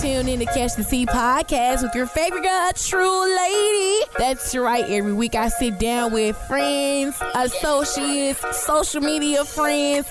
Tune in to Catch the Tea podcast with your favorite girl, True Lady. That's right. Every week I sit down with friends, associates, social media friends,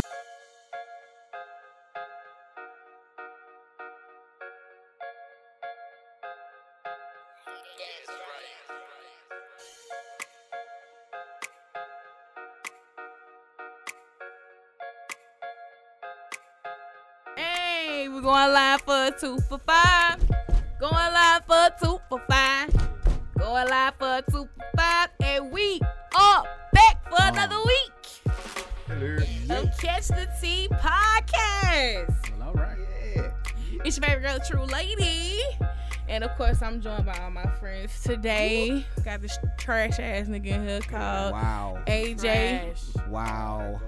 Two for five. Going live for two for five. Going live for two for five. And we are back for another week of Catch the Tea podcast. Well, all right. Yeah. It's your favorite girl, True Lady. And of course, I'm joined by all my friends today. Got this trash ass nigga in here called Wow. AJ. Wow.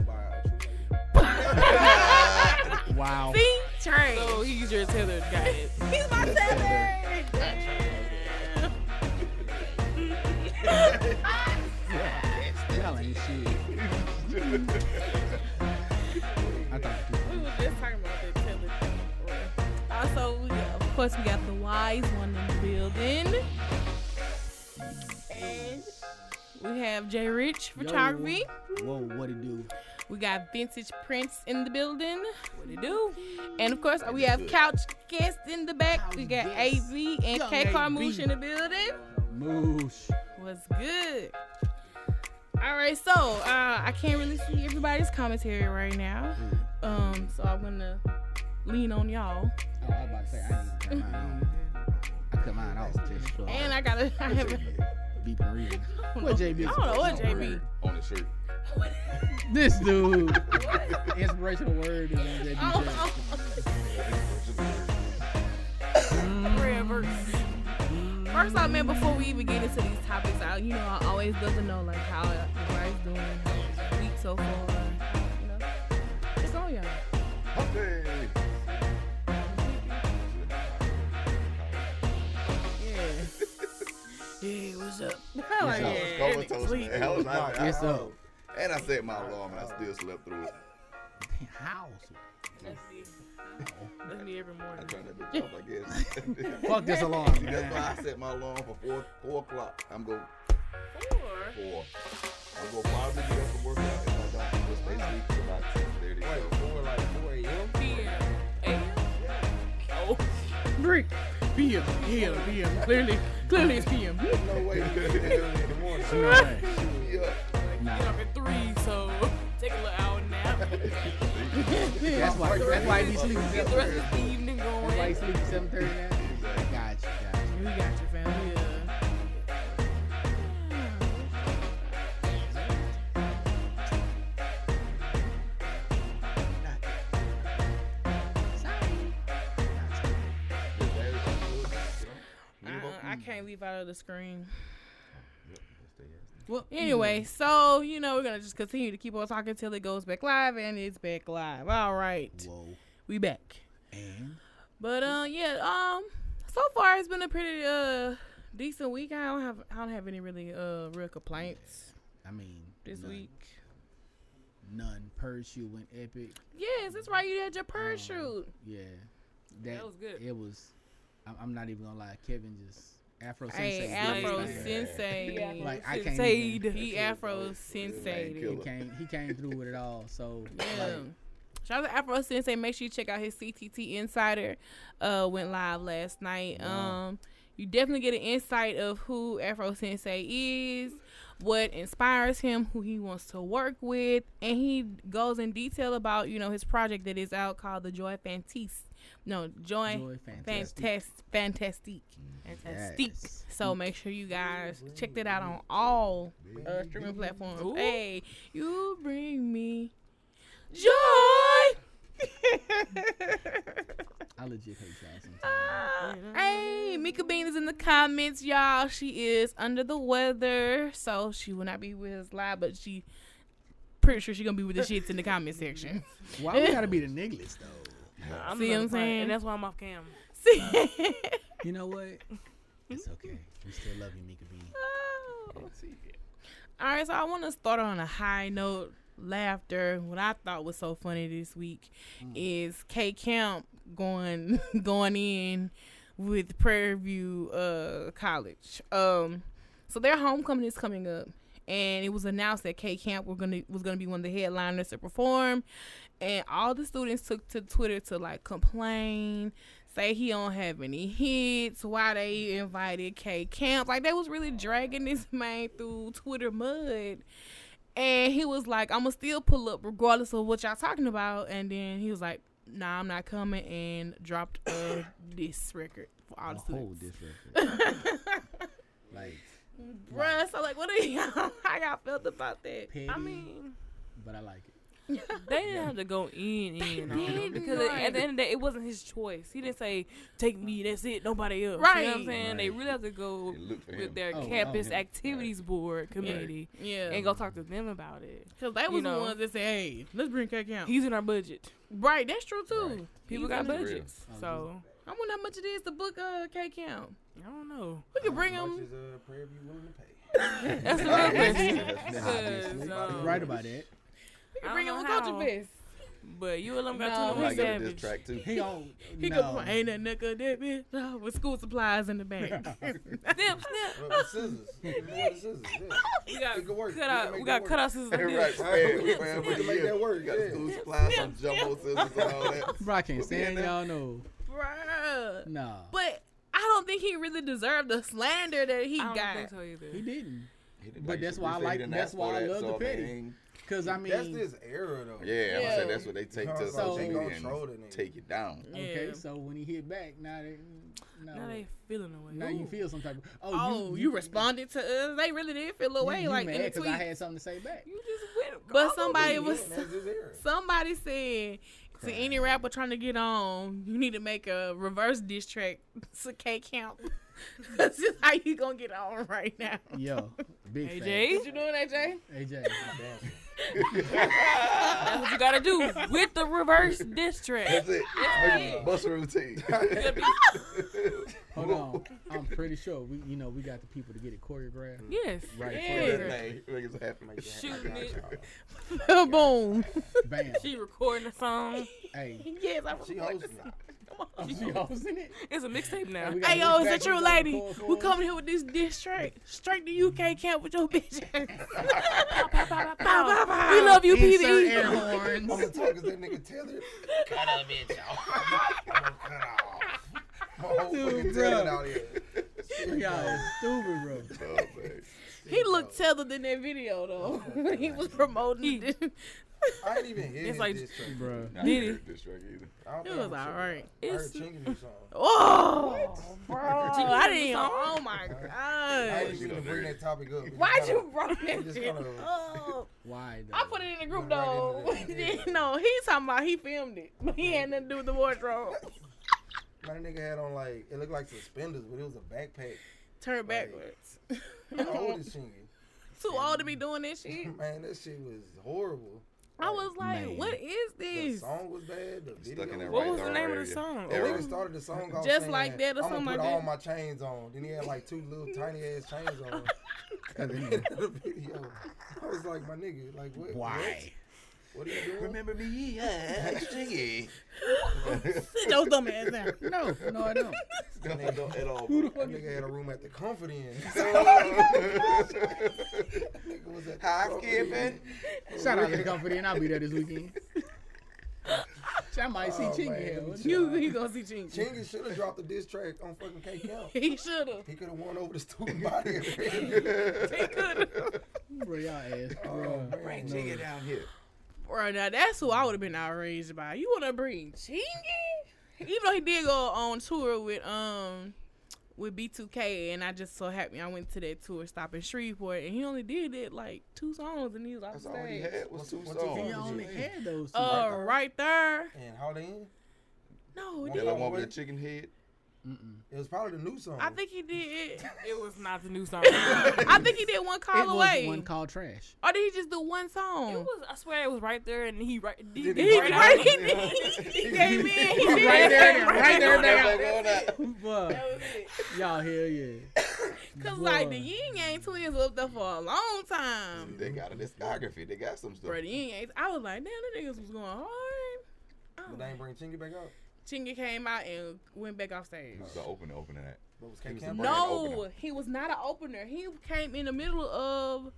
Wow. See? Trash. So he's your tethered guy. He's my tether. Y'all ain't shit. I thought We were just talking about that tether thing. Also, we, of course, we got the wise one in the building. And we have Jay Rich Photography. Whoa, what it do? We got Vintage Prince in the building. What it do? And of course, we have Couch Guest in the back. We got Couch. AV and Young K Carmouche AV. in the building. Moosh. What's good? All right, so uh, I can't really see everybody's commentary right now. Um, so I'm gonna lean on y'all. Oh, I was about to say I need to turn mine on. I cut mine off just for And I gotta, I have, beeping reason. What JB? I don't know what JB. On the shirt. This dude. Inspirational word is on JB. Oh, shirt. Prayer verse. First off, man, before we even get into these topics, I, you know, I always love to know like how everybody's doing, how the week so far. You know, what's on y'all? Hey. Yeah, what's up? Hell What's up? yeah. Comatose, Sleep. man. That was nice. It's I- up. And I set my alarm and I still slept through it. House. That's me. That's me every morning. I morning. turned that bitch off, I guess. Fuck this alarm, That's man. why I set my alarm for four four o'clock. I'm go Four. four. I'm gonna probably get up and work out if I don't just stay asleep till about ten thirty. Wait, four like four a.m. PM. AM. Oh. Brick. PM. PM. PM. Clearly, clearly it's PM. No way you can get early in the morning. No way. Yeah. Nah. Get up at three, so take a little hour nap. That's why. That's why he sleeping. Get the rest of the evening That's why he going. sleeping seven thirty now. Got you. Got you. We got you, family. I can't leave out of the screen. Well, Anyway, so you know we're gonna just continue to keep on talking till it goes back live, and it's back live. All right, Whoa. we back. And But uh, yeah, um, so far it's been a pretty uh decent week. I don't have I don't have any really uh real complaints I mean, this none, week. None. Pursuit went epic. Yes, that's right. You had your parachute. Yeah, that, That was good. It was. I'm, I'm not even gonna lie. Kevin just Afro Hey, Sensei. Afro did his thing. Sensei. Like I can't. Sensei. Even, He Afro Sensei. he came. He came through with it all. So Yeah. like, Shout out to Afro Sensei. Make sure you check out his CTT Insider. Uh, went live last night. Wow. Um, you definitely get an insight of who Afro Sensei is, what inspires him, who he wants to work with, and he goes in detail about you know his project that is out called the Joy Fantastique. No, Joy, Joy Fantastic. Fantastic. Fantastic. Yes. So make sure you guys check that out on all uh, streaming platforms. Ooh. Hey, you bring me joy. I legit hate y'all sometimes. Hey, Mika Bean is in the comments, y'all. She is under the weather, so she will not be with us live, but she pretty sure she gonna be with the shits in the comment section. Why we gotta be the niggas though? I'm See what I'm saying? And that's why I'm off cam. See? You know what? It's okay. We still love you, Mika B. All right, so I want to start on a high note. Laughter. What I thought was so funny this week is K Camp going going in with Prairie View uh, College. Um, so their homecoming is coming up, and it was announced that K Camp were gonna was gonna be one of the headliners to perform, and all the students took to Twitter to like complain, say he don't have any hits, why they invited K Camp. Like they was really dragging this man through Twitter mud. And he was like, I'ma still pull up regardless of what y'all talking about. And then he was like, Nah, I'm not coming and dropped a diss record for all the whole students. different. like, Bruh, so like what are y'all how y'all felt about that? petty, I mean, but I like it. They didn't have to go in in on him because right. at the end of the day, it wasn't his choice. He didn't say, "Take me, that's it, nobody else." You know what I'm Right. saying? They really have to go It looked for him. with their Oh, campus him. activities board committee Yeah. and go talk to them about it. Cause they you was know. the ones that said, Hey, let's bring K Camp." He's in our budget. Right, that's true too. Right. People He's got in the- Real. budgets, so I wonder how much it is to book a K Camp. I don't know. We could bring How him. is uh, Prairie View willing to pay? That's the real question. You're um, right about that. We I bring him don't a culture how. fest. But you and them got No, two he of them this track too. He on. He no. could play that nigga that bitch uh, with school supplies in the back. Snip, snip. Well, scissors. You scissors. Yeah. We got It could work. cut We out. We got cut out scissors like right, man. We We can make that work, We got yeah. school supplies, some jumbo scissors and all that. Bro, I can't We'll be in stand y'all know. Bruh. Nah, But I don't think he really deserved the slander that he I don't got. think so either. he didn't. He didn't But that's why I He said he like- that's why I love the so, petty. Mean, Cause I mean, That's this era, though. Yeah, I'm Yeah. saying that's what they take to So- social media gonna troll the and take it down. okay. So when he hit back, now they, no, Now they feeling away. now you feel some type of. Oh, Oh, you, responded to us. They really did feel You, away you like mad in the because tweet. I had something to say back. You just went. But somebody was it. That's his era. somebody said to any rapper trying to get on, you need to make a reverse diss track to K Camp. That's just how you gonna get on right now. Yo, big AJ, What you doing, AJ? AJ, that's what you gotta do with the reverse diss track. That's it. Yeah. Bust a routine. hold on. I'm pretty sure we, you know, we got the people to get it choreographed. Yes. Right. Yeah. Hey, niggas happy. Make that Shooting happen. it. Boom. Bam. She recording a song. hey, yes, I She hosting it. she hosting it. It's a mixtape now. We Hey yo, look is that true, lady? We us. coming here with this diss track straight to UK camp with your bitch. we love you, Insert PVE. I'm gonna talk 'cause that nigga Taylor. Cut a bitch off. I'm gonna cut off. My whole Dude, fucking bro. out here. Y'all stupid, bro. Oh, he looked tethered in that video though. when he was promoting it. I ain't even hear It's like- diss track. Bro. I Did ain't he? this track either. I don't It was I'm sure. alright. I heard It's- Chingy new song. Oh, bro. Did I didn't. the song? Oh my I god. ain't even bring that topic up. Why'd you bring We that just shit up? Why? Though? I put it in the group Right though. into that, yeah. no, he's talking about he filmed it, but he had nothing to do with the wardrobe. My nigga had on like it looked like suspenders, but it was a backpack. Turn backwards. How old is Chingy? Too old to be doing this shit. Man, that shit was horrible. I was like, Man. what is The this? song was bad. The video. Stuck in that What right was the on name of the song? The Era. nigga started the song off Just saying, like that or I'm something gonna like put all that. my chains on. Then he had like two little tiny ass chains on. At the end of the video, I was like, my nigga, like what? Why? What, what are you doing? Remember me? Yeah, Stingy. Sit your dumb ass down. No, no, I don't. That nigga don't at all. Who the That fuck? nigga had a room at the Comfort Inn. nigga was at the Hi, Comfort Kevin. Inn. Shout out to the company, and I'll be there this weekend. I might see Oh, Chingy man, here. let me wouldn't check. You you gonna see Chingy? Chingy should have dropped the diss track on fucking K Camp. He should have. He could have won over the student body. He could have. you? Bro, y'all ass, oh, bro. man, Bring no. Jigga down here. Bro, now that's who I would have been outraged by. You wanna bring Chingy? Even though he did go on tour with um with B2K, and I just so happy I went to that tour, stop in Shreveport, and he only did it like two songs, and he was off That's the all he had was two what's songs. He Yeah. only had those two. Uh, there. right there. And how they in? No, it Yeah, Yeah, didn't. that one with the chicken head. Mm-mm. It was probably the new song. I think he did. It it was not the new song. I think he did one call It call was away. one call trash. or did he just do one It song? was. I swear it was right there, and he right. He, Did he, he right, right he, did. he came in. He did. Right there, right there, Back back on that. Boy, That was it. y'all hell yeah. Cause Boy. like the Yin Yang Twins was up there for a long time. They got a discography. They got some stuff. Bro, the Yin Yangs, I was like, damn, the niggas was going hard. But they ain't bring Chingy back out. Chingy came out and went back off stage. He was the opener, opening that. He was Camp the back out? brand No, he was not an opener. He came in the middle of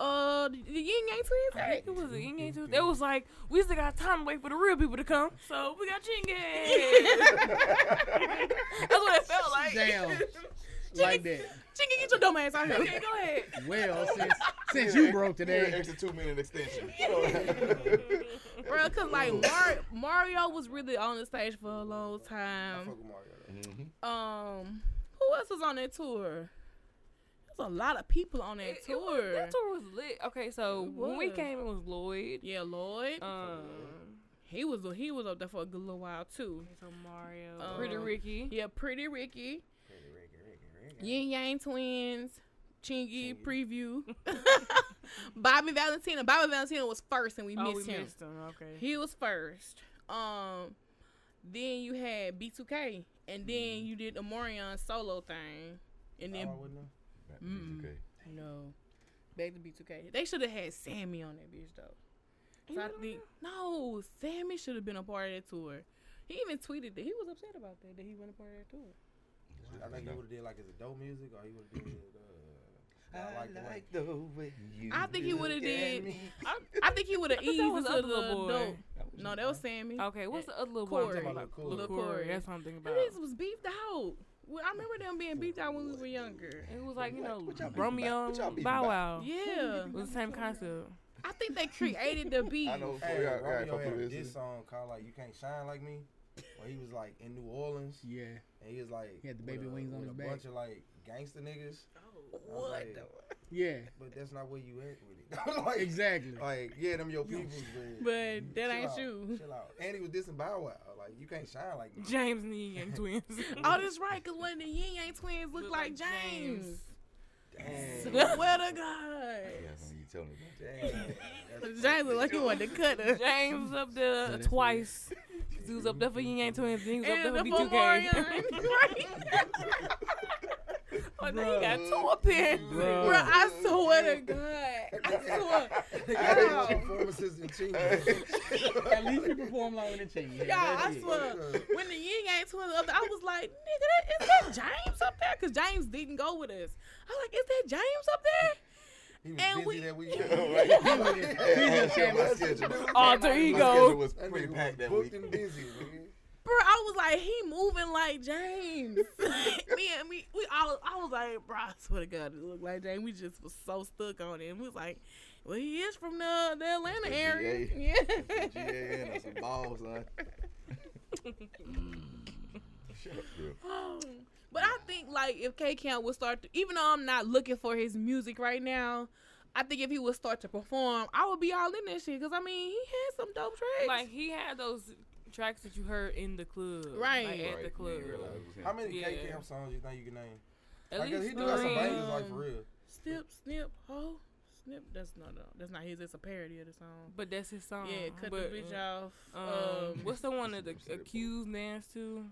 uh the Yin Yang Twins. I think it was a Yin Yang too. It was like we still got time to wait for the real people to come, so we got Chingy. That's what it felt like. Damn. like that. Chingy, get your dumb ass out here. Okay, go ahead. Well, since since you broke Yeah, today, extra two minute extension. Bro, cause like Mar- Mario was really on the stage for a long I time. fuck with Mario. though. Mhm. Um, who else was on that tour? There's a lot of people on that It- it tour. was- that tour was lit. Okay, so when we came, it was Lloyd. Yeah, Lloyd. Um, he was he was up there for a good little while too. so Mario, Um, Pretty Ricky. Yeah, Pretty Ricky. Yin Yang Twins, Chingy, Chingy. Preview, Bobby Valentino. Bobby Valentino was first, and we oh, missed we him. missed him. Okay. He was first. Um, then you had B2K, and then you did the Omarion solo thing, and then Oh, I wouldn't know. Back Mm. B2K. no, back to B2K. They should have had Sammy on that bitch though. So I think no, Sammy should have been a part of that tour. He even tweeted that he was upset about that that he wasn't a part of that tour. I think he would have did like his adult music, or he would have did. Uh, I like the way. the way you I think he would've did- I, I think he would have eased that was into the the other little boy. adult. No, that was. Sammy. okay, what's the other little boy? I'm Corey. talking about? Lil' Lil' Corey. Corey. That's what I'm thinking Them about. niggas was beefed out. Well, I remember them being beefed out when we were younger. It was like you know What y'all Romeo about? What y'all and beefing Bow? Wow. Yeah, It was the same concept. I think they created the beat. I know. Hey, yeah, yeah, Romeo had this. song called like "You Can't Shine Like Me," where he was like in New Orleans yeah, and he was like He had the with baby a- wings on with his a back. bunch of like gangster niggas. Oh, what? like- the- yeah, But that's not where you at with it. like, exactly. Like yeah, them your peoples, but But that ain't out, you. Chill out. And he was dissing Bow Wow. Like you can't shine like me. James and the Yin Yang Twins. Oh, that's right, because one of the Yin Yang twins look Look like, like James. James. Damn. Swear to God. Yeah, you tell me that. Damn. James look like he wanted to cut her. James up there that's twice. He was up there for Yin Yang Twins. And he was up And there the for B2K. Fomorian. oh, then he got two appearances. Bruh. Bro, I swear to God. I swear. They got performances in Chingy. At least you perform longer than Chingy. Y'all, I That's swear. When the Yin Yang twins up there, I was like, nigga, that, is that James up there? Because James didn't go with us. I was like, is that James up there? He was And busy we- that Right. weekend. Hey, I share my schedule. Alter oh, My ego. schedule was That pretty packed that week. and busy, nigga. Bro, I was like, he moving like James. me and me, we all, I was like, bro, I swear to God, it looked like James. We just was so stuck on it. And we was like, well, he is from the, the Atlanta The area. GA. Yeah. GAN or some balls, son. Shut up, bro. Oh. But I think like if K Camp would start, to, even though I'm not looking for his music right now, I think if he would start to perform, I would be all in that shit. Cause I mean, he had some dope tracks. Like he had those tracks that you heard in the club, Right. Like, at the club. you realize it was him. How many K Camp songs you think you can name? At Like, 'cause least he do got some three. bangers, like for real. Snip, snip, ho, snip. That's not no, that's not his. It's a parody of the song. But that's his song. yeah, cut but, the bitch uh, off. Um, Um, what's the one that the accused dance to?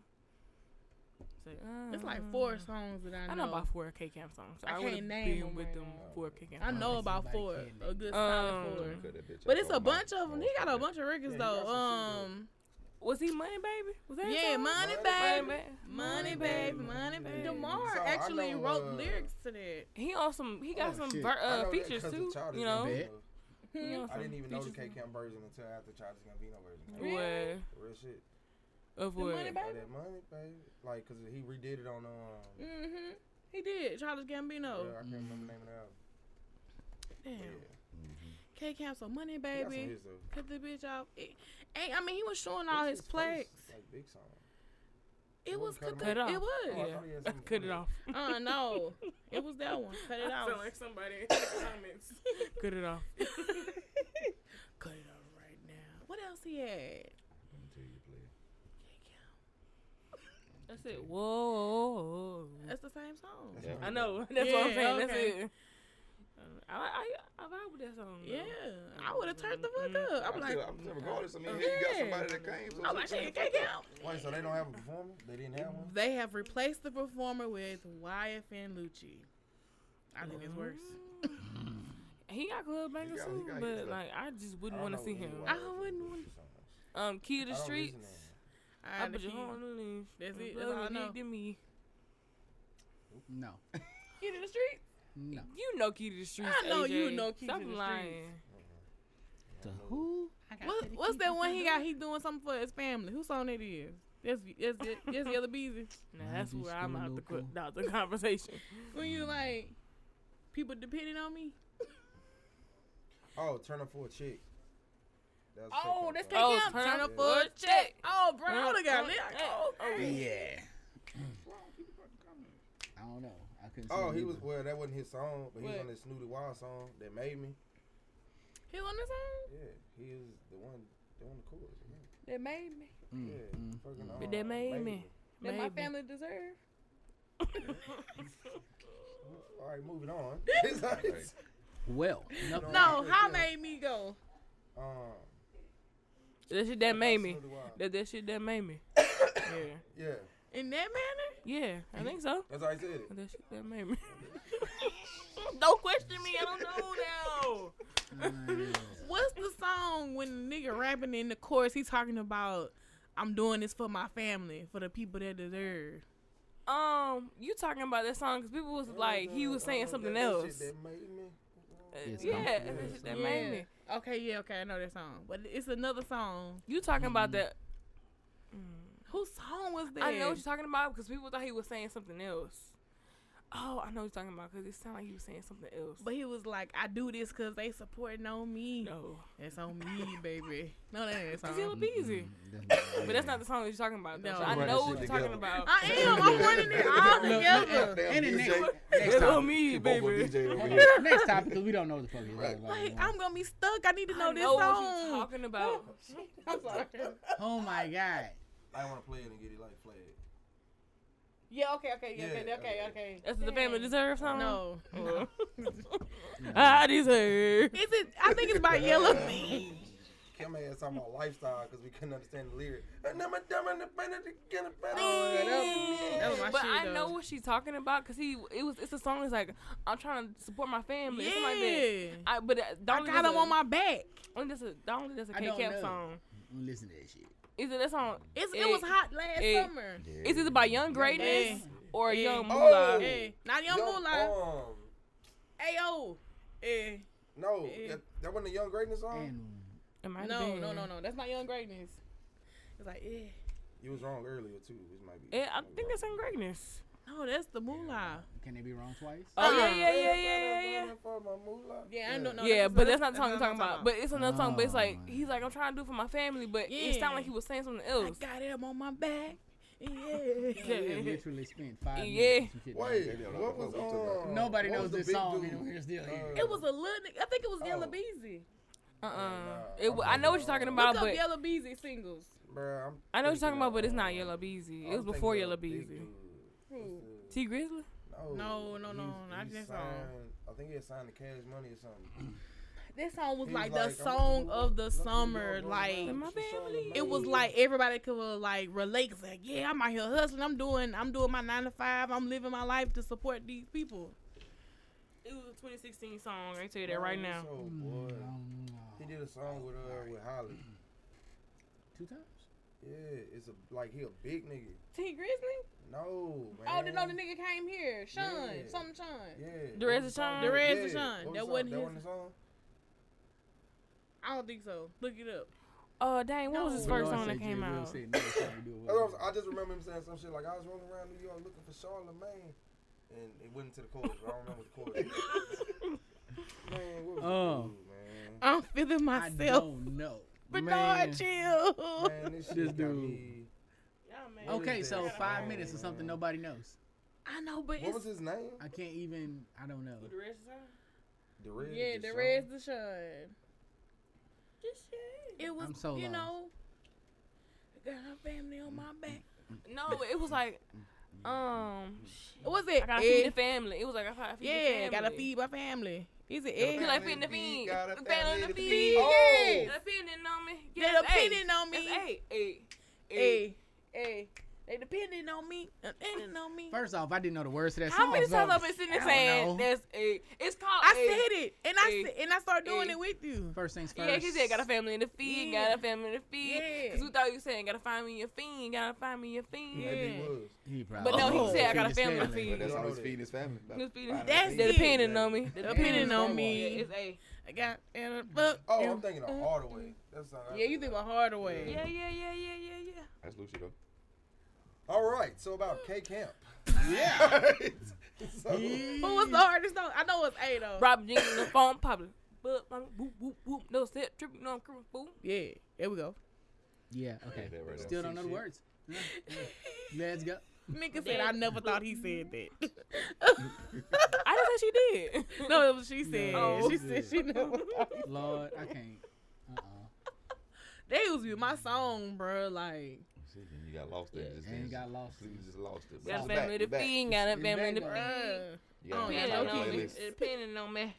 Say, it's like uh, four songs that I know. I know about four K Camp songs. I I, can't name been them with right them now. four K Camp I know about Somebody four, a good Um, solid four. Cut that bitch But it's a bunch of them. He got a bunch of records Yeah, though. Um, Was he Money Baby? Was that yeah, song? money Money baby, Baby. money baby, money baby. Demar So, actually know, wrote uh, lyrics to that. He on some. He got Oh, some shit. ver- I uh, know that features 'cause of too. You know. Bet. Gambino. I didn't even know the features K too. Camp version until after Childish Gambino version. came out. Really? What? Real shit. Of what? Money Baby? that money, baby. Like, cause he redid it on um. Mm-hmm. He did. Childish Gambino. Yeah, I can't remember the name of the album. Damn. Yeah. K Camp so money He got baby. hits, though. Cut the bitch off. It, ain't, I mean, he was showing all What's his first, plaques. Like big song. It was Cut 'em cut, off? it off. It Oh, I was. thought he had Cut it off. Uh no, it was that one. Cut it I off. feel like somebody in the comments. Cut it off. Cut it off right now. What else he had? Until you play. That's it. Whoa. That's the same song. Yeah. I know. That's what I'm Yeah, saying. okay. That's it. I, I I vibe with that song. though. Yeah, I would have turned the fuck up. I'm I'm like, still, I'm still regardless. I mean, hey, you got somebody that came. So I'm like, shut shit, can't fuck count. Wait, so they don't have a performer? They didn't have one? They have replaced the performer with YFN Lucci. I think it's worse. He got club bangers He too, but like I just wouldn't want to see him. I wouldn't want- songs. Um, Key to the streets. To them. I I put your key, heart on the leaf. That's it, Blood that's all I and know. dick to me. No. Key to the street. No. You know Key to the streets. I know AJ. you know Key to Stop the lying. The who? What, what's that one he got? He doing something for his family. Whose song that is? That's that's that's Yella Beezy. Now that's where I'm still out the local. qu- out the conversation. When you like, people depending on me. Oh, turn up for a chick. That was Oh, Take that's That Oh, song. Take Count. turn Turn up up for for a check. Oh, bro, I would got lit. Oh, Yeah. I don't know. I couldn't. see Oh, it he was either. well. That wasn't his song, but he was on this Snootie Wild song that made me. he on this song Yeah, he was the one doing the chorus. Yeah, that made me. Mm, yeah. mm, fucking, mm. uh, But that made me. That my Maybe. family deserve. All right, moving on. Well, no, No. No, how made me go? um, That shit that made me. That that shit that made me. yeah. Yeah, In that manner? Yeah, I think so. that's how I said it. That shit that made me. don't question me. I don't know now. What's the song when the nigga rapping in the chorus? He talking about I'm doing this for my family, for the people that deserve. Um, you talking about that song because people was like he was saying Uh, something that- that else. It's yeah, that yeah, that Yeah. made me. Okay, yeah, okay, I know that song, but it's another song. You talking about that? Mm. Whose song was that? I know what you're talking about because people thought he was saying something else. Oh, I know what you're talking about because it sounded like he was saying something else. But he was like, I do this because they supporting on me. no, It's on me, baby. No, that ain't a it's Yellow song. Mm, that's But that's not the song that you're talking about. Though. No. So I know what you're talking about. I am. I'm running it all together. And the next, next It's on me, baby. DJ over here. Next topic, because we don't know what the fuck it's Right. about. Like, I'm gonna be stuck. I need to know I this know what you're song. talking about. I'm sorry. Oh my god. I want to play it and get it like flag. Yeah, okay, okay, yeah, okay, Yeah, okay, okay. That's the family deserve song. No. Oh. I deserve. Is it? I think it's by Yella Beezy. Kim ass talking about lifestyle because we couldn't understand the lyric. Oh, yeah, that was- that was my but shit, I know what she's talking about because he it was it's a song that's like I'm trying to support my family. Something like that. Yeah. I, but uh, the I only got that's him a- on my back. Only that's a the only that's a I K don't Cap know. song. I'm gonna listen to that shit. Is it that song? It's, it, It- was hot last it- summer. Is it by Young Greatness Yeah. or Yeah. Young Oh. Moolah? Hey, not Young Yo, Moolah. Um, Ayo. Eh. no, that, that wasn't a Young Greatness song. And It No, been. no, no, no. That's not Young Greatness. It's like, eh. You was wrong earlier too. This might be. I think that's Young Greatness. No, that's the Moolah. can they be wrong twice? Oh Uh-uh. yeah, yeah, yeah, yeah, yeah. Yeah, I don't know. Yeah, that's- but that's not the song I'm talking about. But it's another song. But it's like he's like I'm trying to do it for my family, but it sounded like he was saying something else. I got him on my back. Yeah. Yeah, we literally spent five Yeah. minutes. on some shit Wait, what was what we talking about? um, Nobody what knows this song, dude? and we're still here. Uh, It was a little. I think it was Yellow Oh. Beezy. Uh uh Nah, It. I'm wa- I know what you're talking about, Look up but Yella Beezy singles. Bruh, I'm I know what you're talking about, but it's not uh, Yella Beezy. It was before thinking Yella Beezy. Dude. Who? Tee Grizzley. the- No, no, no, he's- not he's that song. I think he had signed to Cash Money or something. This song was He like was the like, song of the summer. Like. My family. it was like everybody could uh, like relate. 'cause, like, yeah, I'm out here hustling. I'm doing, I'm doing my nine to five. I'm living my life to support these people. It was a 2016 song. I tell you that right now. So, Mm, boy. He did a song with uh with Holly. Two times? Yeah, it's a like he a big nigga. Tee Grizzley? No, man. Oh, the no, the nigga came here. Sean, Yeah. something Sean. Yeah. The Rest of the song? Sean? The Rest of Yeah. Sean. What That was the wasn't song? his- That wasn't the song. I don't think so. Look it up. Oh dang, what was his first Lord song that came out? said next time we do it, That's what I'm- just remember him saying some shit like I was rolling around New York looking for Charlemagne, and it went into the chorus. I don't remember the chorus. man, what was Oh. the dude, man? I'm feeling myself. I myself. don't know. Bernard, Man. chill. Man, this shit This got dude. me. Y'all Okay, so five song, minutes or something man? nobody knows. I know, but it's What it's was his name? I can't even. I don't know. The rest of the The Red. yeah, the Deshaun? Reds Deshaun. It was, I'm so you lost. know, I got a family on my back. No, it was like, um, What was it? I gotta Ed? feed the family. It was like I gotta feed the yeah, family. gotta feed my family. Is it You Ed? like feeding the feed. Got a The family family to to feed. feed. Depending on me. They Yes, hey. depending on me. That's Hey, hey, hey. Hey, hey, they depending on me. Depending on me. First off, I didn't know the words to that How song. many times I've been sitting there saying know. there's a? It's called. I a- said it, and I and I started doing Hey. it with you. First things first. Yeah, he said got a family to feed, Yeah. got a family to feed. Yeah. Cause we thought you saying gotta find me your fiend, gotta find me your fiend. Yeah. Maybe he was. He probably But no, he Oh. said I got a family to family. feed. That's You how he's feeding his family. He was feeding- That's a They're it. depending on me. They're Depending on me. it's a. I got and a fuck. Oh. I'm thinking of Hardaway. That's not. Yeah, you think about Hardaway. Yeah, yeah, yeah, yeah, yeah, yeah. That's Lucci though. All right. So about K Camp. Yeah. so, Who was the hardest though? I know it's A though. Robert Jenkins the phone public. But um, whoop whoop whoop. No step tripping. No I'm criminal fool. Yeah, there we go. Yeah. Okay. that right. Still don't know the words. Yeah, yeah. Let's go. Nigga said I never thought he said that. I didn't say she did. no, it was she said. No. She said she never thought Lord, I can't. Uh uh They was with my song, bro. Like, See, then you got lost there. Just, And got lost. You just lost it. Got a It's family to feed, got a family to feed. bruh. You got Oh, a yeah, no on me. playlist. Depending on me.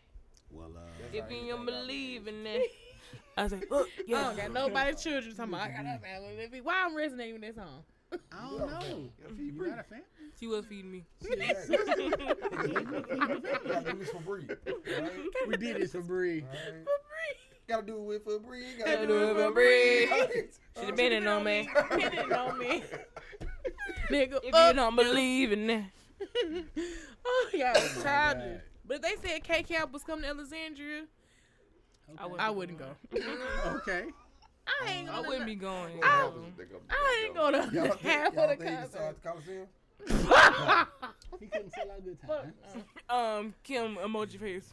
Well, uh, If you you don't believe believe. in that. I was like, look, I don't got nobody children talking about I got a family. to feed. Why I'm resonating with that song? I don't know. You got a fan? She was feeding me. You gotta this for Bree. Right? We did this for Bree. Right? Gotta do it for Bree. Gotta do it for Bree. Right? She depending on me. Depending on me. Nigga, If you don't believe in that. oh, yeah, it's my childish. God. But if they said K Camp was coming to Alexandria, Okay. I wouldn't go. Okay. I ain't gonna. I wouldn't be going. I- I ain't gonna Y'all think, half y'all of the think he concert. Coliseum? he couldn't sell out good Fuck, time. uh, Um, Kim emoji face.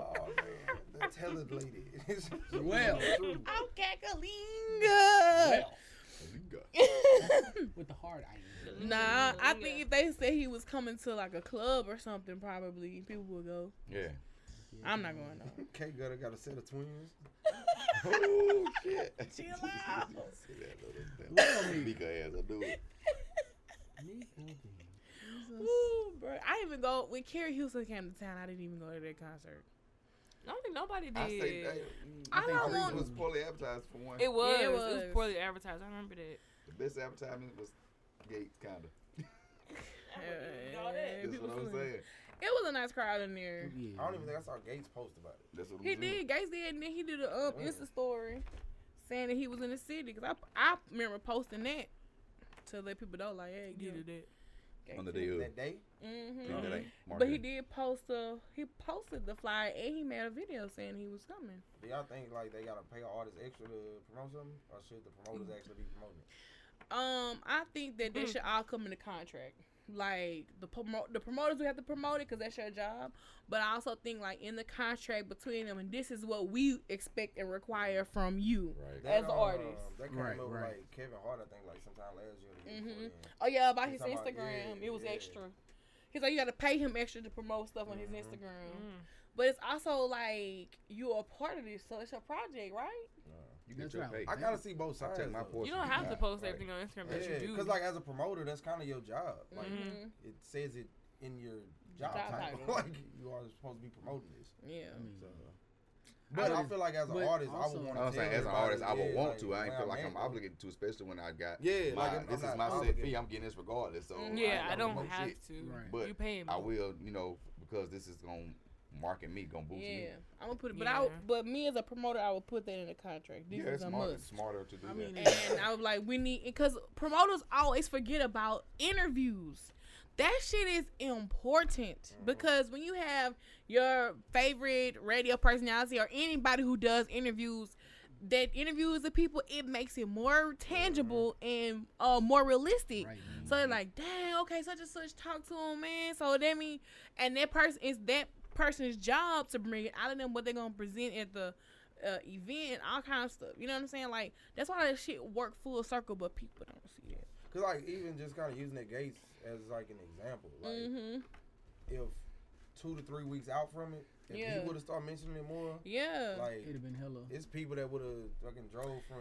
Oh man, the talented lady. It's Well. I'm cackling. With the hard eye. Nah, oh, I think if they said he was coming to like a club or something, probably people would go. Yeah. I'm not going though. K Gutter got a set of twins. Oh shit. Chill out. See that little Well, that me. Mika ass, I do it. Ooh, bro. I even go when Carrie Houston came to town. I didn't even go to that concert. I don't think nobody did. I say, hey, I mm, don't think want- it was poorly advertised for one. it was. Yeah, it it was. was. poorly advertised. I remember that. the best advertisement was Gates, kinda. Uh, That's what I'm saying. It was a nice crowd in there. I don't even think I saw Gates post about it. That's what He it was. did. Gates did, and then he did a um, When? Insta story saying that he was in the city. Cause I, I remember posting that to let people know, like, hey, Did get it. it. On the day of. That day, Mm-hmm. Think that But he did post a he posted the flyer and he made a video saying he was coming. do y'all think like they gotta pay artists extra to promote something, or should the promoters Mm. actually be promoting? it? Um, I think that they should all come in the contract. Like the promo- the promoters will have to promote it because that's your job. But I also think like in the contract between them, and this is what we expect and require from you. Right. As That, artists. um, that kind Right, of look right. like Kevin Hart. I think like sometime last year. Or the year before Mhm. Oh yeah, about You his talking about- Instagram, yeah, it was yeah. extra. He's like you got to pay him extra to promote stuff on his Mhm. Instagram. Mm. But it's also like you're a part of this, so it's your project, right? You That's get your right. pay. I gotta see both I sides. take my though. portion. You don't have to post right. everything on Instagram that Yeah, you do. because like as a promoter, that's kind of your job. Like Mhm. it says it in your job, Job title. title. like you are supposed to be promoting this. Yeah. I mean, So. But I feel like as an but artist, I also- would want I'm to. saying as an artist, I would want to. I ain't ain't feel like I'm obligated to, especially when I got. Yeah, my, like, this I'm is not my set fee. I'm getting this regardless. So yeah, I ain't don't gonna have shit. to. Right. But you paying me. I will, you know, because this is gonna market me, gonna boost Yeah, me. I'm gonna put it. But I, Yeah. but me as a promoter, I would put that in the contract. This yeah, is it's a smart, must. smarter to do I mean, that. And I was like, we need because promoters always forget about interviews. That shit is important mm-hmm. because when you have your favorite radio personality or anybody who does interviews, that interviews the people, it makes it more tangible mm-hmm. and uh, more realistic. right. So they're mm-hmm. like, dang, okay, such and such talk to him, man. So that mean, and that person is that person's job to bring it out of them what they're gonna present at the uh, event, all kind of stuff. You know what I'm saying? Like that's why that shit work full circle, but people don't see that. Cause like even just kind of using the Gates as like an example, like hmm if two to three weeks out from it, if Yeah. he would have started mentioning it more, Yeah. like It'd have been hella it's people that would have fucking drove from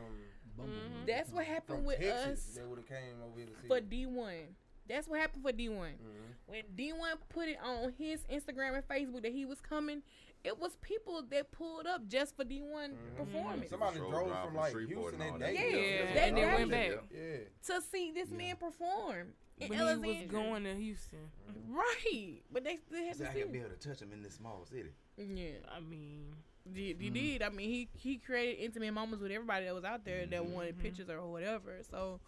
bumble. Mhm. That's what happened from with Texas us that would have came over here to see. for. D one. That's what happened for D one. Mhm. When D one put it on his Instagram and Facebook that he was coming, it was people that pulled up just for D one Mhm. performance Somebody Drove drove from from like Houston and all that that. day. Yeah, just they went watch back. Yeah. to see this Yeah. man perform in When he was going to Houston. right, but they still had So to I see. can be able to touch him in this small city. Yeah, I mean, he, he Mhm. did. I mean, he he created intimate moments with everybody that was out there that wanted Mhm. pictures or whatever. So,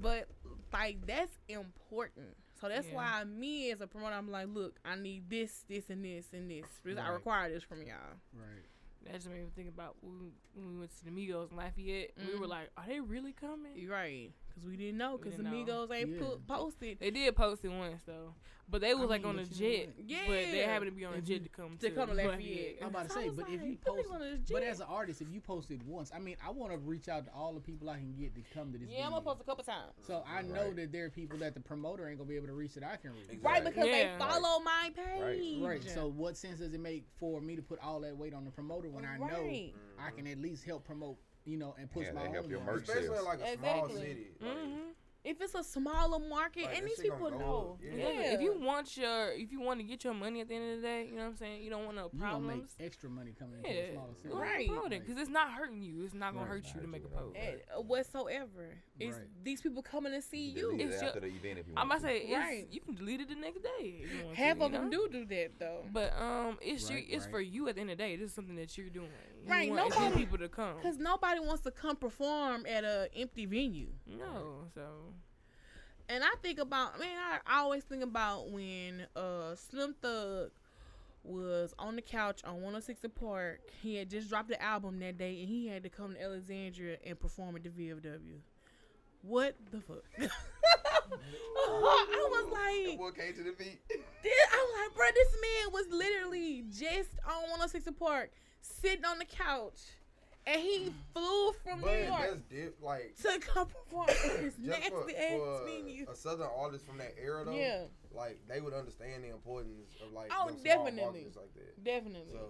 but like that's important. So that's Yeah. why me as a promoter, I'm like, look, I need this, this, and this, and this. Because I require this from y'all. Right. that just made me think about when we, went to the Migos in Lafayette. We were Mhm. like, are they really coming? Right. Because we didn't know. Because the didn't know. Ain't Yeah. put, posted. They did post it once though, but they was I like mean, on a but you know jet. what? But they happened to be on a jet to come To come to Lafayette. Lafayette. I'm about to say, was but if you them post, but as an artist, if you posted once, I mean, I want to reach out to all the people I can get to come to this. Yeah, I'm gonna post a couple times. So I know that there are people that the promoter ain't gonna be able to reach that I can reach. Exactly. Right, because Yeah. they follow my page. Right. right. So what sense does it make for me to put all that weight on the promoter when I know I can at least help promote, you know, and push Yeah, my they help own your ones? merch Especially sales. like a small Exactly. city. Like, hmm If it's a smaller market, Like, and these people know. Yeah. Yeah. If you want your, if you want to get your money at the end of the day, you know what I'm saying. You don't want no problems. You gonna make extra money coming into Yeah, a smaller city. Right. Because it's not hurting you. It's not gonna Right. hurt you to Not make a post. no. Eh, whatsoever. It's Right. these people coming to see You you. it It's after your- the event if you I'm want about to to. say, it's, Right. you can delete it the next day. If you want Half to, of you them know? do do that though. But um, it's Right, your, it's right. for you at the end of the day. This is something that you're doing. You Right, Want nobody- people to come. Cause nobody wants to come perform at a empty venue. No, so And I think about, man, I, I always think about when uh Slim Thug was on the couch on 106 and Park. He had just dropped the album that day, and he had to come to Alexandria and perform at the VFW. What the fuck? I was like, Boy came to the beat. This, I'm like, bro, this man was literally just on 106 and Park, sitting on the couch, and he flew from But New York that's diff- like to come perform at this just nasty for, ass for venue. a southern artist from that era though. Yeah, Like they would understand the importance of like Oh, them small definitely. like that. definitely. So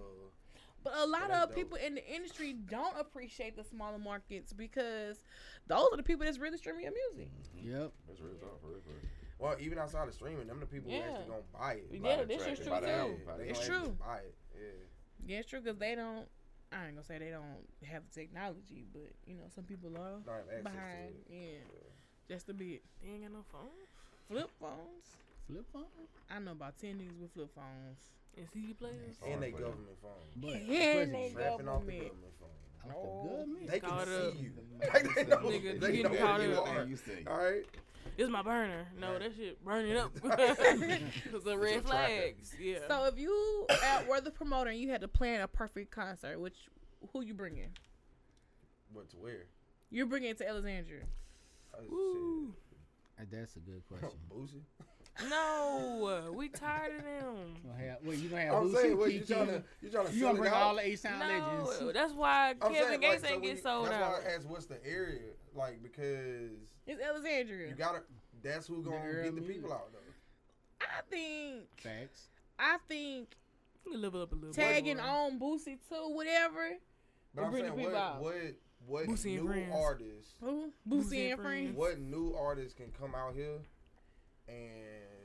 but a lot that's of dope. people in the industry don't appreciate the smaller markets because those are the people that's really streaming your music. Mm-hmm. Yep. That's real talk, for real, for real. well, even outside of streaming, them the people Yeah. who actually gonna buy it. Yeah, this is true too. album, yeah, by the they It's true. Buy it. Yeah. Yeah, it's true because they don't. I ain't gonna say they don't have the technology, but you know some people are Don't have access behind. to it. Yeah, just a bit. they ain't got no phone Flip phones. Flip phone. I know about ten niggas with flip phones. and CD players. And they Hard for them. government phones. But And the they president- Trapping off the government. government phone. off No. the government. They can Caught up. see you. Like, they know, Nigga, they you know getting caught you up. are. You think. All right. This is my burner. No, that shit burning up. Cause the your red tracker. flags. Yeah. So if you uh, were the promoter and you had to plan a perfect concert, which who you bringing? But to where? You're bringing it to Alexandria. Oh, Woo. Uh, That's a good question. Boosie. No, we tired of them. You gonna have, wait, you gonna have I'm Boosie, saying, what you Kiki, trying to you trying to You sell gonna bring out? all the H Town No, legends. that's why I'm Kevin saying, Gates like, ain't we- get sold that's out. why I asked what's the area like because It's Alexandria. you gotta. That's who gonna era get the music. people out though. I think. Facts. I think You can level up a little tagging bit. on Boosie too, whatever. But Or I'm bring the saying people what out. what what Boosie new Friends. artists Who? Boosie Boosie and and friends. what new artists can come out here and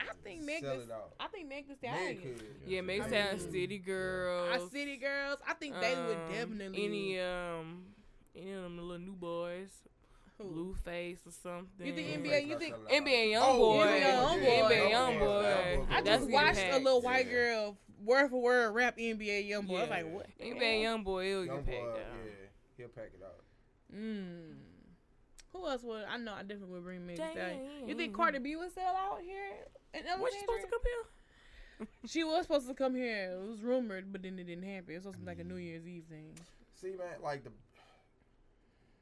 I think Meg sell Thee- I think Meg Thee Stallion. could. Yeah, make I sound mean- City Our Girls. City Girls. I think they would um, definitely. any um any of them little new boys, who? Blueface or something. You think NBA you think- NBA young Oh, boy, NBA Young Boy. NBA young Young Boy. boy. I just getting watched a little white girl word for word rap NBA young boy. I was like, what? the NBA hell? young boy, it'll Young get boy, packed yeah, he'll pack it out. Mm. Who else would I know? I definitely would bring Meg Thee Stallion. You think Cardi B would sell out here in When she supposed to come here? She was supposed to come here. It was rumored, but then it didn't happen. It was supposed to be like a New Year's Eve thing. See, man, like the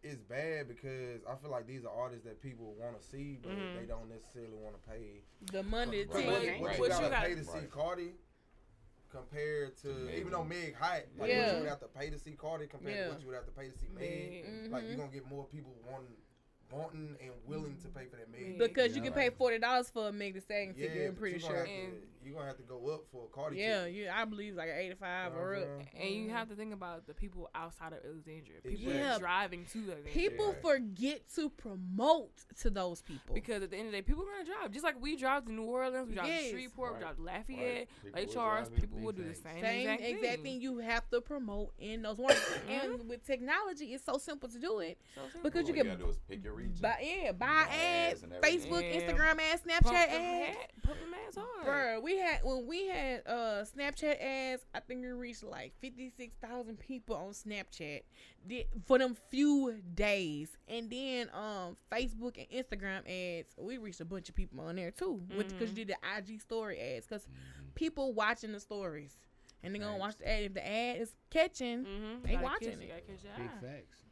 it's bad because I feel like these are artists that people want to see, but Mhm. they don't necessarily want to pay. The money. But Right. what, ticket. Right. you What gotta gotta- pay to see Cardi? compared to Meg. even though Meg hot, like what you would have to pay to see Cardi compared Yeah. to what you would have to pay to see Meg. Meg. Like you're gonna get more people wanting, wanting and willing to pay for that Meg. because you Yeah. can pay forty dollars for a Meg Thee Stallion ticket. I'm pretty sure. And- you're gonna have to go up for a Cardi. Yeah, ticket. yeah, I believe like an eighty-five You know or what up. I'm saying? And you mm-hmm. have to think about the people outside of Alexandria. People Yeah. are driving to Alexandria. People Right. forget to promote to those people. Because at the end of the day, people are gonna drive. Just like we drive to New Orleans, we drive Yes. to Shreveport, we drive to Lafayette, Right. People Lake Charles. People big will do the same, Same exact, exact thing. thing you have to promote in those ones. Mm-hmm. and with technology, it's so simple to do it So simple. because you All you can do is pick your region. buy yeah buy Buy ads, ads and. Facebook, Yeah. Instagram ads, Snapchat them ads. hat- pump them ads hard. Bruh, we had when we had uh Snapchat ads, I think we reached like fifty six thousand people on Snapchat for them few days, and then um Facebook and Instagram ads, we reached a bunch of people on there too, because you did the IG story ads, because people watching the stories, and they're gonna watch the ad. If the ad is catching, Mm-hmm. They watching it. Gotta catch your Big facts.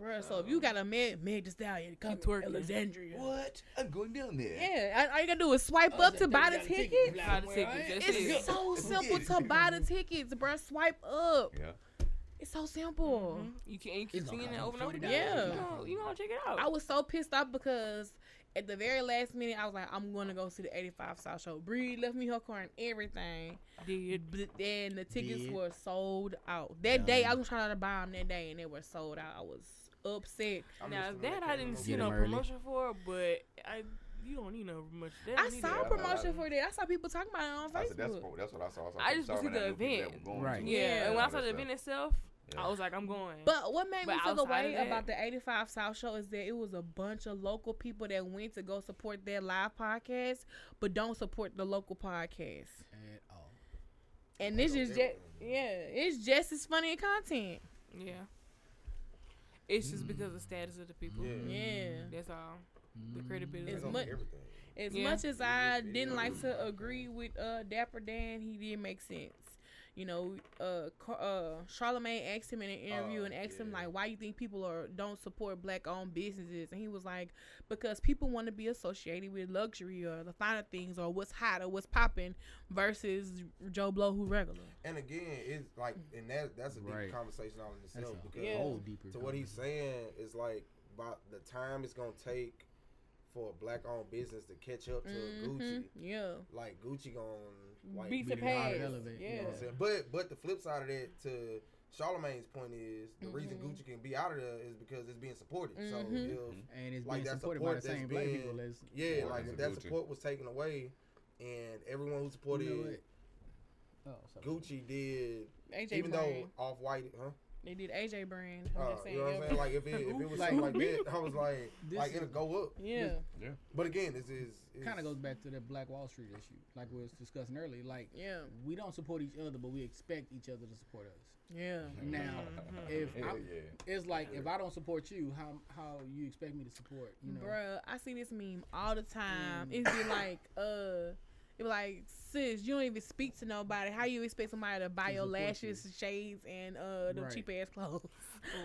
Bruh. So if you got a Meg Meg Thee Stallion come to twerking. Alexandria, What? I'm going down there. yeah, all you gotta do is swipe Oh, up to buy the ticket. tickets. Buy the tickets. It's so simple to buy the tickets, bruh. Swipe up. Yeah. It's so simple. Mhm. You can you keep It's gonna seeing it over and over again. Yeah. You gonna, you gonna check it out. I was so pissed off because at the very last minute, I was like, I'm going to go see the 85 South Show. Bree left me her car and everything. did. But then the tickets Did. were sold out. That day, I was trying to buy them that day and they were sold out. I was upset. I Now that I didn't see no promotion for, but I you don't need no much. That I don't saw a promotion for that. I saw people talking about it on I said, that's, Facebook. what- that's what I saw. I, saw I just wanna see the about people that event. Right. Yeah, Yeah. and when I saw the event itself, Yeah. I was like, I'm going. But what made me feel the way about the 85 South Show is that it was a bunch of local people that went to go support their live podcast, but don't support the local podcast. At all. And this is just, yeah, it's just as funny content. yeah, it's just because of the status of the people. Yeah. Yeah. That's all. The Mm. credibility. It's It's mu- everything. As Yeah. much as I didn't like to agree with uh, Dapper Dan, he did make sense. You know, uh, Car- uh, Charlemagne asked him in an interview Oh, and asked him like, "Why you think people are don't support black-owned businesses?" And he was like, "Because people want to be associated with luxury or the finer things or what's hot or what's popping versus Joe Blow who regular." And again, it's like, and that that's a deep Right. conversation all in That's itself a because Yeah. deeper. to what he's saying is like about the time it's gonna take for a black owned business to catch up to Mhm. Gucci. Yeah, Like Gucci gonna like beat be the the elevate, Yeah, you You know what I'm saying? But but the flip side of that to Charlemagne's point is the reason Mhm. Gucci can be out of there is because it's being supported. Mhm. So if and it's like being that supported by the support same that's black been- people as yeah, like if that Gucci. support was taken away and everyone who supported You know what? Oh. Gucci did AJ even brand. though off white huh? They did AJ brand. I'm Uh, just saying, you know what I'm saying? Like if it, if it was Like- something like that, I was like This like it'll go up. yeah, Yeah. But again, this is kind of goes back to that Black Wall Street issue, like we was discussing earlier. Like yeah, we don't support each other, but we expect each other to support us. yeah. Now, if Hell I'm, yeah. it's like if I don't support you, how how you expect me to support? You know, Bruh, I see this meme all the time. Mm. It'd be like, uh, it be like, sis, you don't even speak to nobody. How you expect somebody to buy your lashes, shades, and uh, the Right. cheap ass clothes?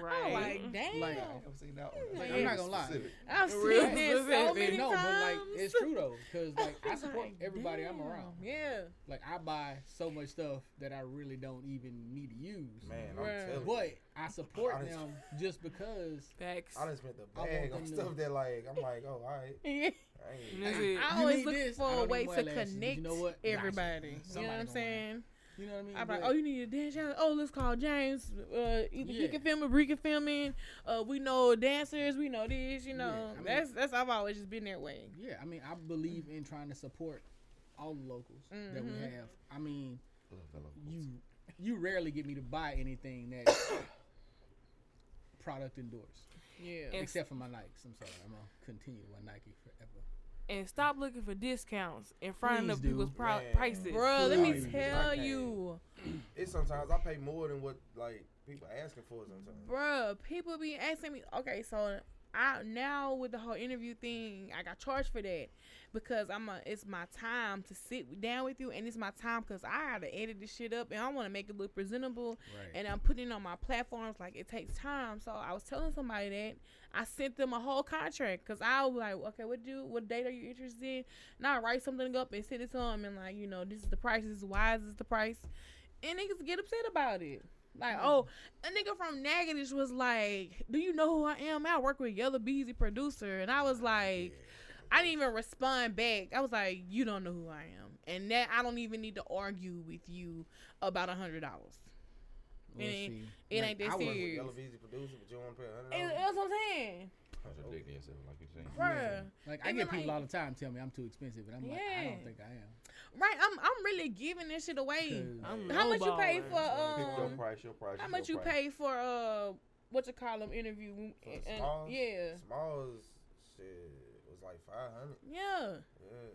Right. I'm like, damn. Like, I ain't seen that one. Like, That's I'm not gonna lie. I've seen Real this so specific. many no, times. but like it's true though, because like I support like, everybody I'm around. Yeah, Like I buy so much stuff that I really don't even need to use. man, Bruh. I'm telling you. But I support I just- them just because Facts. I done spent the I want bag them on stuff that like I'm like, oh, all right, yeah. I ain't. That's it. I always look this, for a way to my lashes, but connect you know what? Gotcha. everybody. You know what I'm gonna saying? You know what I mean. I'm But- like, oh, you need a dance challenge? Oh, let's call James. Uh, either he can film it, Bree can film it. Uh, we know dancers, we know this. You know, Yeah, I mean- that's that's. I've always just been that way. Yeah, I mean, I believe in trying to support all the locals that we Mhm. have. I mean, Love you you rarely get me to buy anything that product endorsed, Yeah. Except for my Nikes. I'm sorry, I'm gonna continue with Nike forever. And stop looking for discounts in front Please of people's do. pri- Man. prices. Bruh, let me tell I you, It's sometimes I pay more than what like people asking for sometimes. bruh, people be asking me. Okay, so I now with the whole interview thing, I got charged for that because I'm a. It's my time to sit down with you, and it's my time because I gotta edit this shit up, and I want to make it look presentable, Right. and I'm putting it on my platforms. Like it takes time, so I was telling somebody that I sent them a whole contract because I was like, okay, what do what date are you interested in? And I write something up and send it to them, and like, you know, this is the price. This is why this the price, and niggas get upset about it. Like, oh, a nigga from Natchitoches was like, "Do you know who I am? I work with Yella Beezy producer," and I was like, I didn't even respond back. I was like, "You don't know who I am," and that I don't even need to argue with you about a hundred dollars. Well, it ain't- see, it like, ain't that I work with serious. Yellow producer, but you want to pay hundred And dollars. that's what I'm saying, Contradicting yourself, like you're saying. bruh. Like I And get people like- all the time tell me I'm too expensive, and I'm like, I don't think I am. Right? I'm I'm really giving this shit away. I'm How much you pay lowballing. for Pick your um? price, your price. How is much your you price. pay for uh? What you call them interview? For And- the and- smalls? yeah, Smalls, shit, was like five hundred. yeah. Yeah.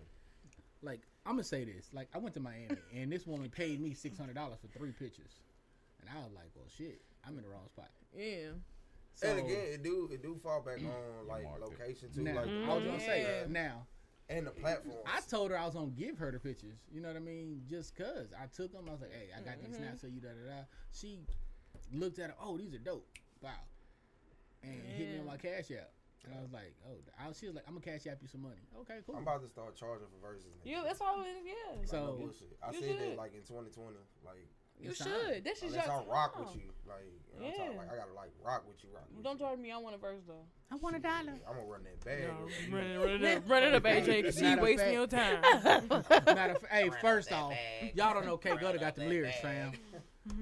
like I'm gonna say this. Like I went to Miami, and this woman paid me six hundred dollars for three pictures, and I was like, well, shit, I'm in the wrong spot. Yeah. So and again, it do it do fall back on like location too, now, like Mm-hmm. I was gonna say Yeah. now. and the platform. I told her I was gonna give her the pictures. You know what I mean? Just cause I took them, I was like, "Hey, I got these snaps of you." Da da da. She looked at them. Oh, these are dope. Wow. And hit me on my cash app, and I was like, "Oh." I, she was like, "I'm gonna cash app you some money." Okay, cool. I'm about to start charging for verses. Yeah, year. that's all it is. Yeah. Like, So- no bullshit. I You said should. that like in 2020, like You It's should. time. This is unless your I rock with you, like you know, what I'm talking, Yeah. like I gotta like rock with you, rock. With Don't you. charge me. I want a verse though. I want a dollar. I'm gonna run that bag. No, over you. run it, run it up, run it up, AJ, because Matter you of wasting your time. Matter of fact, hey, first off, y'all don't know K Gutter got the lyrics, fam.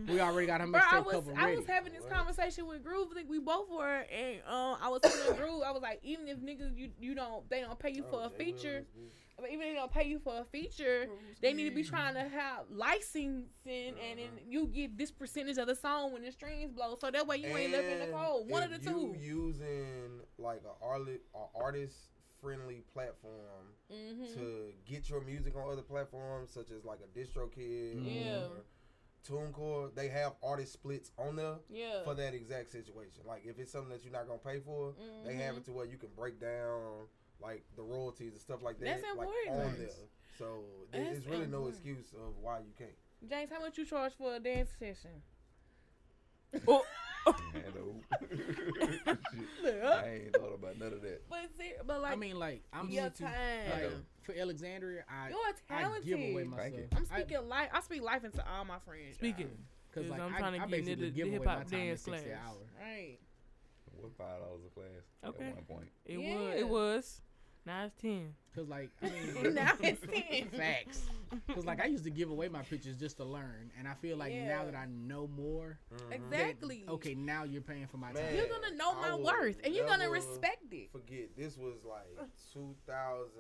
We already got her Bro, I was cover I ready. was having this conversation with Groove. I think we both were, and um, I was telling Groove, I was like, even if niggas you you don't they don't pay you for Oh, a Jay feature, but even if they don't pay you for a feature, they need to be trying to have licensing, and then you get this percentage of the song when the strings blow, so that way you ain't left in the cold. One of the if two. You using like a artist, artist friendly platform Mm-hmm. to get your music on other platforms such as like a DistroKid Yeah. or TuneCore. They have artist splits on there Yeah. for that exact situation. Like if it's something that you're not gonna pay for, they have it mm-hmm. to where you can break down like the royalties and stuff like that. That's like, important. on there. So there- That's there's really no excuse of why you can't. James, how much you charge for a dance session? Oh, Hello. Shit. I ain't thought about none of that. But see, but like I mean, like I'm your used time. like for Alexandria. I You're talented. I talented. give away Thank myself. I'm I- speaking life. I speak life into all my friends. speaking. because like I'm I, trying to I get into the- the hip-hop dance class. Right. What five dollars a class Okay. at one point? It Yeah. was. It was. Now it's ten. Cause like I mean, now it's ten. facts. Cause like I used to give away my pictures just to learn, and I feel like Yeah. now that I know more, that, Exactly. okay, now you're paying for my Man. time. You're gonna know I my would worth, and you're gonna respect it. Forget this was like 2000,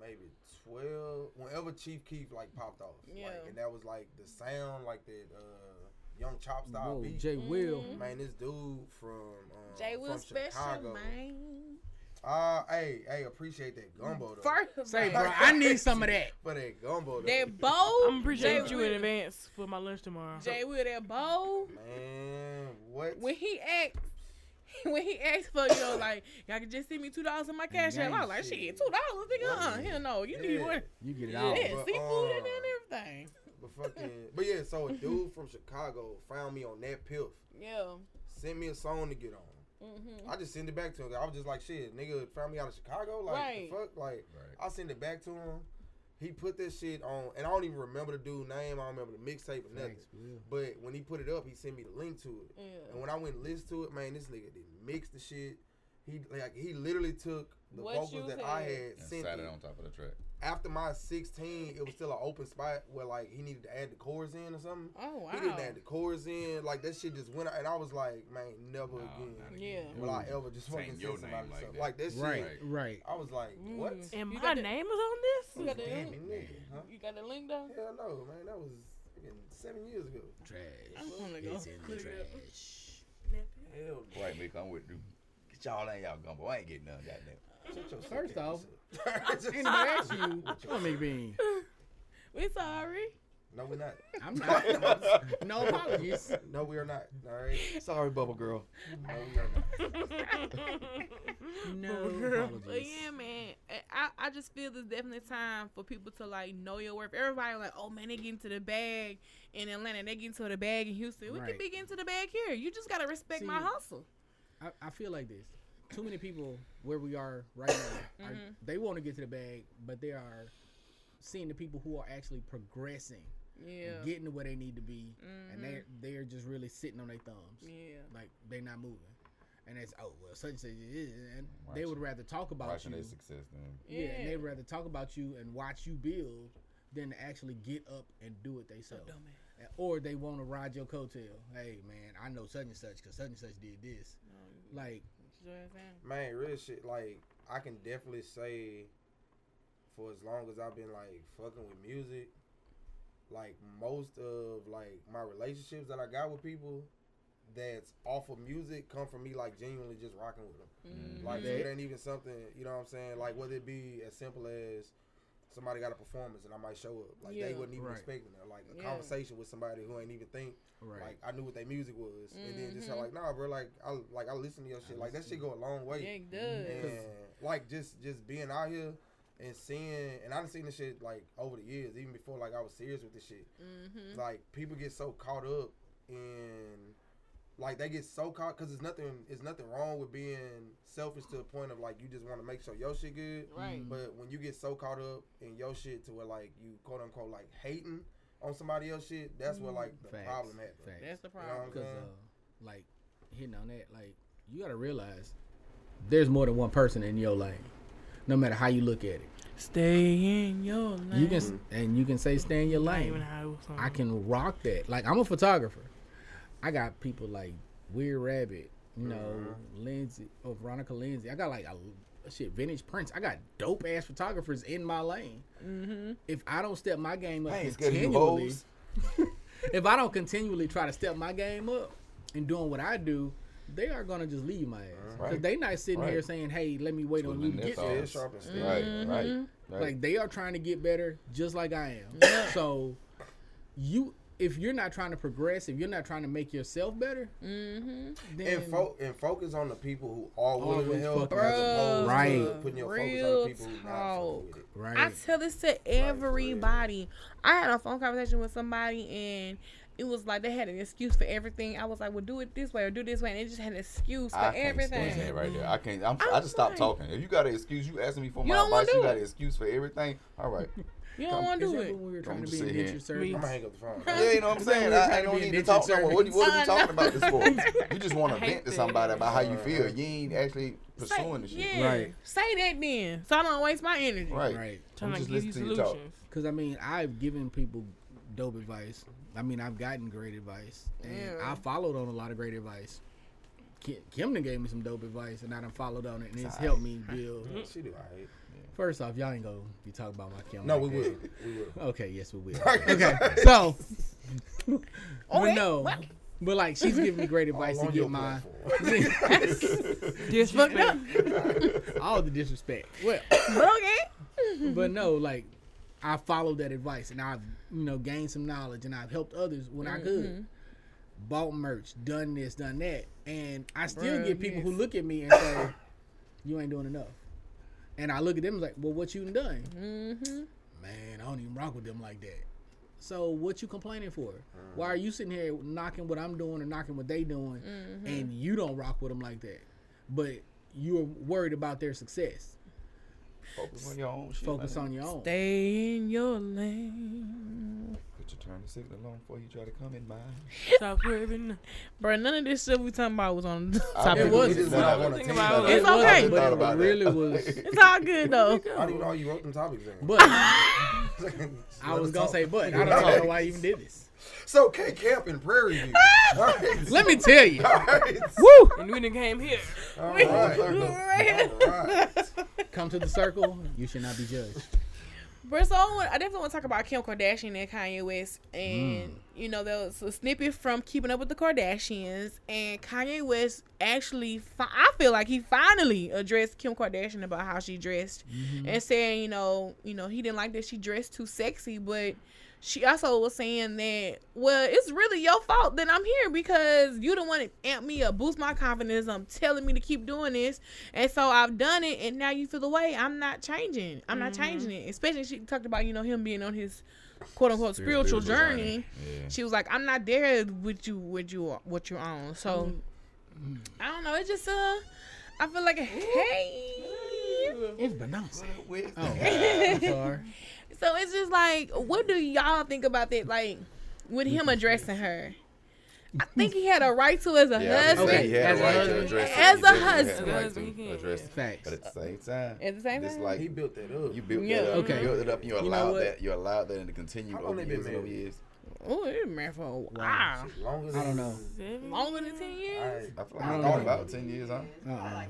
maybe 12. Whenever Chief Keef like popped off, Yeah. like, and that was like the sound, like that uh, Young Chop style Whoa, beat. Jay Will. Mhm. Man, this dude from um, Jay from Will special, Chicago. man. Uh, hey, hey, appreciate that gumbo though. First of Say, all, bro, I need some of that. for that gumbo though. that bow. I'm appreciate Jay you in advance for my lunch tomorrow. Jay Will that bow. Man, what? When he asked, when he asked for you know like y'all can just send me two dollars in my cash app, I was like shit. shit, two dollars, nigga. Uh, hell no, you need Yeah. one. You get it Yeah. all. Yeah, but, seafood uh, and everything. But fucking, but yeah. So a dude from Chicago found me on that piff, Yeah. sent me a song to get on. Mm-hmm. I just sent it back to him. I was just like, shit, nigga found me out of Chicago. Like, Right. the fuck? Like, Right. I sent it back to him. He put this shit on, and I don't even remember the dude name. I don't remember the mixtape or nothing. Thanks, But when he put it up, he sent me the link to it. Yeah. And when I went and listened to it, man, this nigga didn't mix the shit. He like he literally took the What vocals you that I had. had And sent sat it on top of the track. After my 16, it was still an open spot where like he needed to add the chorus in or something. Oh wow. He didn't add the chorus in. Like that shit just went out, and I was like, man, never Nah, again. again. Yeah. Will I ever just fucking your send somebody name like something that. like that shit? Right, Right. right. I was like, what? Mm. And You my the- name is on this. You got the Damn link? it, nigga, huh? You got the link though? Hell no, man. That was fucking seven years ago. Trash. I'm gonna go. It's in the trash. Hell no. Right, Mick, I'm with you. Get y'all in y'all gumbo. I ain't getting none, goddamn. Shut your First sick off, ass up. Anybody ask you, what you want me bean? We sorry. No, we're not. I'm not. no apologies. No, we are not. All right. Sorry, Bubble Girl. No, we are not. No Girl. apologies. But yeah, man, I, I just feel there's definitely time for people to like know your worth. Everybody like, oh man, they get into the bag in Atlanta, they get into the bag in Houston. We Right. can be getting to the bag here. You just gotta respect my hustle. I, I feel like this. Too many people where we are right now, are, Mm-hmm. they want to get to the bag, but they are seeing the people who are actually progressing, Yeah, getting to where they need to be, and Mhm. they they're just really sitting on their thumbs, yeah. like they're not moving. And it's oh well, such and such, is," and they would rather talk about Watching you. their success, then. Yeah, and Yeah. they'd rather talk about you and watch you build than to actually get up and do it themselves. dumbass. Or they want to ride your coattail. Hey man, I know such and such because such and such did this. Like Man, real shit. Like I can definitely say, for as long as I've been like fucking with music, like most of like my relationships that I got with people that's off of music come from me like genuinely just rocking with them. Mm-hmm. Like Yeah. it ain't even something, you know what I'm saying? Like whether it be as simple as somebody got a performance and I might show up. Like they Yeah. wasn't even Right. expecting it. Like a Yeah. conversation with somebody who ain't even think right. like I knew what their music was. And then just Mhm. like, nah, bro, like I like I listen to your shit. Like that shit go a long way. Yeah, it does. And like just just being out here and seeing and I've seen this shit like over the years, even before like I was serious with this shit. Mm-hmm. Like people get so caught up in like they get so caught because it's nothing it's nothing wrong with being selfish to the point of like you just want to make sure your shit good. Right. But when you get so caught up in your shit to where like you quote unquote like hating on somebody else shit, that's where like the Facts. problem happens. Facts. That's the problem. what I'm Because, saying? uh, like, hitting on that, like, you gotta realize there's more than one person in your lane, no matter how you look at it. Stay in your lane. You can s and you can say stay in your Not lane. how I can rock that. Like, I'm a photographer. I got people like Weird Rabbit, you know, Lindsay or Veronica Lindsay. I got like a shit vintage Prince. I got dope ass photographers in my lane. Mm-hmm. If I don't step my game up I ain't scared of you continually, if I don't continually try to step my game up and doing what I do, they are gonna just leave my ass. Cause Right. they not sitting here saying, "Hey, let me wait on you to get their there." Stay thumbs. sharp and steady. Right, Mm-hmm. right, right. Like they are trying to get better, just like I am. So, you, if you're not trying to progress, if you're not trying to make yourself better, Mm-hmm. then and, fo- and focus on the people who are willing to help fucking- as opposed Right. putting your focus on Real the people who not talk. with it. right, I tell this to everybody. I had a phone conversation with somebody and it was like they had an excuse for everything. I was like, "Well, do it this way or do this way," and they just had an excuse for I can't everything. stand that right there. I can't. I'm, I'm i just stopped like- talking. If you got an excuse, you asking me for my don't advice. You got it. an excuse for everything. All right. You don't want to do it. when we were trying to be sit here. indentured I'm gonna hang up the phone. Yeah, you know what I'm saying. I, I don't be need to talk no more. What, what are we talking about this for? You just want to vent to somebody about how you feel. You ain't actually pursuing the shit. yeah, Right. say that then, so I don't waste my energy. Right. Right. Trying I'm to just give you listening to you talk. solutions. Because I mean, I've given people dope advice. I mean, I've gotten great advice, and Yeah. I followed on a lot of great advice. Kim, Kim gave me some dope advice, and I done followed on it, and it's helped me build. She do alright. First off, y'all ain't gonna be talking about my camera. No, like we will. We will. Okay, yes, we will. okay, so, but Okay, no, well. but like she's giving me great advice to get your my platform. Disrespect. all the disrespect. Well, But okay. but no, like I followed that advice and I've you know gained some knowledge and I've helped others when I could. Mm-hmm. Bought merch, done this, done that, and I still Bruh, get people who look at me and say, "You ain't doing enough." And I look at them like, "Well, what you done?" Mm-hmm. Man, I don't even rock with them like that. So what you complaining for? Why are you sitting here knocking what I'm doing or knocking what they doing, and you don't rock with them like that? But you're worried about their success. Focus on your own. Focus man. on your own. Stay in your lane. Put your turn the signal on before you try to come in mine. Stop craving. Bro, none of this shit we talking about was on the I topic. It was. It is what I want to Think think about about. it. It's I okay. just But thought it about really that. was. It's all good though. I don't even know how you wrote them topics in. But I was gonna say, but I don't know why I even did this. So K Camp in Prairie View. All right. Let me tell you. All right. Woo! And we done came here. All right. All right. Come to the circle. You should not be judged. Bro, so I, want, I definitely want to talk about Kim Kardashian and Kanye West and mm. you know, there was a snippet from Keeping Up with the Kardashians, and Kanye West actually, fi- I feel like he finally addressed Kim Kardashian about how she dressed, mm-hmm. and saying, you know, you know, he didn't like that she dressed too sexy, but she also was saying that, well, it's really your fault that I'm here because you don't want to amp me up, boost my confidence. I'm telling me to keep doing this, and so I've done it, and now you feel the way. I'm not changing. I'm not mm-hmm. changing it. Especially she talked about you know him being on his quote unquote spiritual, Spiritual journey. journey. Yeah. She was like, I'm not there with you, with you, what you're on. So mm-hmm. I don't know. It just uh, I feel like hey. It's Beyonce. With- Oh, I'm sorry. So it's just like, what do y'all think about that? Like, with him addressing her, I think he had a right to as a Yeah, I husband. was Okay, he had as a a right to husband. address it. As a husband. right As a husband, to address Facts. But at the same time, At the same time. it's like He built that up. you built Yeah, that up. okay. You built it up. You You know allowed that. You allowed that to continue How long over been years and over married? years. oh, it been married for a while. Shit, Longer I don't know. Seven? Longer than ten years. I, I feel like I I thought know. about ten years, huh? Uh-uh.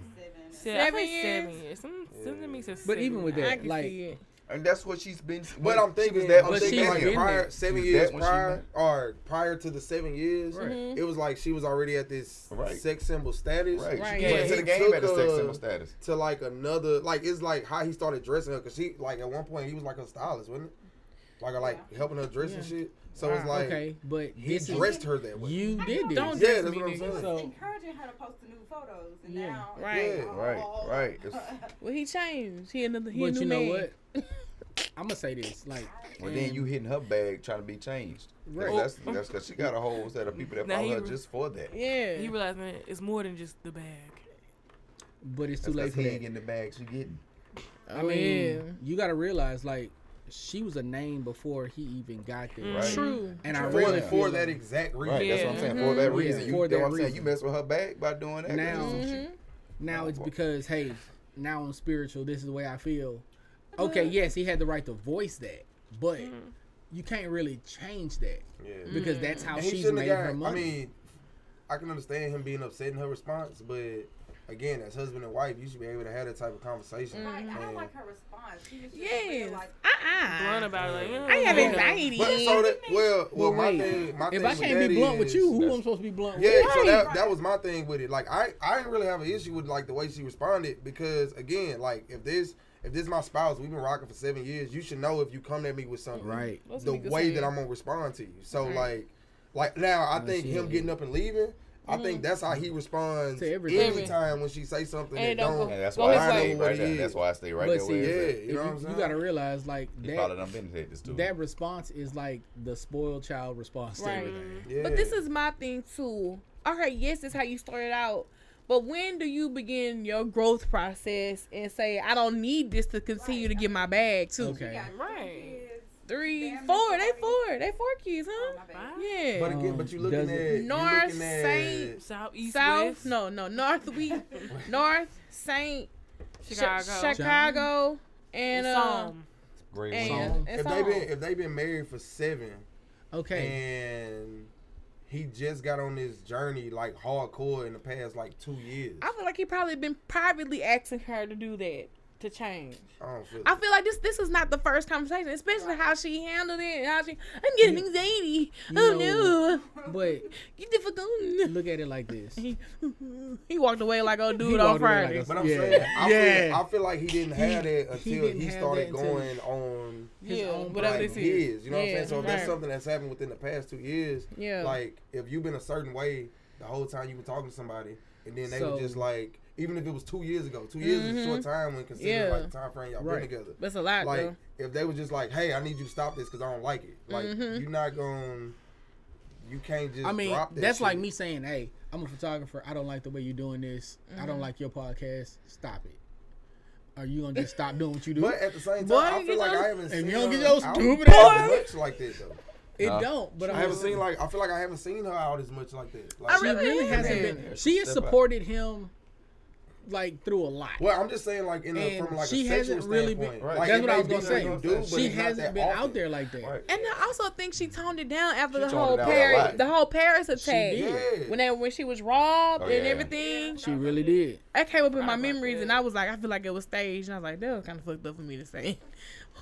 Se- I Seven think years? Seven years. Some, something to me But even with that, like, see it. And that's what she's been. but I'm thinking, that I'm when But she thinking like prior there. seven She years that when she prior, or prior to the seven years, Right. Mhm. it was like she was already at this Right. sex symbol status. Right. Right. She Yeah, came into he the game at the sex symbol status. To like another, like it's like how he started dressing her, cause she like at one point he was like a stylist, wasn't it? Like like helping her dress and shit. So it's like okay, but he this is dressed her that way. you did this. Don't Yeah, dress that's me, what I'm saying. So encouraging her to post the new photos, and Yeah. now Right. Yeah. Right. Right. It's- Well, he changed. He another. He a but new you know man. what? I'm gonna say this, like, Well, then you hitting her bag trying to be changed. Right. That's that's because she got a whole set of people that Now follow he her just for that. Yeah. He realized, man, it's more than just the bag. but it's too That's late late for he ain't getting the bag she getting. I mean, you got to realize, like, she was a name before he even got there. Mm-hmm. Right. True. And I for, really for that exact reason. Right. That's what I'm Yeah. saying. For that reason, Yeah, you for know that what I'm saying. reason. You mess with her back by doing that. Now- Mhm. now it's because hey, now I'm spiritual. This is the way I feel. Mm-hmm. Okay, yes, he had the right to voice that, but mm-hmm. you can't really change that Yeah. because that's how And she's made have her got. I mean, I can understand him being upset in her response, but again, as husband and wife, you should be able to have that type of conversation. Right, I don't like her response. She was just Yes. real, like, Uh-uh. Blunt about it. Like, I have yeah. anxiety. But so that well, well, But my wait, thing, my if thing I can't be blunt with you, who That's- am supposed to be blunt with? Yeah, so that that was my thing with it. Like I, I didn't really have an issue with like the way she responded because again, like if this if this is my spouse, we've been rocking for seven years, you should know if you come at me with something, Right. The way that I'm gonna respond to you. So Right. like, like now I think him getting up and leaving. I think mm-hmm. that's how he responds To everything. anytime when she say something And that don't don't. go- And that's why his I way. stay What right it there. is. That's why I stay right but there see, Yeah, you know you, what I'm you gotta realize like at. He probably that done been said this too. that response is like the spoiled child response to everything. Yeah. But this is my thing too. Okay, yes, this is how you started out. But when do you begin your growth process and say, I don't need this to continue to get my bag too? Okay. got Right. Kids. Three, Damn, four, they four. They four kids, huh? Oh, my bad. Wow. Yeah. But again, but you looking Does at it- North looking at Saint- South, east, South? west. No, no. North we North Saint Chicago. Chi- Chicago and uh Psalm. Great and, and if they Psalm. been if they been married for seven Okay. and he just got on this journey like hardcore in the past like two years. I feel like he probably been privately asking her to do that to change. I don't feel. I feel like this this is not the first conversation, especially how she handled it. How she, I'm getting anxiety. you Oh know- no, But you difficult. look at it like this. He, he walked away like He dude on walked away like Friday. a- But I'm Yeah. saying, I, Yeah. feel, I feel like he didn't have that until he, didn't started going on his yeah, own whatever like this his. is. You know what I'm saying? So if that's something that's happened within the past two years, Yeah. like if you've been a certain way the whole time you've been talking to somebody, and then they So- were just like, even if it was two years ago, two years is a short time when considering Mm-hmm. Yeah. like the time frame y'all Right. been together. That's a lot like though. if they were just like, "Hey, I need you to stop this because I don't like it." Like Mhm. you're not going, you can't just. I mean, drop that that's like me saying, "Hey, I'm a photographer. I don't like the way you're doing this. I Mm-hmm. don't like your podcast. Stop it." Are you gonna just stop doing what you do? But at the same time, Boy, I feel like know- I haven't If seen you don't her get your stupid as ass- much like that though. it Nah. don't. But I I'm haven't seen like I feel like I haven't seen her out as much like that. Like, I She really really hasn't haven't. been. She has Step up. supported him like through a lot. Well, I'm just saying, like in a, from like she a sexual hasn't really standpoint. been. Right. Like, that's what I was gonna say. do, she hasn't been often. out there like that. Right. And I also think she toned it down after She the whole it down a Paris, the whole Paris attack. did. When they when she was robbed Oh, and yeah. everything, She really did. that came up in my memories, that. and I was like, I feel like it was staged, and I was like, that was kind of fucked up for me to say.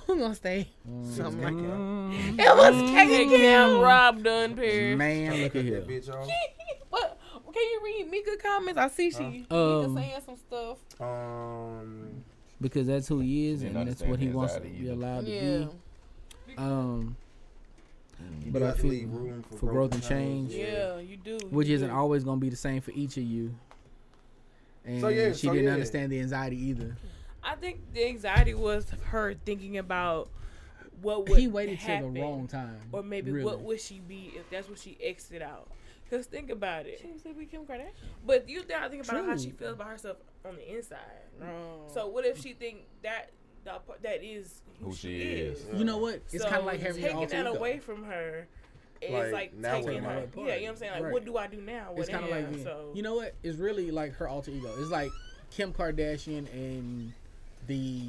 Who gonna stay? Mm. Something like that. It was Hey, Kevin Cam Kim. Rob done Paris. Man, look at here. Bitch. What? Can you read Mika comments? I see she Um, Mika saying some stuff. Um, Because that's who he is, and that's what he wants to be either. allowed to Yeah. be. Um, you But I have feel room for, for growth and change. Yeah, you do. which you isn't do. always going to be the same for each of you. And So, yeah, she so, didn't yeah. understand the anxiety either. I think the anxiety was her thinking about what would He waited happen, till the wrong time. or maybe really. what would she be if that's what she exited out. Cause think about it. She said we Kim Kardashian. But you gotta think about how she feels about herself on the inside. Oh. So what if she think that that, part- that is Who she is. You know what? It's kind of like having taking that ego. away from her. It's Like, like, now taking am I? her. Yeah, you know what I'm saying. Like, Right. what do I do now? What It's kind of like am? so you know what? It's really like her alter ego. It's like Kim Kardashian and the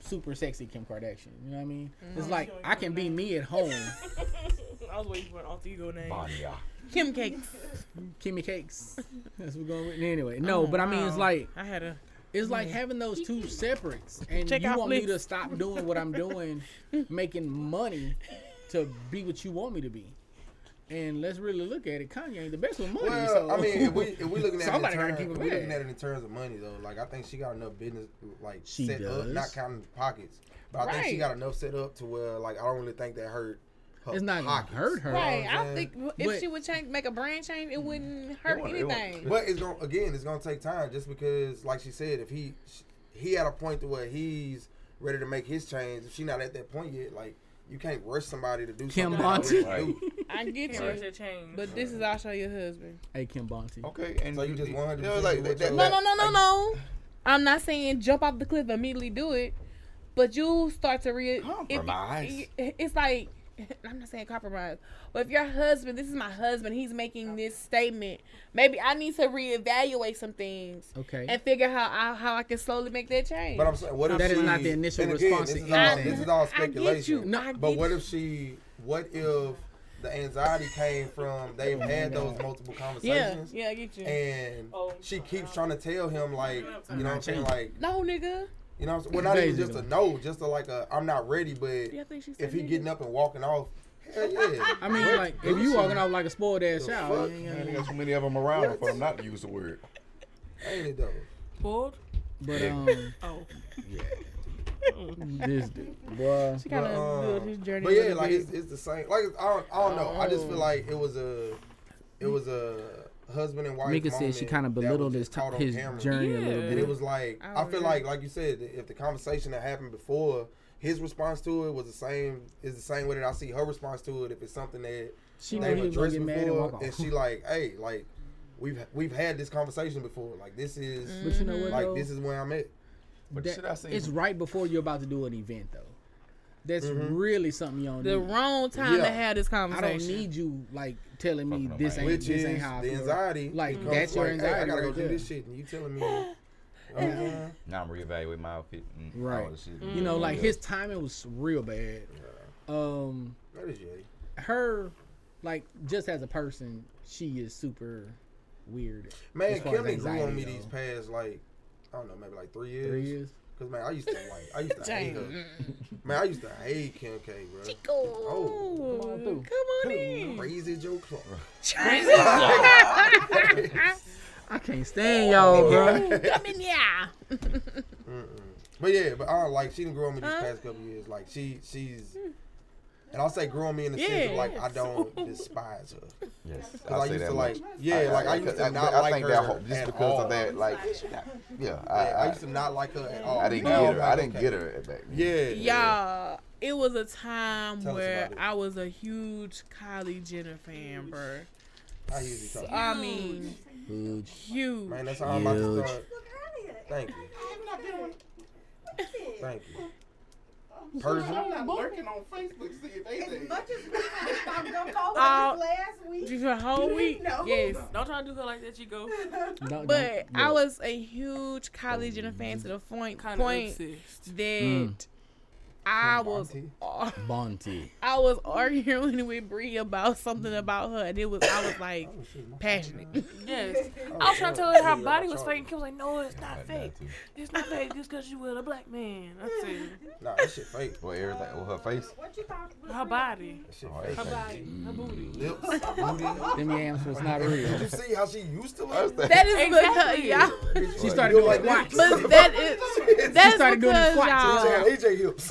super sexy Kim Kardashian. You know what I mean? It's mm-hmm. like I can be me at home, I was waiting for an alter ego name. Vanya. Kim Cakes. Kimmy Cakes. That's what we're going with. Anyway, no, oh, but I mean it's like I had a. it's like having those two separates, and Check you out want me to stop doing what I'm doing, making money to be what you want me to be. And let's really look at it. Kanye ain't the best with money. Well, so. I mean, if we if we looking at Somebody it in terms, keep it we looking at it in terms of money though, like I think she got enough business like She set up, does. not counting pockets, but I think she got enough set up to where like I don't really think that hurt. Her It's not gonna hurt her. you know Right. I'm I think if But- she would change, make a brand change, it mm. wouldn't hurt won't- it won't- anything. But it's gonna again, it's gonna take time just because, like she said, if he he at a point to where he's ready to make his change, if she not at that point yet, like you can't rush somebody to do Kim something. they already Bonte. do. I get you. rush. But this is I'll show your husband. Hey Kim Bonte. Okay, and So you just 100% you know, like do that, that, No, no, no, no, no. I'm not saying jump off the cliff and immediately do it, but you start to real Compromise. it's like I'm not saying compromise, but if your husband, this is my husband, he's making this statement. Maybe I need to reevaluate some things Okay. and figure how I, how I can slowly make that change. But I'm saying, what if That is she, not the initial and again, response This to is, all, anything. this is all I get speculation. you. I But what you. if she? What if the anxiety came from they've oh, had those multiple yeah, conversations? yeah, I get you. And Oh, she keeps trying to tell him like, you know what I'm saying, like, no, nigga. You know, what I'm saying? well, not even just a no, just a like a I'm not ready. But Yeah, I think she said if he getting up and walking off, hell yeah. I mean, like if you walking off like a spoiled ass The child, fuck? you know, Man, there's so many of them around for them not to use the word. ain't it though? Spoiled? but um, Oh. Yeah. this dude, boy. She kind But, of um, his journey. But yeah, like it's, it's the same. Like I don't, I don't know. I just Oh. feel like it was a, it was a husband and wife. Mika said she kind of belittled his t- his camera. journey a little Yeah. And bit. it was like I I, feel really- like, like you said, if the conversation that happened before, his response to it was the same. Is the same way that I see her response to it. If it's something that She knew they've he was gonna addressed get mad and before, and she like, hey, like we've we've had this conversation before. Like this is But you know what like though? this is where I'm at. But That- should I say it's right before you're about to do an event though. That's Mm-hmm. really something you don't the need. wrong time Yeah. to have this conversation. I don't need you like telling me Fucking this ain't my Which this is ain't how I the feel. anxiety. Like, becomes that's your like, hey, I gotta go right do there. this shit, and you telling me. you know I'm? Now I'm reevaluating my outfit and Right. all this shit. You know, like Yeah. his timing was real bad. Um, That is Jay. her, like just as a person, she is super weird. Man, as far as Kim done grew on me go. these past like I don't know, maybe like three years. Three years. Cause man, I used to like I used to hate her. Man, I used to hate Kim K, bro. Oh, Come on through. come on in. Crazy Joe Clark. I can't stand y'all, bro. Come in, yeah. But yeah, but I don't like she didn't grow on me these Huh? past couple years. Like she she's and I'll say grow on me in the sense of like I don't despise her. Yes, Cause I, say used that to much. like yeah, like I used to not I like think her that whole- just at because all. of that, like, yeah, I, I I, used to not like her at all. I didn't Now get her. like, I didn't okay. get her back. then. Yeah, Y'all, it was a time Tell where. I was a huge Kylie Jenner fan, bro. I usually talk. I mean, Huge. huge. Man, that's how I'm about to Huge. start. Thank you. Thank you. Persian. I'm not lurking on Facebook to see if they As much as we kind of stopped them over Uh, last week. For a whole week, No. yes. Don't try to do her like that, Chico. Don't- But don't- I was a huge Kylie Jenner fan to the point Kind of point obsessed. that Mm. I was Auntie. Bonte. I was arguing with Bree about something about her, and it was I was like oh, passionate. Yes. Oh, I was trying to tell her her body was fake. and Kim was like, no, it's not fake. It's not fake just because you with a black man. I said, Nah, that shit fake. Well, everything. Well, her face. What you talking her body. Oh. Her everything. body. Her booty. Lips, booty. Them yams was not real. Did you see how she used to look? That is Exactly. because y'all. She started doing squats. But that is that's started doing the because squats. y'all. AJ hips.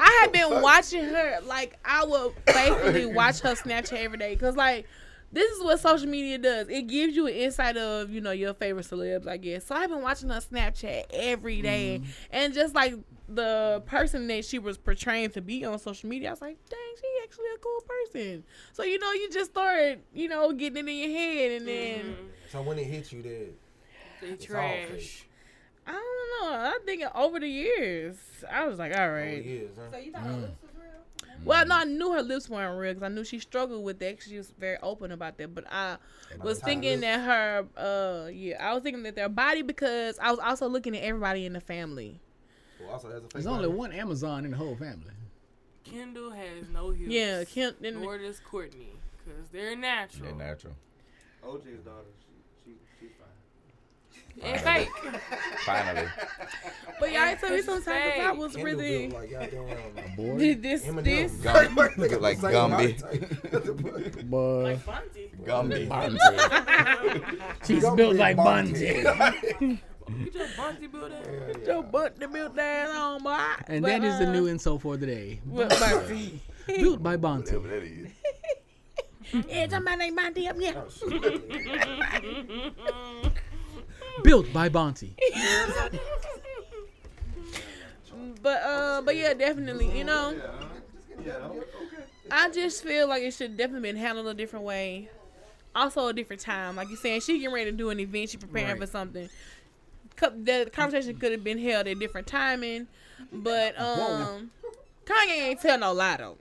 I have been watching her like I would faithfully watch her Snapchat every day because like this is what social media does. It gives you an insight of you know your favorite celebs, I guess. So I've been watching her Snapchat every day. Mm-hmm. and just like the person that she was portraying to be on social media, I was like, dang, she actually a cool person. So you know, you just start you know getting it in your head, and then mm-hmm. so when it hits you, that They it's all trash. Fake. I don't know. I think over the years, I was like, all right. Right. huh? So you thought her lips was real? Well, no, I knew her lips weren't real because I knew she struggled with that. She was very open about that. But I was thinking that her, uh, yeah, I was thinking that their body because I was also looking at everybody in the family. Who also has a There's only body. one Amazon in the whole family. Kendall has no hips. Yeah, Kim. Then, Nor does Kourtney. Because they're natural. They're natural. OJ's daughter, she, she, she's fine. And fake. Finally. but y'all told me sometimes fake. I was Kendall really like goddamn Boy, did this Eminem. this. Gum- look like Gumby. body type. boy. Like Bunty. Gumby. She's Gumby built like Bonte. Bunty. Get your Bunty built in. Your butt to build on, boy. And But, that is the uh, new insult for the day. but- but- Built by Bonte. Whatever that is. Yeah, somebody ain't my damn yeah. Shit. Built by Bonte. But uh, but yeah, definitely, you know. I just feel like it should definitely been handled a different way. Also, a different time. Like you saying, she getting ready to do an event. She preparing Right. for something. The conversation could have been held at different timing, but um, Kanye ain't tell no lie though.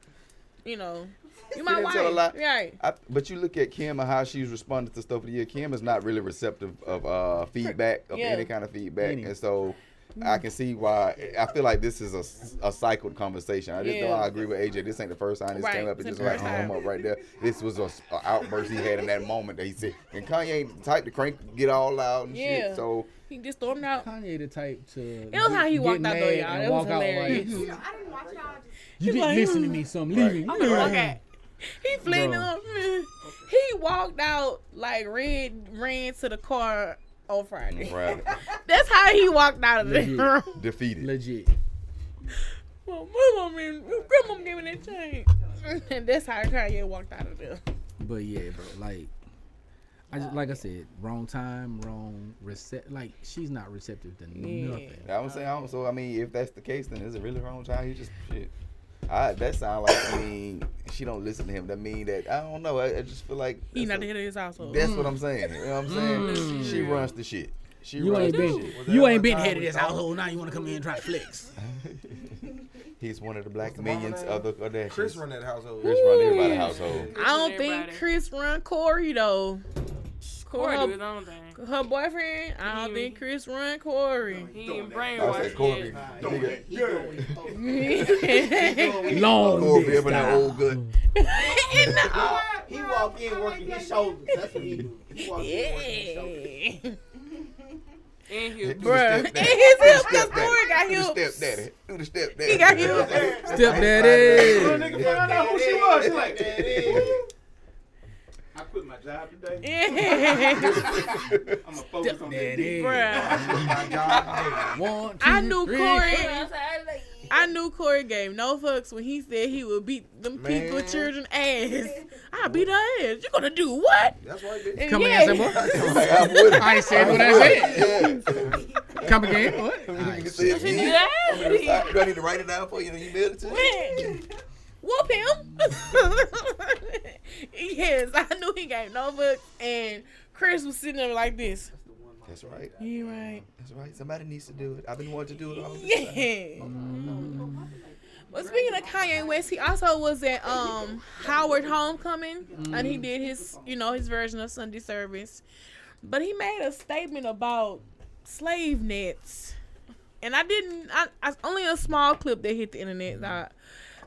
You know, you my wife, tell a lie. right? I, but you look at Kim and how she's responded to stuff of the year. Kim is not really receptive of uh, feedback, of Yeah. any kind of feedback, Any. and so I can see why. I feel like this is a, a cycled conversation. I just Yeah. know I agree with AJ. This ain't the first time this Right. came up. It just the like first hung time. up right there. This was a, s- a outburst he had in that moment that he said, and Kanye ain't the type to crank, get all out and Yeah. shit. So He just stormed out. Kanye the type to. It was how he get walked out though, mad y'all. and It was walk out hilarious. like, You know, I didn't watch y'all. You didn't like, listen to me, so I'm leaving. I'm gonna walk out. He fleeing Bro. me. He walked out like red ran to the car on Friday. right, That's how he walked out of the room. defeated. Legit. Well, my mom and grandma gave me that chain. And that's how Kanye walked out of there. But yeah, bro, like I just like I said, wrong time, wrong recept. Like she's not receptive to Yeah. nothing. I would say, I- so I mean, if that's the case, then is it really wrong child? He just shit. I, that sound like I mean she don't listen to him. That mean that I don't know. I, I just feel like He that's not a- the head of his household. That's what I'm saying. You know what I'm mm. saying? Mm. She runs the shit. She You runs ain't the been shit. Was you ain't been head of this household. Now you want to come in and try to flex. He's one of the black the mama minions name? of the Kardashians. Kris run that household. Kris run everybody's household. I don't think Kris run Corey though. Corey do Her, his own thing. her boyfriend, I don't He- think Kris run Corey. He ain't I brainwashed said yet. Nigga, Long Corby dick up in that old good. He walk in working his shoulders. That's what he do. He walk in working his shoulders. yeah. And Do he the Bruh. And his Do the cause Corey got daddy. Do the hips. step daddy. Do the step daddy. He got hips. Stepdaddy. Nigga found out who she was. She like, That is. I quit my job today. I'm gonna focus on this. Stepdaddy. Bruh. One, two, I knew three. Corey. I knew Corey gave no fucks when he said he would beat them people, Man. children ass. I beat her ass. You gonna do what? That's right, bitch. Come yeah. again, say what? I'm with it. I ain't said what I said. Yeah. Come again, what? You can say it She again. do? I'm gonna decide- need to write it down for you? You mail it to me? Man, whoop him. yes, I knew he gave no fucks, and Kris was sitting there like this. That's right. You right? That's right. Somebody needs to do it. I've been wanting to do it all this time. Yeah. But speaking of Kanye West, he also was at um Howard Homecoming, and he did his, you know, his version of Sunday service. But he made a statement about slave nets. and I didn't. I, I only a small clip that hit the internet. uh,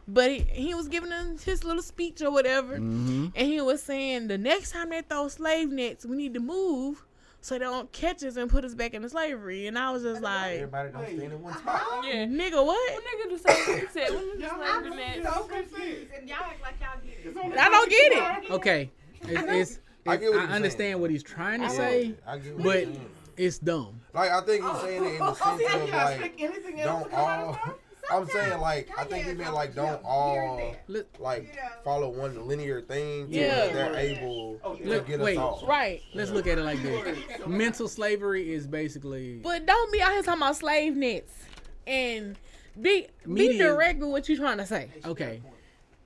but he, he was giving them his little speech or whatever, Mm-hmm. and he was saying the next time they throw slave nets, we need to move so they don't catch us and put us back into slavery. And I was just like, Everybody don't stand in one spot. Yeah. nigga, what? What nigga do say? He said, when you I'm slavery net? so confused, and y'all act like y'all get it. I don't get it. Okay, it's, it's, I I, get what I understand saying. what he's trying to Yeah, say, I get what but it's dumb. Like I think he's saying it in the sense of Yeah, like anything else don't to out of all. His mouth? I'm saying like I think he meant like don't all like follow one linear thing. to Yeah. where they're able oh, to Look, get wait. us off. Right. let's look at it like this. Mental slavery is basically But don't be out here talking about slave nets and be be direct with what you're trying to say. okay.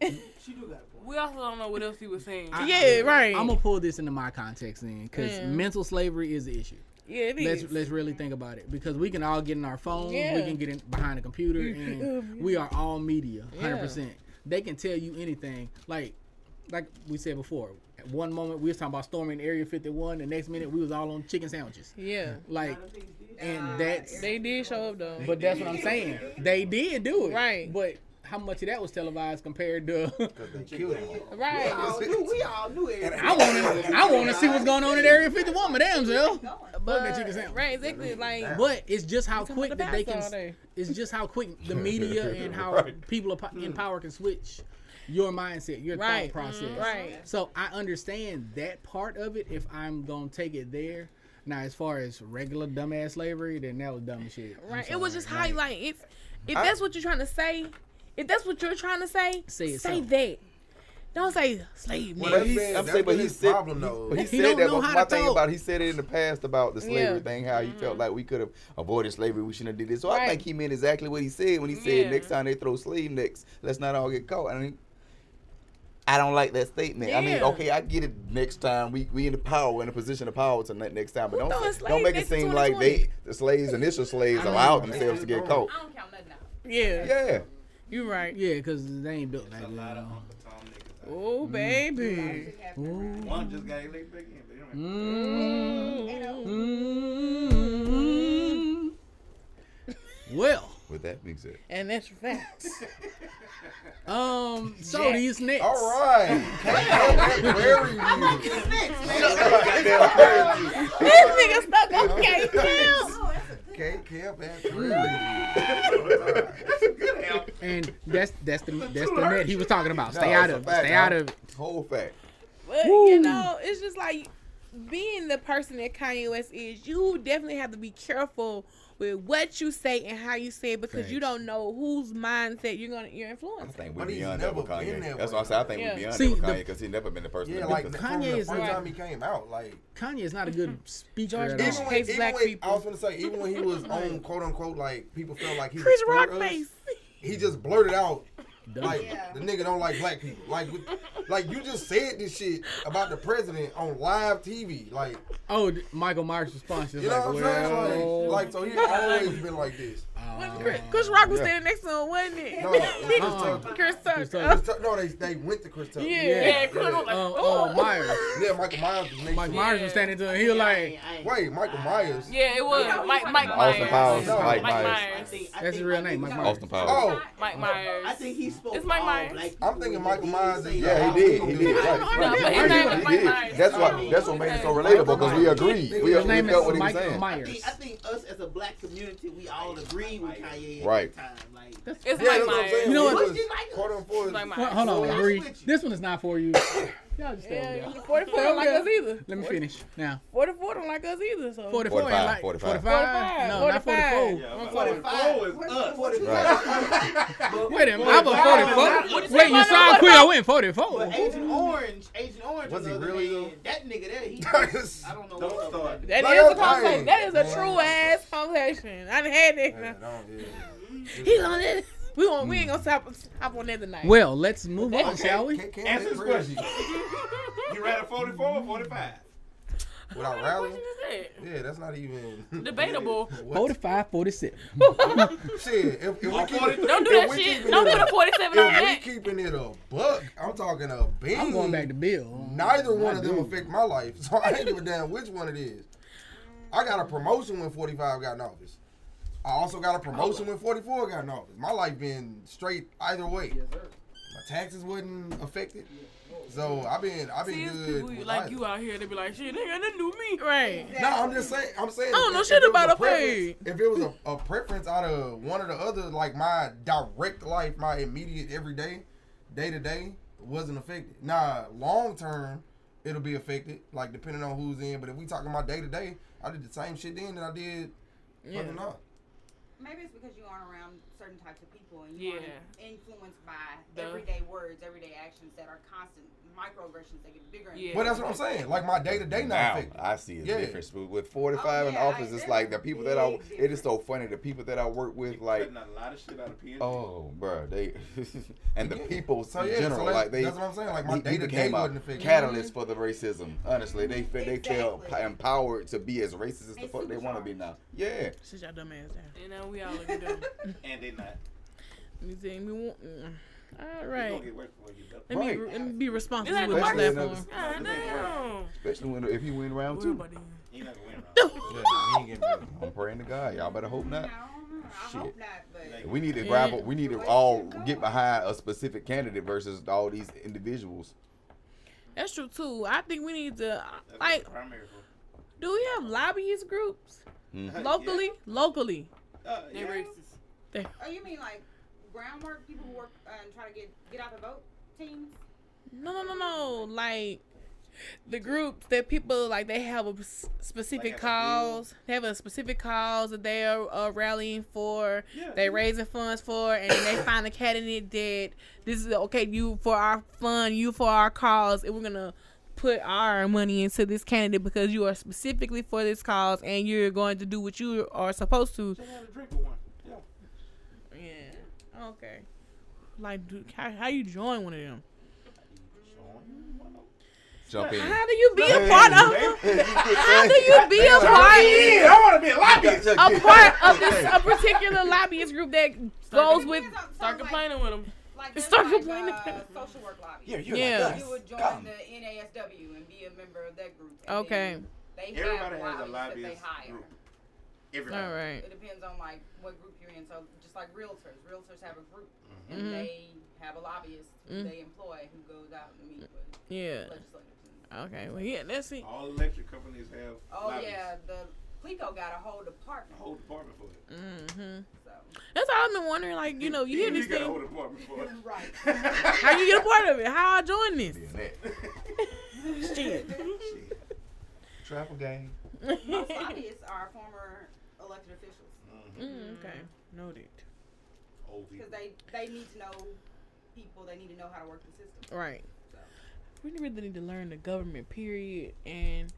She do got. We also don't know what else he was saying. Yeah, right. I'm gonna pull this into my context then, because Yeah. mental slavery is the issue. Yeah, it Let's is. let's really think about it because we can all get in our phones, we can get in behind a computer, and we are all media, hundred Yeah. percent. They can tell you anything. Like like we said before, at one moment we was talking about storming Area 51, the next minute we was all on chicken sandwiches. yeah, Like, and that's they did show up though. but that's what I'm saying. They did do it, Right. But how much of that was televised compared to? Cause they killed him. right. We all knew, we all knew it. I want to I want to see what's going on at Area 51, my damn self. But, that chicken sandwich. right, exactly. Like But it's just how quick about that they the can. past all day. It's just how quick the media and how Right. people in mm. power can switch your mindset, your Right. thought process. Right. So I understand that part of it. If I'm gonna take it there. Now, as far as regular dumbass slavery, then that was dumb shit. Right. It was just how you like if if I- that's what you're trying to say, if that's what you're trying to say, Say say that. Don't say slave Well, nigga. that's he- I'm saying, but he said- problem though. But he, He said don't that. know But how my to thing talk. about he said it in the past about the slavery Yeah. thing, how he felt mm-hmm. like we could have avoided slavery. We shouldn't have did this. So I think he meant exactly what he said when he said Yeah. next time they throw slave necks, let's not all get caught. I mean, I don't like that statement. I mean, okay, I get it. Next time we we in the power, in a position of power to next time, but Who don't throwing say- slave don't make it seem like they the slaves, initial slaves, allowed themselves to get caught. I don't count nothing out. Yeah, Yeah. You right. Yeah, because they ain't built like A lot of that. Uncle Tom niggas. Oh baby. here. One just got elected back in, but they don't Mm. Well, With that being said, And that's facts. um, so Jack. these next. All right. Prairie view. this nigga stuck on K Camp. K Camp at Prairie View. And that's that's the that's the net he was talking about. Stay No, out of fact, Stay out of whole fact. But you know, it's just like being the person that Kanye West is. You definitely have to be careful with what you say and how you say it because you don't know whose mindset you're gonna you're influencing. I influencing. think we're But he's beyond that with never been Kanye. that That's way. why I said I think Yeah. we're beyond See, that with the- Kanye because he's never been the person Yeah, to like make the, us. the Kanye first time he came out, like Kanye is not a good mm-hmm. speaker George at all. even when, hates even black when, people. I was gonna say even when he was on quote unquote like people felt like he Chris was Rock for us, face. he just blurted out like Yeah. the nigga don't like black people. Like like you just said this shit about the president on live TV. Like Oh, Michael Myers' response is you know like, what I'm well, saying? Like, like so he always been like this. Uh, Chris, Chris Rock was Yeah. standing next to him, wasn't it? No, Chris Uh-uh. Chris Tucker. Chris Tucker. No, they they went to Chris Tucker. Yeah. Yeah, Chris was like, uh, oh. uh, Myers. Yeah, Michael Myers was next Mike to Myers Yeah. was standing to him. He was like, Wait, Michael Myers. Yeah, it was Mike Mike Austin Powers, No. Mike Mike Myers. Myers. That's his real name, Mike Myers. Austin Powers. Oh, Mike Myers. I think he spoke. It's Mike Myers. I'm thinking Michael Myers say is- that. Yeah, he did. He did. No, but his He name did. Mike Myers. That's what that's what made it so relatable because we agreed. We, his we name felt is what he was Michael saying. I Myers. think, I think us as a black community, we all agree with Kanye at Right. that time. Like, It's yeah, Mike that's what I'm saying. You know what? was Quote unquote. Mike Well, hold on, I'm Bree. This one is not for you. Y'all just stay Yeah, over there. 44 don't like us either. Let me finish now. 44 don't like us either. So 44 45, like 45. 45? No, not 44. Yeah, I'm but 44. is us. But- Wait a minute, I'm a 44. you Wait, you saw What quick, I went 44. But Agent Orange, Agent Orange, Was on he really, hand, that nigga there, he, I don't know. Don't what start. That Like, is a conversation. That is a true ass conversation. I done had Yeah, that. don't- He on it. We won't. We ain't hmm. gonna stop hop on that tonight. Well, let's move on, shall we? Can't- can't Answer let this question. You ran a 44 or 45? Without What rallying? you just said? Yeah, that's not even Debatable. What? 45, 47. Shit, if, if we keep, Don't do that we shit. keeping Don't it put a- a 47 on If we that. keeping it a buck, I'm talking a bean. I'm going back to Bill. Neither one I of them affect my life, so I ain't give a damn which one it is. I got a promotion when 45 got in office. I also got a promotion when 44 got in office. My life been straight either way. My taxes wasn't affected. So I've been I've been See, good. people like either. you out here, they be like, shit, they got nothing to do me. Right. No, I'm just saying. I'm saying. Oh, I don't if- know if shit it was about a a preference- If it was a, a preference out of one or the other, like my direct life, my immediate everyday, day to day, wasn't affected. Nah, long term, it'll be affected. Like depending on who's in. But if we talking about day to day, I did the same shit then that I did. Yeah. fucking now. Maybe it's because you aren't around certain types of people and you Yeah. aren't influenced by The- everyday words, everyday actions that are constant microaggressions that get bigger and Yeah. But that's what I'm saying. Like my day to day not Now affected. I see a Yeah. difference with, with 45 Oh, in yeah, office. I- It's like the people that I. big It is so funny. The people that I work with, like, Cutting a lot of shit out of PNG. oh, bro, they and the Yeah. people So, in yeah, so general, like they. that's what I'm saying, like, my he- he day-to-day became a wasn't affected. catalyst mm-hmm. for the racism. Honestly, they feel they feel empowered to be as racist as the fuck they want to be now. Yeah. Sit your dumb ass down. And now we all looking dumb. And they not. You think we want? Mm. All It's right. gonna get worse before you get Let me, Right. let me be responsible Is with my Especially platform. another- God damn. Especially when if he win round two. about them. Not gonna win round. Yeah, getting. I'm praying to God. Y'all better hope not. don't know. I Shit. not, but We need to Yeah. grab. We need to all get behind a specific candidate versus all these individuals. That's true too. I think we need to like. the primary vote. Do we have lobbyist groups Hmm. locally? Locally. Uh, They yeah. racist. Oh, you mean like groundwork people who work uh, and try to get get out the vote teams? No, no, no, no. Like the groups that people like, they have a specific Like have a cause. They have a specific cause that they are uh, rallying for. Yeah. They raising funds for, and they find a candidate that this is okay. You for our fund, you for our cause, and we're gonna put our money into this candidate because you are specifically for this cause, and you're going to do what you are supposed to. Just had a drink with one. Yeah. Yeah. Okay. Like, do, how, how you join one of them? Jump in. How do you be a part of? How do you be a part? Yeah, I want to be a lobbyist. a part of this a particular lobbyist group that goes with Start so, like- complaining with them. Like, there's Start like, complaining. Uh, social work lobby. Yeah, you're Yeah. like You would join Come. the NASW and be a member of that group. Okay. They Everybody have has a lobbyists that they lobbyist group. Everybody. all right It depends on like what group you're in. So just like realtors, realtors have a group and Mhm. they have a lobbyist who Mm. they employ who goes out and meet with yeah legislators. Okay well yeah let's see. All electric companies have. oh lobbyists. yeah, the Plico got a whole A department. whole department for it. mm-hmm. So that's all I've been wondering like you know you hear You this got a whole thing department for it. right. how you get a part of it how I join this Shit. Travel game. Most lobbyists are former elected officials. Mm, okay. Noted. Because they they need to know people. They need to know how to work the system. right. So. we really need to learn the government period and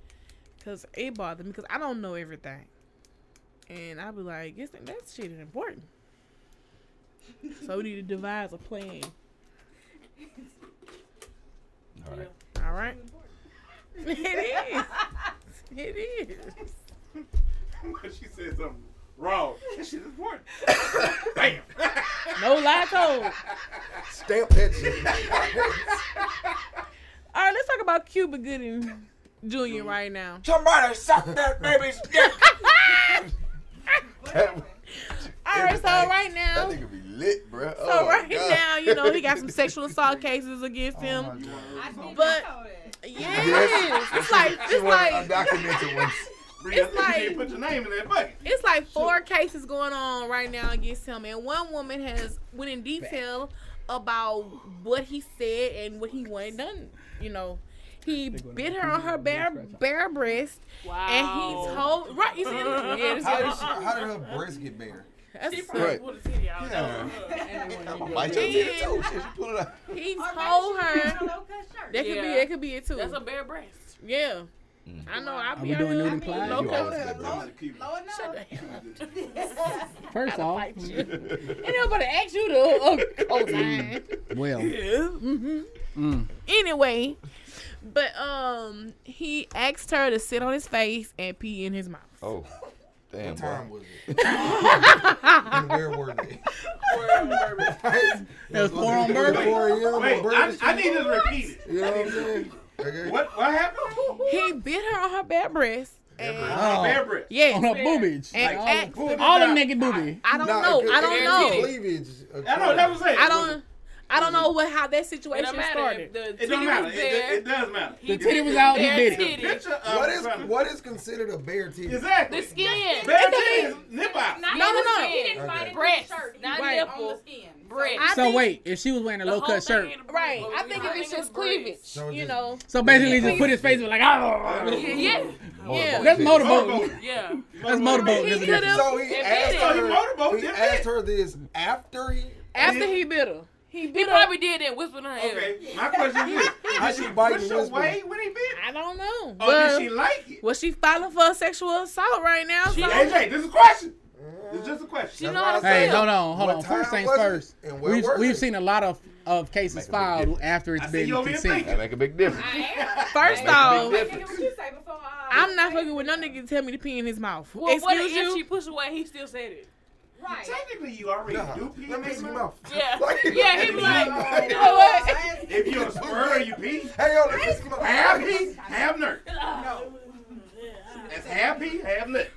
because it bothers me because I don't know everything. And I be like yes that shit is important. So we need to devise a plan. All right. all right. It is. It is she said something wrong. That shit is important. Bam. no lie told Stamp that shit. All right, let's talk about Cuba Gooding Jr. right now. Somebody suck that baby's dick. All right, so right now, That nigga be lit, bro. so oh, right God. now, you know he got some sexual assault cases against Oh, him. my God. I But- not know that. Yes, it's like She it's want like undocumented ones. Brie, It's I think you like- put your name in that bucket. it's like four cases going on right now against him, and one woman has went in detail about what he said and what he wanted done. You know, he bit her on her bare bare breast, Wow. and he told right. You see, yeah, this How is- did, she, how did her breast get bare? that's She Right. probably pulled his titty out. Yeah. Bite your titty too. Shit, you pull it out. he told her. in a low-cut shirt. That could be. Yeah. That could be it too. That's a bare breast. yeah. Mm. I know. I'll Are be we doing here. nude and Clyde? Low You cut. always got Low, low enough. Shut the hell up. First off, Fight you. Ain't nobody ask you to uh, co-sign. well, hmm mm, Anyway, but um, he asked her to sit on his face and pee in his mouth. Oh, damn, What boy. time was it? and where were they? that was four on Was it Bourbon. 4 a.m. on Wait, I, I Street? need this repeated. You know what I'm saying? Okay. What what happened? He bit her on her bare breast And, Oh. Bare breast. yes. On her boobage. And Like, ask- all, Pull all it them out. naked booby. I don't Nah, know. I don't know. Cleavage. I know that was it. I don't. I don't know what how that situation don't started. The It titty don't matter. was It, there. it does matter. The titty was out, he bare did it. titty. Picture uh, of What is son- what is considered a bare titty? exactly The skin. Bare titty is nip out. No, no, no. He didn't Okay. fight it Breast, with the shirt. Not was on nipple. the skin. Breast. I So wait, if she was wearing a low cut shirt, Right. I think if it's just cleavage, So you know. so basically just put his face with like, ah. Yeah, yeah. Yeah. That's. Motorboat. yeah. That's motorboating. He That's a. So he asked did. He her. He asked her this after he. After he bit her, he He probably did that whisper in her ear. Okay, my question is, How did she she biting push her whisper? way when he bit? I don't know. Or But did she like it? well, she filing for sexual assault right now. So AJ, this is a question. It's just a question. She know what how I to Hey, said. feel. hold on, hold What on. First things first. And where We've, were we've seen a lot of of cases Make a big filed after it's I been you over here consent. That make a big difference. First off, big Nigga, difference. what you say before? Uh, I'm not fucking with no nigga to tell me to pee in his mouth. Well, what if you. she pushed away? He still said it. Right. Technically, you already Nah, do pee in his mouth. mouth. Yeah. Like- Yeah, he be like, you know what? If you're a spur, you pee. Hey, yo, let me see your mouth. Half pee, half nut. That's half pee, half nut.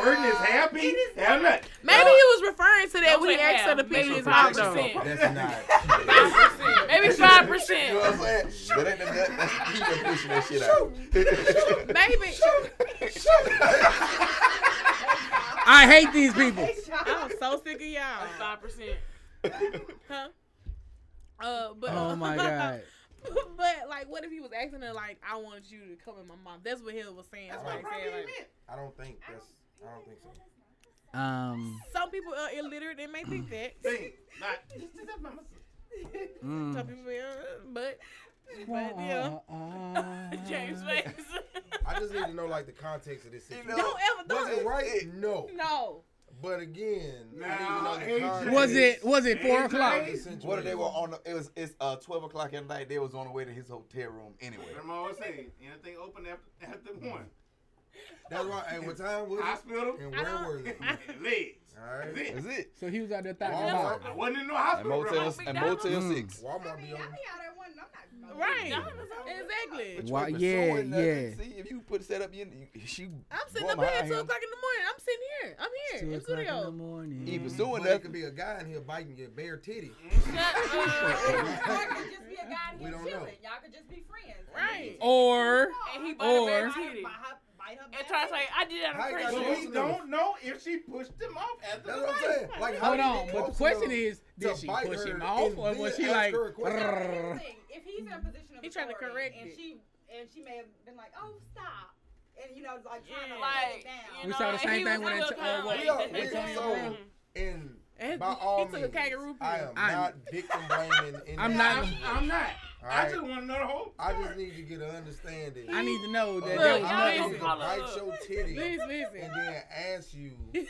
Squirting is half pee, half nut. Maybe he was referring to that Don't when he asked her to half. pee in Make his sure mouth protection though. for- That's not. Maybe Five percent, maybe five You know percent. what I'm saying? That ain't. That's he been pushing that shit out. Maybe. I hate these people. I'm so sick of y'all. Five percent. Huh? Uh, but Oh my god. but like, what if he was asking her like, "I wanted you to come in my mom"? That's what Hill was saying. That's That's what what he said. Like, I don't think that's. I don't think so. Um. some people are illiterate; they may think that. Think, not, just do that by myself. mm. Some people, uh, but but yeah. James face. I just need to know like the context of this situation. Don't ever Was don't. it right? No. No. But again, Now, I need to know the AJ. context. Was it was it four AJ. o'clock? What if they were on? The, it was it's uh twelve o'clock at night. They was on the way to his hotel room anyway. I'm always saying, anything open after, after one. That's right. Hey, what time was it? Hospital, And where were they? legs. All right. That's it. So he was out there thinking Walmart. about. I wasn't in no And hospital. Motel bro. and Motel Mm. Six. Walmart be I on. mean, I don't want. I'm not. Right. Exactly. Why- yeah, yeah. See, if you put set up, you, you she. I'm sitting up here at two o'clock in the morning. I'm sitting here. I'm here Two in the o'clock in the morning. He But pursuing it that. could be a guy in here biting your bare titty. Shut up. Y'all could just be a guy in We here don't know. Y'all could just be friends. Right. Or And he bite her bare Or- And back. try to say, I did that on you got we don't know if she pushed him off after That's the what I'm saying. Like, how hold on, but the question is, did she push him off, or was she like? a. If he's in a position of He trying to authority correct and she and she may have been like, "Oh, stop," and you know, like trying to Yeah. like, Like, it down. you We know, saw the same thing was when real uh, like- we are- we Antonio so- Brown. And And by he all took a means, kangaroo I am I'm- not victim blaming. I'm this not- situation. I'm not. All I right? just want to know the whole I just need to get an understanding. I need to know that of there was Look, how y'all niggas nothing. ain't bite your titty Listen, listen. and then ask you.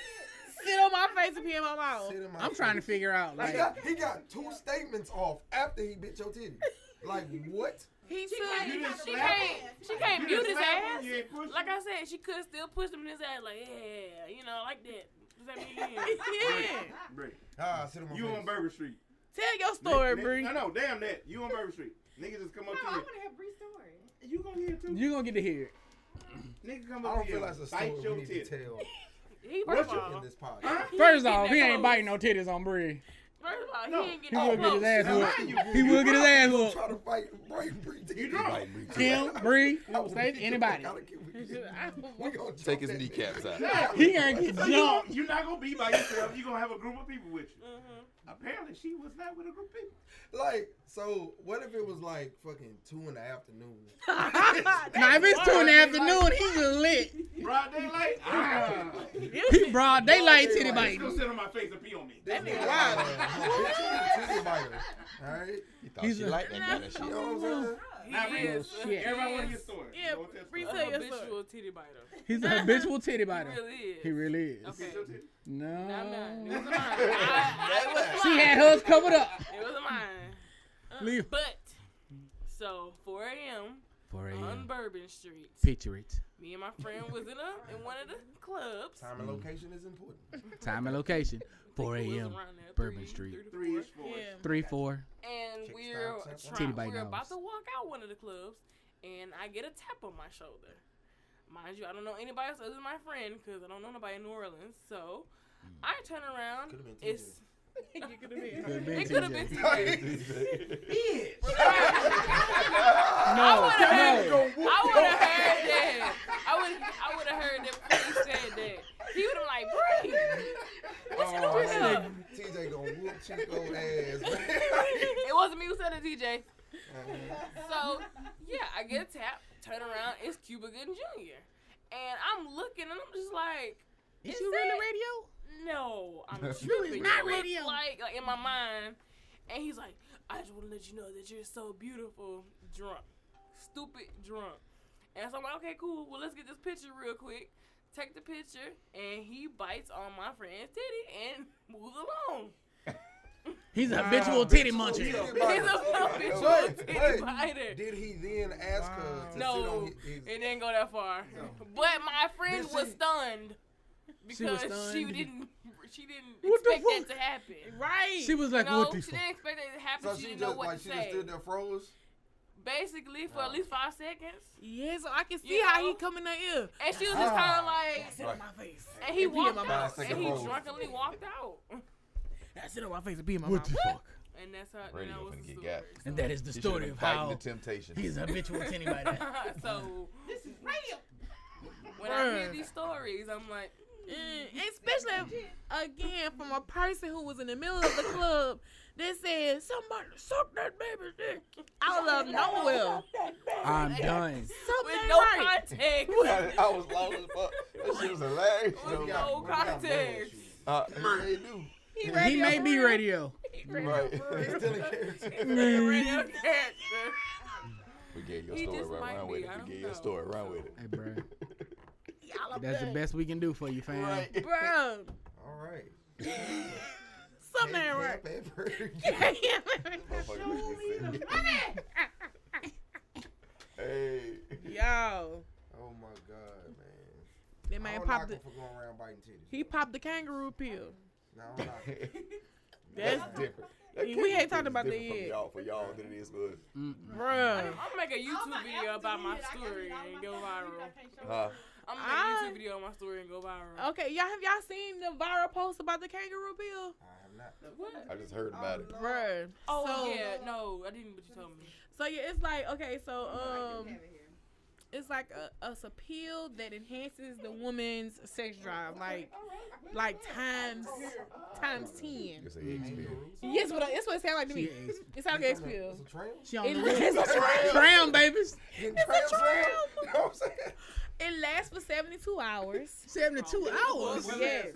Sit on my face and pee in my mouth. sit in my I'm trying to figure out He like. got, he got two statements off after he bit your titty. Like what? He She took. can't- She can't, she can't You mute his ass. you ain't pushed Like. I said, she could still push him in his ass, like, yeah, you know, like that. Does that mean Yeah. Bree, Ah, sit on my you face. on Bourbon Street. Tell your story, Nick- Bree. No, no, damn that. You on Bourbon Street. Niggas just come up No, up I to want to hear Bree's story. you. You gonna hear it too. You gonna get to hear it. Nigga come up I don't feel like it's a story Bite your we need to titty. tell He, What first you- of all, in this podcast. Huh? First getting off, he that ain't close. biting no titties on Bree. first of all, No. he ain't He getting will that get his ass Now, whooped. He will get his ass whooped. Try to fight, break, breathe. You drunk. Him, Bree, I will State, anybody. fuck out of you. We gonna Take jump his kneecaps out. He gonna get jumped. you're not gonna be by yourself. You're gonna have a group of people with you. Mm-hmm. Apparently, she was not with a group of people. Like, so what if it was like fucking two in the afternoon? Now if it's two in the afternoon, he just lit. Broad daylight. Ah. He broad daylight titty Just biting. go sit on my face and pee on me. That nigga nigga wild. wild. Titty biter. All right. He thought He's she a- liked that kind of shit. You know what I'm saying? Now, He Bree, is. shit. everybody want to get story. Yeah, Go tell Bree, story. habitual titty biter. He's a habitual titty He biter. really is. He really is. Okay. Get your titty. No. No, I'm not. It wasn't mine. I, was She mine. had hers covered up. It wasn't mine. Uh, Leave. But so 4 a.m. 4 on Bourbon Street, Picture it. me and my friend was in a in one of the clubs. Time and location is important. Time and location. 4 a.m. around Bourbon Street. three four. is four. Yeah. 3 4. And Chick we're style, trying, we're about to walk out one of the clubs, and I get a tap on my shoulder. Mind you, I don't know anybody else other than my friend because I don't know nobody in New Orleans. So hmm. I turn around. Could've been It's You could have been. It could have been TJ. TJ. No, I would have no. heard, I would have heard that. I would I would have heard that when he said that. He would have like, Bree, what you Oh, doing man. here? TJ gonna whoop Chico ass, it wasn't me who said it, TJ. Uh-huh. So yeah, I get a tap, turn around, it's Cuba Gooding Jr. And I'm looking and I'm just like, Is Is you really that- radio? No, I'm No, tripping. not You radio. Like, like in my mind, and he's like, I just want to let you know that you're so beautiful, drunk, stupid drunk. And so I'm like, okay, cool. Well, let's get this picture real quick. Take the picture, and he bites on my friend's titty and moves along. He's a habitual titty muncher. He's a habitual Wait, titty wait. biter. Did he then ask her to sit No, on his, his it didn't go that far. But my friend Did was she- stunned She was because she, didn't. She didn't What expect that to happen. Right. She was like, you know, what the she fuck? didn't expect that to happen. So she, she didn't just know what like to she say. just stood there froze. Basically, for at least five seconds, Yeah, so I can see You how know? he come in the ear. and she was just ah. kind of like, Sit on my face. and he And walked out. Five and he second pause. drunkenly walked out, I sit on my face and pee in my What mouth. the fuck? and that's how Radio that was finna the get story. got. And that is the He story of been how the temptation. he's habitual to anybody. so This is radio. when I hear these stories, I'm like, especially again from a person who was in the middle of the club that said somebody suck that baby's dick out of nowhere. I'm done. with no right. context. I was lost as fuck. That shit was hilarious. With though. no context. Uh, they do. He may be radio. Right. He's still in character. Radio character. We gave your He story. just Run, might run be, with it. I We don't gave your story. Run with it. Hey, bro. Y'all up That's the best we can do for you, fam. Right. Bro, All right. something ain't right. Motherfucker make me sick. Hey. Yo, Oh my god, man. that I man don't popped knock the, going around biting titties. he popped the kangaroo pill. No, I don't. That's different. That We ain't talking about different that from yet. Y'all for y'all than it is for us. Bruh. I'm gonna make a YouTube video about my story and go viral. Huh? I'm gonna make a I- YouTube video on my story and go viral. Okay, y'all have y'all seen the viral post about the kangaroo pill? I have not. What? I just heard about it. Bruh. Oh so, yeah, no, I didn't. But you told me. So yeah, it's like okay, so um, it's like a, a, a pill that enhances the woman's sex drive, like like times times ten. It's an X pill. Yes, what I- that's what it sounds like to me. She a X- It sounds like X pill. It's a tram? She on the lasts, list. Tram, babies. Getting It's a tram, tram. tram? You know what I'm saying? It lasts for seventy two hours. 72 hours. Yes,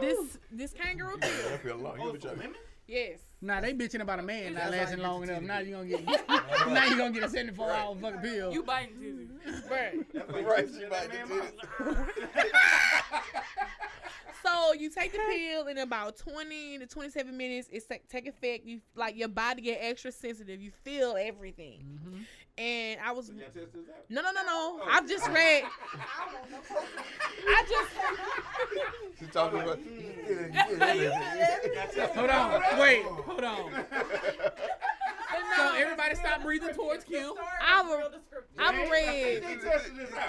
this this kangaroo pill. I feel long. You been trying. Yes. Nah, they bitching about a man not lasting long enough. Now dick. you gonna get now you gonna get a 74 hour fucking pill. You biting titty. Bruh. Right, she might get. So you take the pill in about twenty to twenty seven minutes. It's like take effect. You like your body get extra sensitive. You feel everything. Mm-hmm. And I was Y'all test this out? no no no no. Oh. I've just read. I just She talking about. Hold on. Wait. Hold on. So everybody stop breathing towards Kim. I've I've read They tested this out.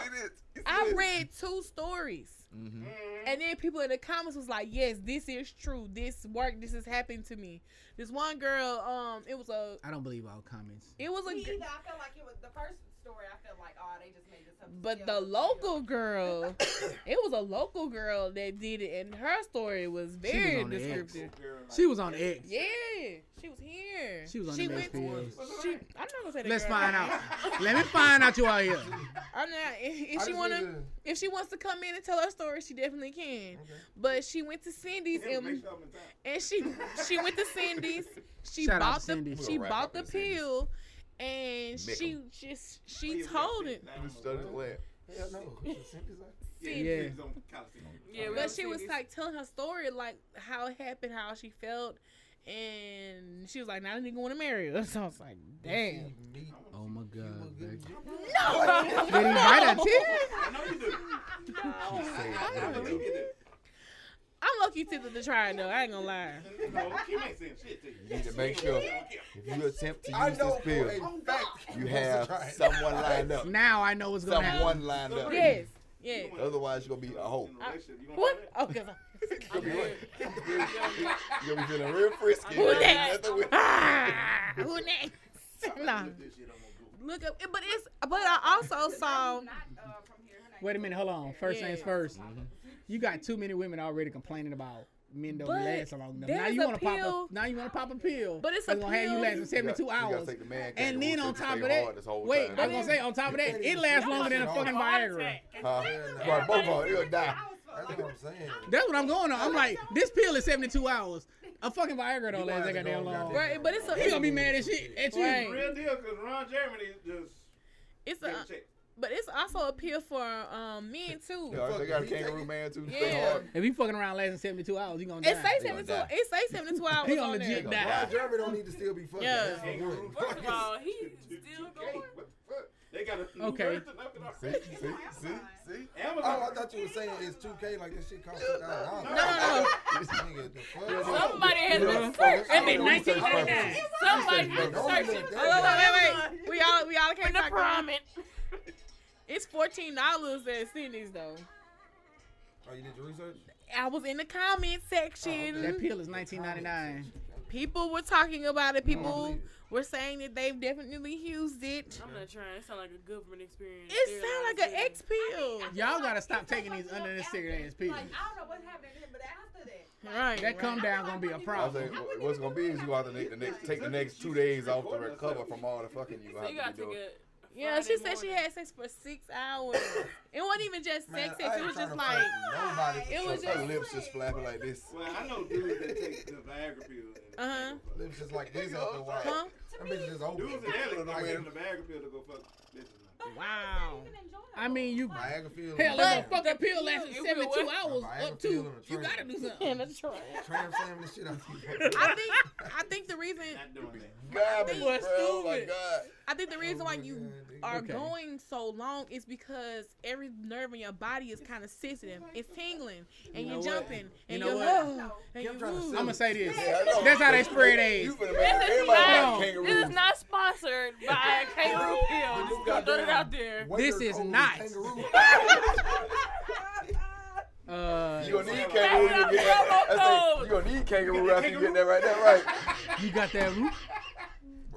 I've read two stories. Mm-hmm. And then people in the comments was like, "Yes, this is true. This worked. This has happened to me." This one girl, um, it was a, I don't believe all comments. it was a, Me either. I felt like it was the first story. I felt like, oh, they just made this up. but the it. local girl, it was a local girl that did it, and her story was very on the X. descriptive. She was on X. Yeah, she was here. She was on she the went. pills. She, I'm not gonna say that. Let's girl. find out. Let me find out you out here. I'm not. If, if she wanna, to- if she wants to come in and tell her story, she definitely can. But she went to Cindy's and, Make sure I'm in time. and she she went to Cindy's. She Shout out bought the Cindy. she We'll bought the in Cindy's. Pill, and Mick she 'em. just she told it. Hell no. Cindy's like- Yeah, Cindy. Yeah. Cindy's on Coliseum. Yeah, But she was like telling her story, like how it happened, how she felt, and she was like, "Now the nigga want to marry her." So I was like, "Damn." Oh my god, baby. No. Did he bite her titty? I know you do. I believe you do. I'm lucky to to try it though. I ain't gonna lie. No, Kim ain't saying shit to you. You need to make sure if you attempt to use this pill, for a fact he you have someone lined up. Now I know what's gonna happen. Someone lined up. Yes. Yeah. Otherwise, you're gonna be a hoe. In a relationship, you gonna What? try that? Oh, cause You're gonna be, you're gonna be feeling real frisky. Who Ain't next? ah, who next? Nah. This shit, I'm gonna go. Look up, but it's. But I also saw. Not uh, from here. Her name Wait a minute, hold on. First Yeah. things 1st You got too many women already complaining about men don't But last long enough. Now you want to pop pill- a now you want to pop a pill. But it's That's a gonna have you pill- lasting You got- 72 you gotta hours. take the man And then on top of that, hard this whole wait, time. I was gonna say on top of that, it lasts longer than a fucking Viagra. Huh? Right, both of them, they'll die. That's what I'm saying. That's what I'm going on. I'm like, this pill is 72 hours. A fucking Viagra don't last that gonna have goddamn long. Right, but it's a. He gonna be mad as shit at you. Real deal, because Ron Jeremy just it's get a. a check. But it's also a pill for um men too. Yeah, they got a kangaroo man too. Yeah. If he fucking around lasting 72 hours, he gonna It die. say 72. It say 72 hours He on gonna there. legit Gonna die. die. Jeremy don't need to still be fucking. Yeah. That's for Kangaroo. one. First of all, he still going. What the fuck? They got a Okay. version of it See, see, see, see. Amazon. Oh, I thought you were saying it's 2K like this shit costs two thousand dollars. No, no, no. Nigga, the fuck? Somebody has been searching. That been Oh, 1999. Somebody Research been searching. Don't Oh, wait, wait, wait. We all we all can't In the talk about prompt. It's fourteen dollars at Sydney's though. Oh, you did your research? I was in the comment section. Oh, that pill is 1999. People were talking about it. People believe were saying that they've definitely used it. I'm not trying. It sound like a government experience. It sounds like an X pill. Y'all gotta stop taking these unnecessary ass pills. Like, I don't know what happened to but after that. Right. That come down gonna be a problem. say, what- what's gonna be is you gonna have to take the next, take the next two days off to recover from all the fucking you So gonna you have gotta to be take doing. Yeah, she Friday said she had sex for six hours. it wasn't even just Man, sex. I sex. It was just like fuck nobody. it was shit. Her just- lips just flapping like this. Well, I know dudes that take the Viagra pill. Uh-huh. Lips just like this after a while. huh? That bitch just open. Dudes in LA Like like it. the Viagra pill to go fuck bitches. Wow. I mean, you Viagra pill. hell, But if a fucking pill lasts 72 hours up to, and you gotta do something. In the trunk. Tram slamming the shit out you. I think I think the reason Not doing that. Garbage, bro. Oh my god. I think the oh reason why you are Okay. going so long is because every nerve in your body is kind of sensitive. It's tingling and You you know are what? jumping You and know you're what? oh, and you to I'm gonna say this. Yeah, That's how they spread AIDS. You This is not- This is not sponsored by Kangaroo Pill. Just gonna throw it out there. This is not. Uh, You gonna need kangaroo it to get that. say, you gonna need kangaroo after you get that right there, right? you got that root.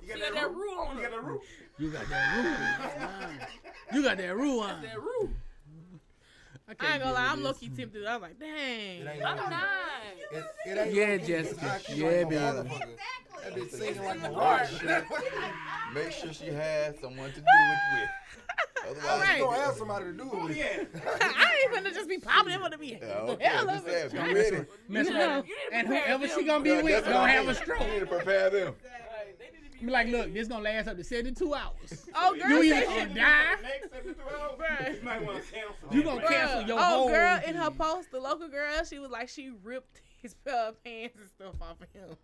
You You got that roux on You got that root. You got that root. You got that root on. That roux. Can't I ain't gonna lie, I'm with low key tempted. I was like, dang. I'm not. It, it ain't Yeah, Jessica. Yeah, like a baby. motherfucker. That bitch singing like a Right. rock. Make sure she has someone to do it with. Otherwise, Alright. You gonna have somebody to do it Oh, with. yeah. I ain't gonna just be popping it for the be. Yeah, okay. Hell of it. be Mess ready. with- mess with No. her. You need And whoever them. she gonna be Yeah, with that's gonna have a stroke. You need to prepare them. Right, they need to Be like, look, this gonna last up to 72 hours. Oh, You girl, either gonna die, Next 72 hours, you might want to cancel. You gonna cancel Bruh. your oh, whole girl, in her post, the local girl, she was like, she ripped his uh, pants and stuff off of him.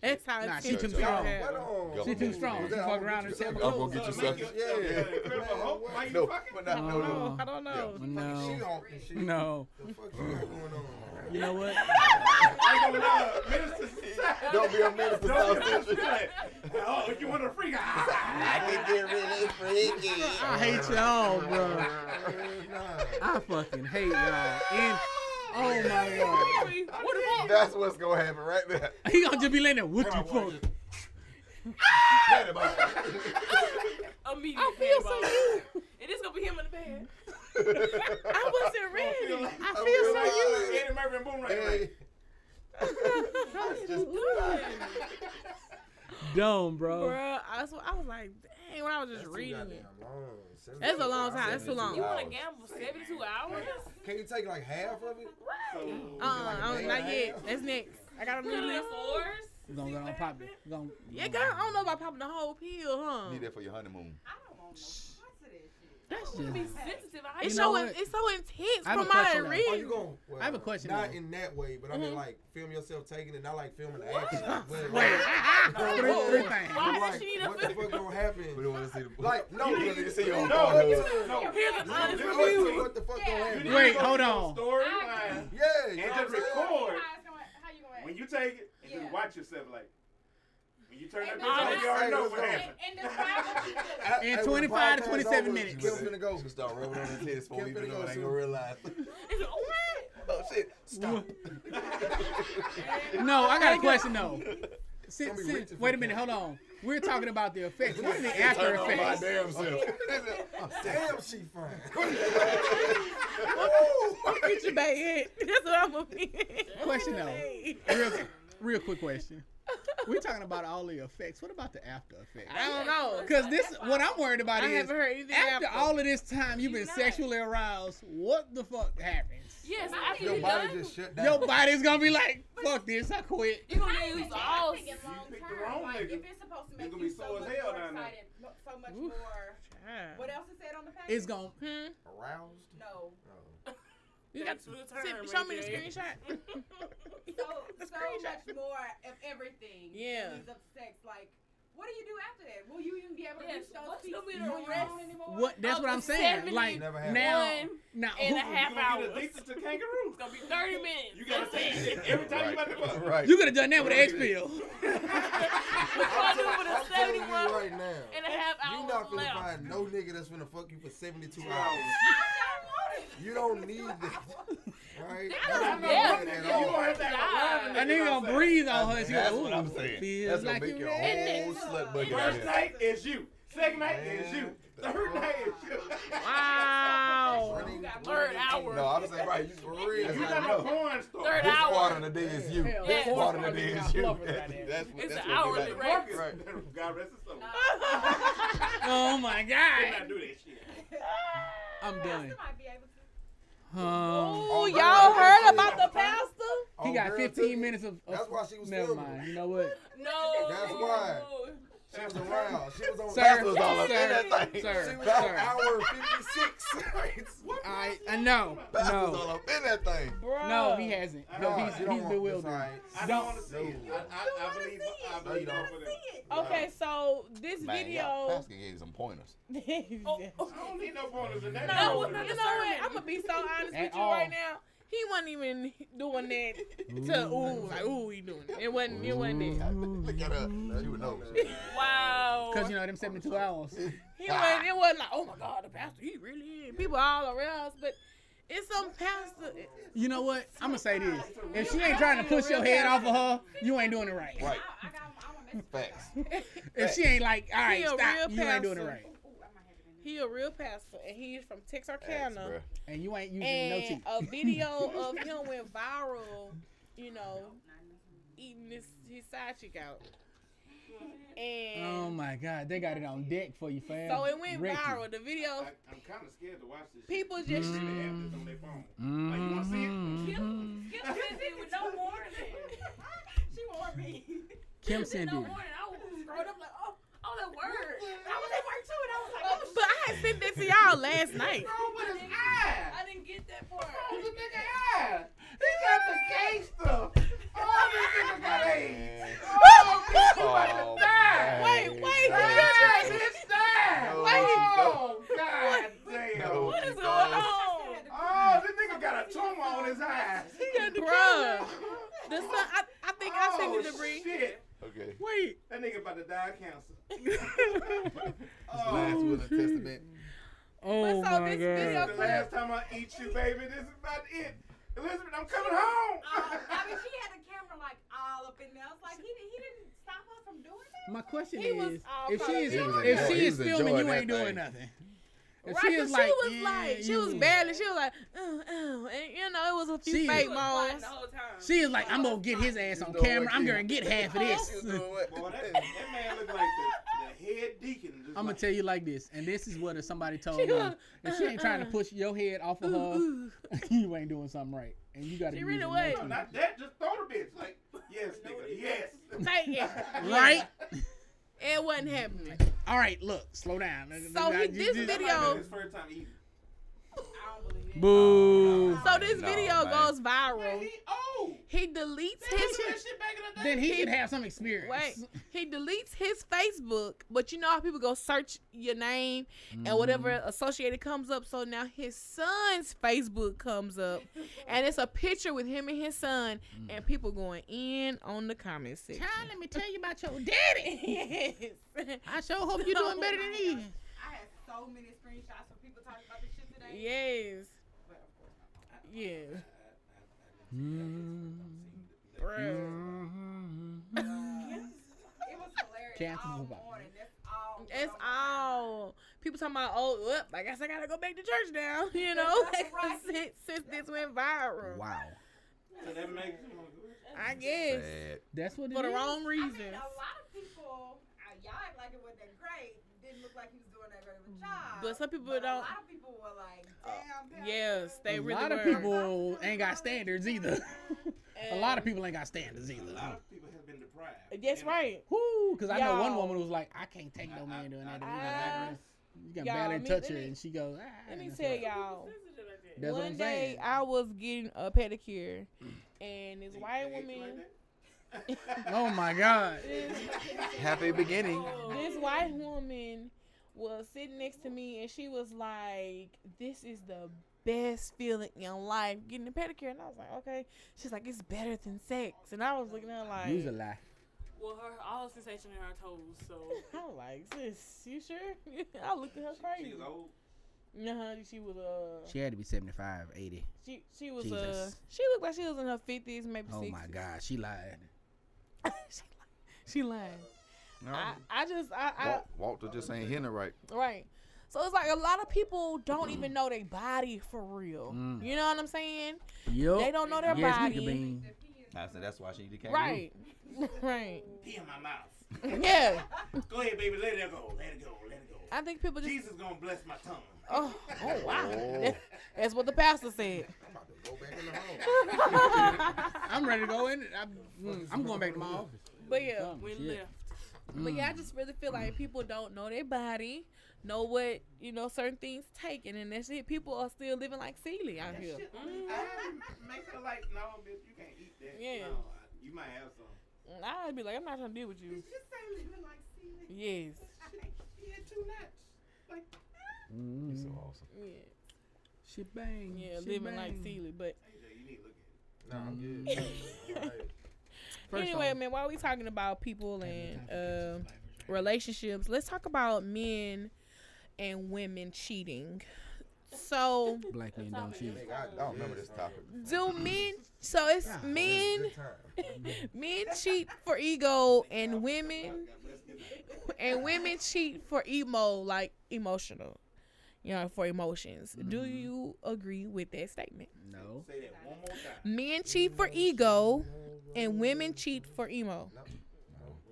That's how Nah, intense she too strong. was. She too strong. She fuck around and tell I'm me, gonna get you So make sucker. you- Yeah. yeah, Incredible Hulk, why you No, fucking? but not, I no, don't know. I don't know. Fucking no, She-Hulk and shit. no. The fuck you got going on? You know what? I ain't gonna lie, Minister Society. Don't be a minister, Don't be a Central. minister. Oh, you want a freak? Ah. I can get really freaky. I hate y'all, bro. I fucking hate y'all. And oh my god, What the fuck? That's what's gonna happen right there. he gonna just be laying there. What the fuck? Immediate I feel so paintball. you. And this gonna be him in the bed. I wasn't ready. feel- I feel so you. Eddie Murphy and Boom right Hey, Dumb, bro. Bruh, I was, I was like, dang, when I was just that's reading it. That's a long time. That's too long. You Uh, wanna gamble 72 hours? Can you take like half of it? uh, uh, not yet. That's next. I got a Put new list. fours? We gonna go and pop it. Gonna, Yeah, girl, I don't know about popping the whole pill, huh? Need that for your honeymoon. I don't want no parts of that shit. That's Be sensitive. I It's so what? it's so intense I have a from what I question, though. read. Oh, you going? Well, I have a question, Not though. in that way, but I mean mm-hmm. like film yourself taking it, not like filming the action. But, Wait, like, three, three things. Why like, does she need a what the fuck gonna happen? We don't want to see the Like, no, You need to see your own No, no. Here's an honest What- review. What the fuck gonna happen? Wait, hold on. Storyline. Yeah, And just what I'm saying? record. How it's gonna- how you gonna? When you take it, and just watch yourself like. When you turn that bitch on, you already know what happened. and describe what you In 25 to 27 over, minutes. Kim finna go. You start rubbing on his titties before we even know go it. Ain't gonna realize. oh shit! Stop. No, I got a question though. Since, Gonna since, wait a minute, hold on. We're talking about the effects. What's the after Turn my effects? damn self. Damn, she fine. Get your bag. That's what I'm gonna be. Question though. Real, real quick question. We're talking about all the effects. What about the after effects? I don't know. Because this, what I'm worried about I is haven't heard anything after after. all of this time you've been sexually aroused, what the fuck happens? Yes, after Your you body done, just shut down. Your body's gonna be like, fuck this, I quit. You're gonna I lose all. I think it's long picked the wrong Like, nigga. if it's supposed to It's make gonna you be so as much hell more down there. excited, so much Oof. more. Ah. What else is said on the page? It's gonna. Hmm? Aroused? No. You got That's to the term show me the screenshot. So, The so screenshot. much more of everything. Yeah. Leads up sex. Like, what do you do after that? Will you even be able to Yes, reach those what's peaks gonna be on the rest anymore? What? That's Up what I'm saying. 70 Like Never happened. now, One now and a who- half You gonna hours. get addicted to kangaroos. It's gonna be 30 minutes. You gotta That's take it. shit every time you about to fuck. Right. you could have done that with X pill. We're gonna do it with a I'm telling you 71 right now. and a half You hours not finna left. find no nigga that's gonna fuck you for 72 hours. I don't want it. You don't need that. Right? I You don't don't yeah. that at You all. gonna have to have a line That nigga gonna breathe on her. She That's what I'm saying. That's gonna like make your ready. whole slut bucket. First night is you. Second night is you. Third night is you. Wow. Running- Third hour. No, I'm saying right. You for real. You I got no porn star. Third This hour. part of the day is you. Hell, This yeah. part of the day is you. Fluffers. That's what. It's that's an what hourly rate. Marcus, Right. God rest his soul. Oh my Did god. not do that shit. I'm done. Pastor might be able to. Um, Oh, y'all heard about the it. pastor? he Oh, got 15 minutes of. of That's why she was Never filming. mind. You know what? No. That's why. She was around. She was on Sir, was all up in sir, that thing. sir, She was sir. on hour 56. I, I know. Pastor's all No. up in that thing. Bruh. No, he hasn't. I No, he's, he's bewildered. it's all right. I Don't- don't want to see it. No. I, I, I believe. I No, believe you both don't. of them. Okay, so this Man, y'all, video. Pastor gave you some pointers. Oh, oh. I don't need no bonus in that. No, That you was know not what? discerning. I'm gonna be so honest At with you all. right now. He wasn't even doing that to ooh like ooh he doing it. It wasn't. It wasn't that. Look at her. She would know. Wow. Because, you know, them 72 hours. He wasn't. It wasn't like oh my god the pastor he really is. People all around us, but it's some pastor. You know what? I'm going to say this. If she ain't trying to push your head off of her, you ain't doing it right. Right. I, I got. I want to Facts. If she ain't like, all right, stop, you ain't doing it right. He a real pastor and he's from Facts, Texarkana. bruh. And you ain't using no and teeth. a video of him went viral, you know, eating this his side chick out. And Oh my God, they got it on deck for you, fam. so it went Wreck you. viral. The video, I, I'm kind of scared to watch this. people shit. just They have this on their phone. Like, you want to see it? Mhm. Skip sent it with no warning. She warned me. Kim sent No it. warning. I was scrolled up like, oh, oh, that word. I was at work too, and I was like, oh, but I had sent that to y'all last night. wrong with his eye? I didn't get that part. What's the nigga eye? He got the gay oh, stuff. Oh, oh, this nigga got AIDS. Oh, bitch, about Oh, to die. Wait, wait, Die, wait. bitch, die. No, Oh, God damn. What is going on? Oh, this nigga got a tumor on his eye. Bruh. The son, I, I think I sent Oh, it to Bree. shit. Okay. Wait. That nigga about to die of cancer. Oh, Last will and testament. Oh But so my this God. video the last time I eat you, baby, this is about it. Elizabeth, I'm coming home. Uh, I mean, she had the camera like all up in there. I was like, he, he didn't stop her from doing that. My question He was is, if she is, up. He was if she is filming, you ain't doing thing. nothing. If Right, she 'cause is she was yeah, like, she was you- barely, she was like, uh, uh, and you know, it was a few She- fake He was quiet moans. the time. She is like, I'm gonna get his ass on camera. I'm gonna get half of this. She was doing what? Boy, that, that man look like the, the head deacon. I'm gonna like, tell you like this, and this is what somebody told She me. was, If she ain't trying to uh, push your head off of her, you ain't doing something right, and you gotta She be really was. no No, not that. Just throw the bitch. Like, yes, nigga, yes. Take it. Right? It wasn't happening. All right, look, slow down. So he- You this just- video- have been his first time eating. I don't believe Boo. So this No, video man. goes viral. He old. He deletes They his do that shit back in the. Then he should have some experience. Wait, he deletes his Facebook, but you know how people go search your name and mm-hmm. whatever associated comes up. So now his son's Facebook comes up, and it's a picture with him and his son, mm. and people going in on the comment section. Child, let me tell you about your daddy. yes, I sure hope you're doing better than he. I had so many screenshots of people talking about this shit today. yes, But of course not. Yeah. Mm-hmm. Bruh. It was hilarious Chances all morning. That's all. It's all people talking about. Oh, well, I guess I gotta go back to church now. You know, Right. since, since this went viral. Wow. So that makes him a good. I guess Sad. That's what it for the is. wrong I reason. mean, a lot of people, uh, y'all act like it wasn't that great. Didn't look like he was doing that great of a job. But some people But don't- A lot of people were like, damn. Pastor. Yes, they a really lot of people ain't got standards either. a lot of people ain't got standards either. A lot of people have been deprived. That's right. Whoo, because I know one woman was like, I can't take no man doing that. to me. I- You can y'all, barely me- touch her, me- and she goes. Ah, Let me that's tell right. y'all. That's One day saying. I was getting a pedicure, and this white woman, Oh my God. Happy beginning. this white woman was sitting next to me, and she was like, "This is the best feeling in life, getting a pedicure." And I was like, "Okay." She's like, "It's better than sex," and I was looking at her like, Use a lie. Well, her all sensation in her toes. So I was like, "Sis, you sure?" I looked at her crazy. She was old. Uh-huh, she was uh She had to be 75, 80. she she was uh she looked like she was in her fifties, maybe Oh 60s. my God, she lied. she lied. She lied. No, I, I just I, I Walter just ain't hitting it right. right. So it's like a lot of people don't even know their body for real. Mm. You know what I'm saying? Yup. They don't know their yes, body. Nika Bean. I said that's why she can't. Right. right. Pee in my mouth. Yeah. Go ahead, baby. Let it go. Let it go. Let it go. I think people just Jesus gonna bless my tongue. Oh, oh wow. That- That's what the pastor said. I'm about to go back in the home. I'm ready to go in. I'm, mm, I'm going back to my office. But yeah. Some we shit. left. But yeah, I just really feel like people don't know their body, know what you know certain things taking, and that's it. People are still living like Celie out That here. shit, I make her like, no, bitch, you can't eat that. Yeah. No, you might have some. I'd be like, I'm not trying to deal with you. Did you say living like Celie? Yes. He had two nuts. Like, Mm. So awesome. Yeah. Shit bang. Yeah, shit living like bang. Celie. But AJ, you need to look at it. Nah, I'm good. Alright. First anyway, off- man, while we talking about people and uh, relationships, let's talk about men and women cheating. So, Black men don't cheat. I don't remember this topic. do men? So it's men. Men cheat for ego, and women and women cheat for emo, like emotional. You know, for emotions. Do you agree with that statement? No. Say that one more time. Men cheat for ego, and women cheat for emo.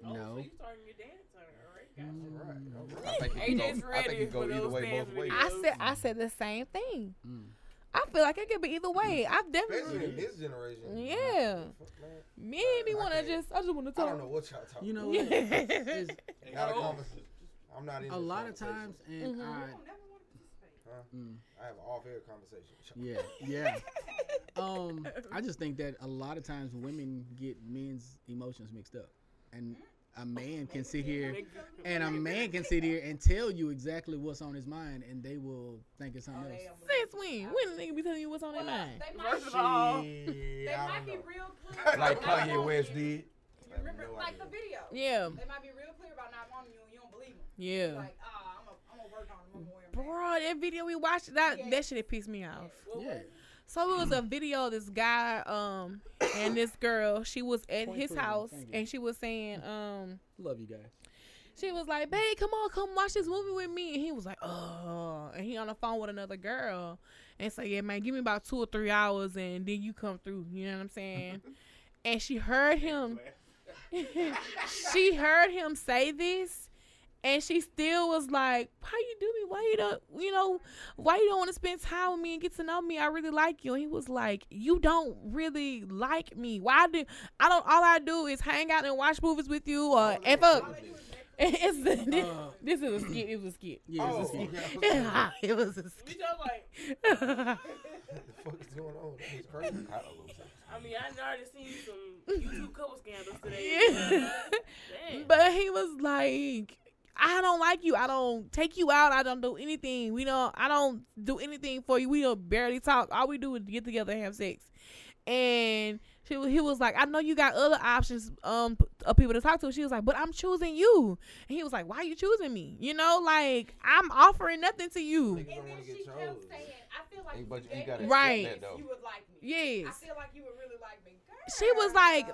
No. You starting your dance turn, all right? Gotcha. Right. I think it AJ's go, I think it go either way, both ways. I said I said the same thing. Mm. I feel like it could be either way. I've Especially definitely in this generation. Yeah. Fuck, man. me me want to I just I just want to talk. I don't know what y'all talking You know Yeah. what? It's Not a conversation. I'm not in a lot of times, and Mhm. I, I don't never want to participate. mm, I have an off-air conversation. yeah, yeah. Um, I just think that a lot of times women get men's emotions mixed up, and a man can sit here, and a man can sit here and tell you exactly what's on his mind, and they will think it's something else. Since when? When the nigga be telling you what's on their mind? They might, First of all, they might be real clear. Like about not Kanye West wanting did. You remember, no like idea. the video. Yeah, They might be real clear about not wanting you, and you don't believe them. yeah. Like, ah, I'm gonna I'm gonna work on it. I'm gonna wear 'em back. Bro, that video we watched that that shit it pissed me off. Yeah, So it was a video this guy um and this girl. She was at Point his house and she was saying um love you guys. she was like, "Babe, come on, come watch this movie with me." And he was like, "Oh," and he on the phone with another girl and say, "Yeah, man, give me about two or three hours and then you come through." You know what I'm saying? and she heard him. she heard him say this. And she still was like, "Why you do me? Why you don't? You know, why you don't want to spend time with me and get to know me? I really like you." And he was like, "You don't really like me. Why do I don't? All I do is hang out and watch movies with you, or if up, it's the, this, Uh, this is a skit. It was a skit. Yeah, Oh, a skit. okay. it was a We skit. just like, What the fuck is going on? That is crazy. Kinda looks like- I mean, I already seen some YouTube couple scandals today. Yeah. Dang. But he was like, I don't like you. I don't take you out. I don't do anything. We don't. I don't do anything for you. We don't barely talk. All we do is get together and have sex. And she, he was like, I know you got other options um of people to talk to. She was like, but I'm choosing you. And he was like, why are you choosing me? You know, like I'm offering nothing to you. And then she kept saying, I feel like but you you gave gotta me Right. accept that, you would like me. Yes. I feel like you would really like me. Girl. she was like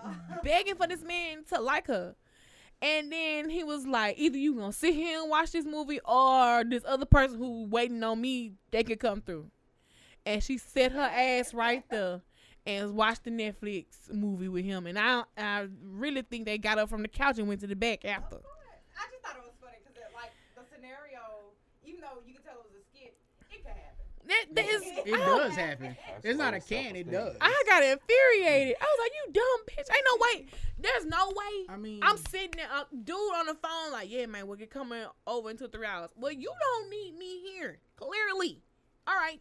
begging for this man to like her. And then he was like, either you gonna sit here and watch this movie or this other person who waiting on me, they could come through. And she set her ass right there and watched the Netflix movie with him. And I I really think they got up from the couch and went to the back after. I just thought it was funny because, like, the scenario, even though you could tell it was a skit, it could happen. That, that is, It I, does happen. That's It's not a can. It does. I got infuriated. I was like, you dumb bitch. Ain't no way. There's no way. I mean, I'm sitting there, uh, dude on the phone, like, yeah, man, we'll get coming over in two, three hours. Well, you don't need me here, clearly. All right,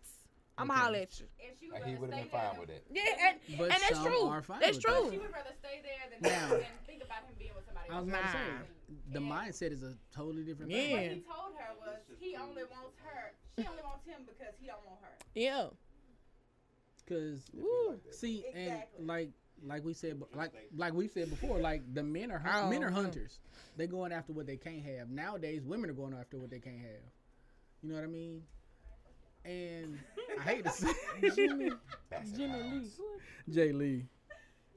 I'm Okay. holler at you. And she would Like, he would have stay been there. fine with it. Yeah, and, But and that's true. are fine That's with true. She would rather stay there than, Now- than think about him being with somebody I was else. about to Nah. say the And mindset is a totally different Yeah. thing. What he told her was he only wants her. She only wants him because he don't want her. Yeah. Cause Woo. see, and like like we said, like like we said before, like the men are I hun- oh, men are don't hunters. They going after what they can't have. Nowadays, women are going after what they can't have. You know what I mean? And I hate to say, Jimmy, That's Jimmy Lee. house. Jay Lee.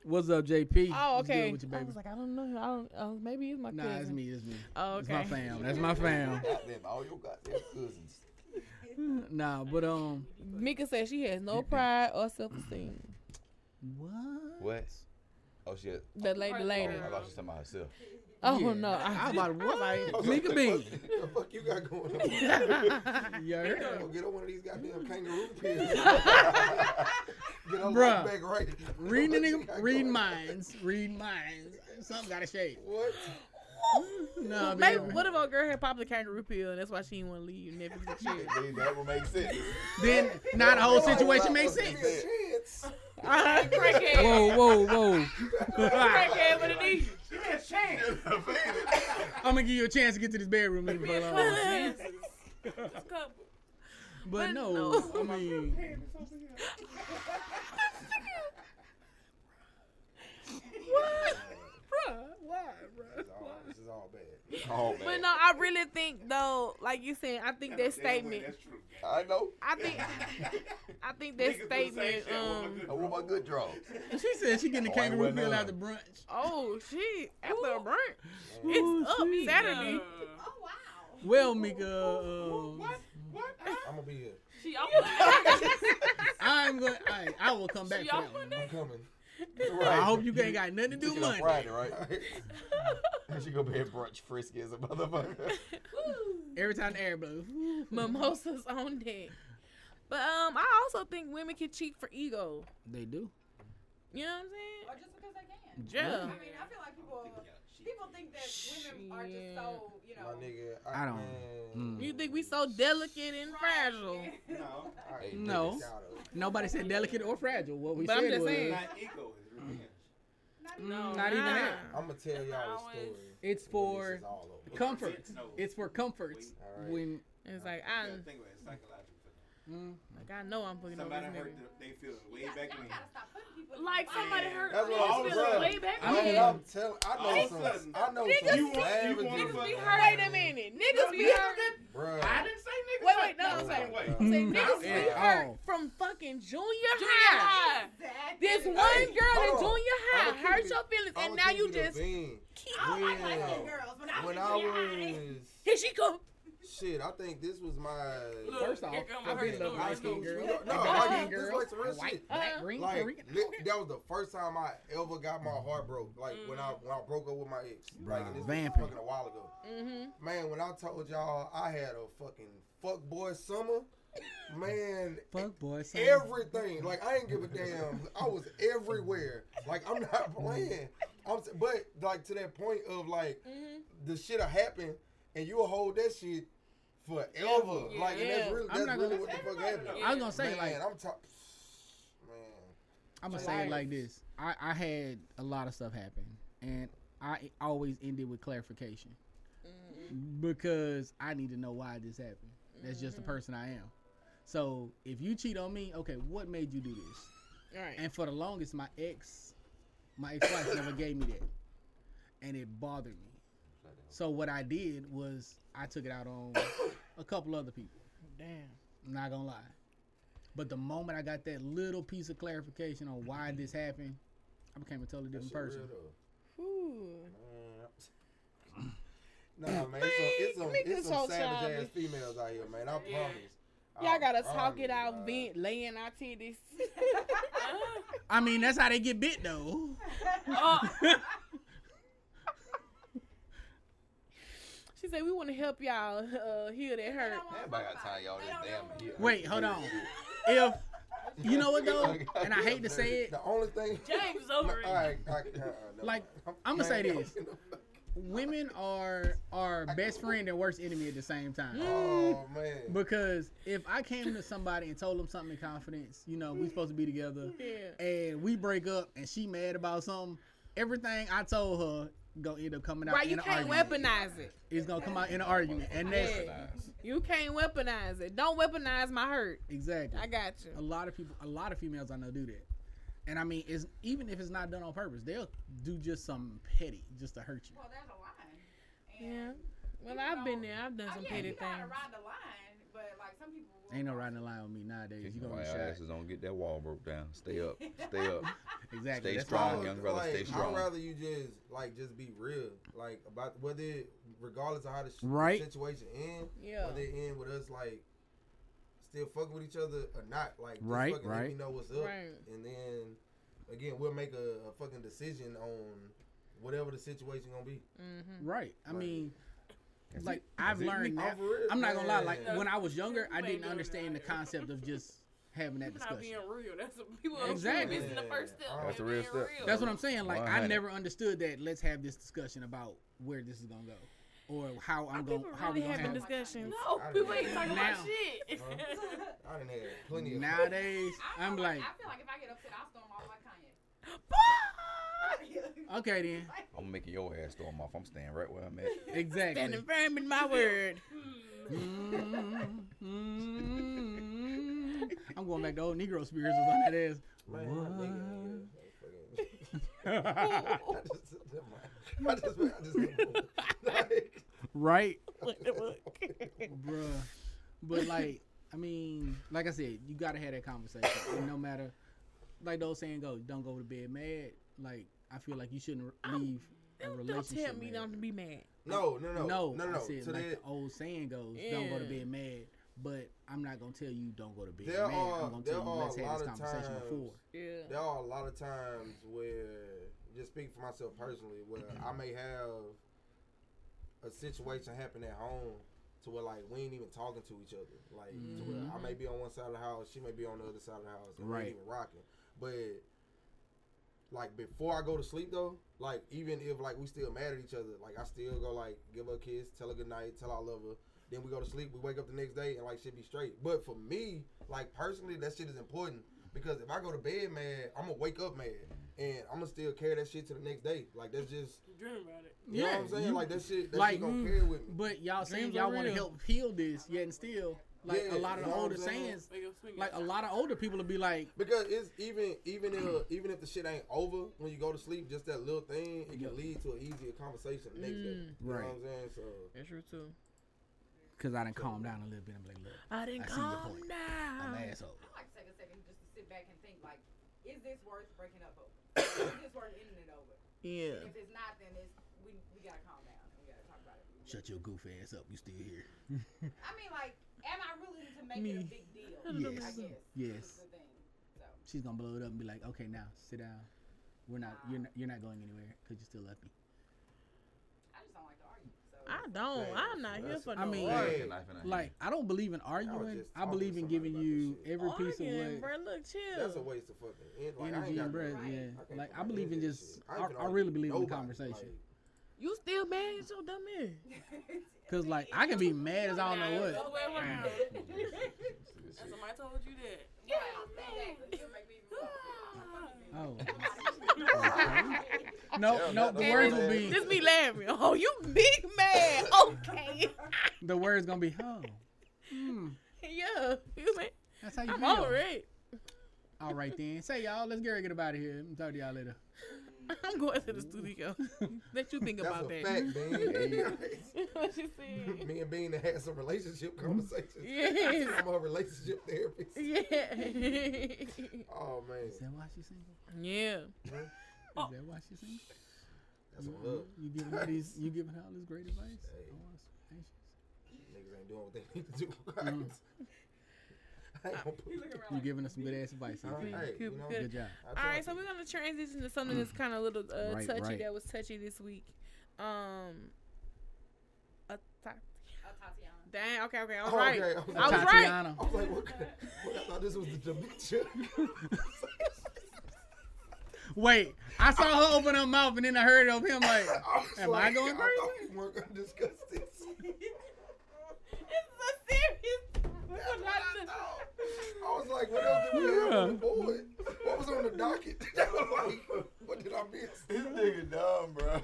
What's up, JP? Oh, okay. with you, I was like, I don't know. I don't. Oh, maybe it's my Nah, cousin. it's me. It's me. Oh, It's my okay. fam. That's my fam. All your goddamn cousins. nah, but um, Mika said she has no pride or self-esteem. what? What? Oh shit. The lady, the Oh, lady. I thought she was talking about herself. Oh Yeah. no! I was about I was like, what? Mika Bean. What the fuck you got going on? You heard? Go get on one of these goddamn kangaroo pills. get on Bruh. back right. Reading the What you nigga, got reading going? minds, read minds. Something gotta shake. What? No, maybe what if a girl had popped the kangaroo pill and that's why she didn't want to leave Netflix and shit? See, that would make sense. Then now the whole situation makes Give me sense. a chance. Uh, Crackhead. Whoa, whoa, whoa! Crackhead with a knee. Give me a chance. I'm gonna give you a chance to get to this bedroom, leave me alone. Chances. Just a couple. But But no, no. I mean, what? Bruh, why, bruh? This is all, this is all bad. Man. But no, I really think though, like you said, I think that statement. That's true. I know. I think, I think that Niggas do the same statement. shit. I want my Um. I want my good draws. she said she getting the Oh, I kangaroo went pill none. after brunch. Oh shit! After a burnt, Ooh, it's up shit. Saturday. Uh, Oh wow. Well, Mika, um, I'm gonna be here. she off I'm going. I, I will come back She for off that one. I'm coming. I hope you ain't got nothing to do She on Monday. Friday, right? she gonna be at brunch frisky as a motherfucker. Every time the air blows. Mimosas on deck. But um, I also think women can cheat for ego. They do. You know what I'm saying? Or just because they can. Yeah. I mean, I feel like people people think that women are just so, you My know. nigga, I don't- Mm. You think we so delicate and fragile? No, I No. niggas out of it. Nobody said delicate or fragile. What we But I'm said just was saying. not ego. It's revenge. mm, not even that. I'm gonna tell y'all a story. It's for this is all over. comfort. It's for comforts. Alright. When It's like I, think about it. It's psychological mm, like I know I'm fucking over Somebody this hurt nigga. them. They feel way Y'all back when. gotta stop putting people in Like somebody box. hurt. That's what I'm It's saying. way back. I Man, mean- I'm telling. I know All some. sudden, I know Niggas some you want- you want Niggas be hurt. Wait a minute. Niggas be hurt. Bruh. I didn't say niggas. Wait, wait, no, I'm saying- way. Say mm, niggas be hurt from fucking junior Junior high. high. This one girl in junior high hurt your feelings, and now you just keep. I don't like light When- skinned girls. When I was I junior high, was Here she come. Shit, I think this was my. Look, First off, I've been love story. light skinned girl, No, a like, skinned this girl, was some real white, shit. black, Uh, green, Like Puerto li- that was the first time I ever got my heart broke. Like when I when I broke up with my ex. Like and this was fucking a while ago. Mm-hmm. Man, when I told y'all I had a fucking fuck boy summer, man, Fuck boy. son. everything. Like I didn't give a damn. I was everywhere. Like I'm not playing. I'm, but like to that point of like Mhm. the shit'll happen and you'll hold that shit forever. Yeah. Like and that's Yeah. really I'm that's not really gonna- what the fuck happened. I was gonna say man, like I'm talking. Man, I'm gonna say it like this. I, I had a lot of stuff happen, and I always ended with clarification mm-hmm. because I need to know why this happened. That's just the mm-hmm. person I am. So if you cheat on me, okay, what made you do this? All right. And for the longest, my ex, my ex-wife never gave me that, and it bothered me. So what I did was I took it out on a couple other people. Damn. I'm not gonna lie. But the moment I got that little piece of clarification on why this happened, I became a totally that different person. Ooh. though. Man. Nah, man, it's some, it's some, it's so some savage ass females out here, man. I Yeah. promise. Y'all gotta talk promise, it out, dog. vent, laying our titties. I mean, that's how they get bit though. Oh, she said we want to help y'all uh, heal that hurt. Everybody got time, y'all. This damn here. Wait, hold on. If you know what though, and I hate to say it, The only thing. James over it. All right, all right, uh, uh, never Like. I'ma say Man, this. women are our best friend and worst enemy at the same time. Oh man. Because if I came to somebody and told them something in confidence, you know, we supposed to be together, Yeah. and we break up, and she mad about something, everything I told her gonna end up coming out Right, in you an can't argument. weaponize it. It's gonna come out in an argument, and that's Yeah. You can't weaponize it. Don't weaponize my hurt. exactly. I got you. a lot of people, a lot of females I know do that, and I mean, it's even if it's not done on purpose, they'll do just something petty just to hurt you. Well, there's a line. Yeah. Well, I've been there. I've done Oh, some yeah, petty you gotta things. ride the line, but like some people. Will Ain't no cross riding the line with me nowadays. You Kicking gonna my be shot. asses don't get that wall broke down. Stay up. Stay up. Exactly. Stay That's strong, why- young brother. like, Stay strong. I'd rather you just like just be real, like about whether it, regardless of how the Right. situation end, Yeah. whether it end with us like still fucking with each other or not, like just Right, fucking let me know what's up, Right. and then again we'll make a, a fucking decision on whatever the situation gonna be. Mm-hmm. Right. I Right. mean, That's like. I've learned. Now, real? I'm not gonna lie. Like Man. when I was younger, I You ain't didn't understand the concept of just having that People not discussion. being real. That's what people Exactly. missing the first step. Yeah. That's the real being step. real. That's what I'm saying. Like I 100. never understood that. Let's have this discussion about where this is gonna go, or how I'm going. people How we gonna having have discussions? No, I people ain't talking about shit. Huh? I didn't have plenty of nowadays. I I'm feel like, I feel like if I get upset, I'll storm off like Kanye. okay then, I'm making your ass storm off. I'm staying right where I'm at. exactly. Standing firm in my word. Mm, mm, I'm going back to old Negro spirituals on that ass. Man, my nigga, yeah, fucking- I just, I just, I just, like, right, bruh. But like, I mean, like I said, you gotta have that conversation. And no matter, like those saying goes, don't go to bed mad. Like I feel like you shouldn't leave a relationship. Don't tell me mad. not to be mad. no, no, no, No, no, no, no. I said, To like that, the old saying goes, don't go to Yeah. bed mad. But I'm not gonna tell you don't go to bed There mad. are- I'm gonna there tell you are let's a have lot this of conversation times- before. Yeah. there are a lot of times where, just speaking for myself personally, where I may have a situation happen at home to where like we ain't even talking to each other. Like to where I mm-hmm. may be on one side of the house, she may be on the other side of the house, and we Right. ain't even rocking. But like before I go to sleep though, like even if like we still mad at each other, like I still go like give her a kiss, tell her good night, tell her I love her. Then we go to sleep. We wake up the next day and like shit be straight. But for me, like personally, that shit is important because if I go to bed mad, I'm gonna wake up mad, and I'm gonna still carry that shit to the next day. Like that's just Dream about it. you know what I'm saying. you- like that shit, that like, shit gonna mm, carry with me. But y'all saying Dreams y'all want to help heal this, yet and still, like Yeah, a lot of the older what sayings, Wake up swinging. like a lot of older people will be like, Because it's even even if even if the shit ain't over when you go to sleep, just that little thing, it can lead to an easier conversation the next day. Mm. You Right. know what I'm saying? So That's true too. because I done calm down a little bit. I'm like, look, I didn't I see your calm point. I'm down. an asshole. I like to take a second just to sit back and think like, is this worth breaking up over? is this worth ending it over? Yeah. If it's not, then it's we we gotta calm down and we gotta talk about it. Shut your goof ass up. You still here? I mean, like, am I really to make Me. it a big deal? Yes. I guess. Yes. Is the thing. So She's gonna blow it up and be like, okay, now sit down. We're not. You're not. You're not going anywhere because you still love me. I just don't like to argue. So I don't. Man, I'm not here for no I mean, arguing. Hey, Like I don't believe in arguing. just I believe in giving you this shit. every piece of what bro. Look, chill. That's a waste of fucking like, I energy ain't and breath. no- Yeah, I like I believe in just. I, I really with believe in the conversation. like, You still mad at your dumb ass? Cause like I can be mad as I don't know The other what. way around. And somebody told you that. Yeah, man. Oh. No, no. The words will be. Just be laughing. Oh, you big man. Okay. The words gonna be. Oh. Hmm. yeah. You man. That's how you I'm feel. over it. All right then. Say y'all. Let's get ready to get up out of here. I'm talk to y'all later. I'm going to the studio. Let you think That's about a that. fact, Bean. what you said? Me and Bean had some relationship conversations. Yes. I'm a relationship therapist. Yeah. Oh man, Is that why she's single? yeah. Is that why she's single? that's You, a hook. you giving her these? You giving her all this great advice? Hey. Oh, that's anxious. Niggas ain't doing what they need to do. Mm. I ain't gonna put You giving us some good ass advice. All right, Cynthia. hey, you Good, know, good. Good job. I All try right, to- so we're gonna transition to something that's kind of a little uh, Right, touchy. right. That was touchy this week. Um, a ta- Dang. Okay. Okay. I Oh, right. okay, I was I was right. Tatiana. I was like, what? kind- what I thought this was the dementia. Wait, I saw her open her mouth and then I heard it of him like, I was Am I like, going I thought we weren't gonna discuss this. It's a serious. We That's were what not I just- thought. I was like, what else did we have on the board? What was on the docket? Like, what did I miss? This nigga dumb, bro.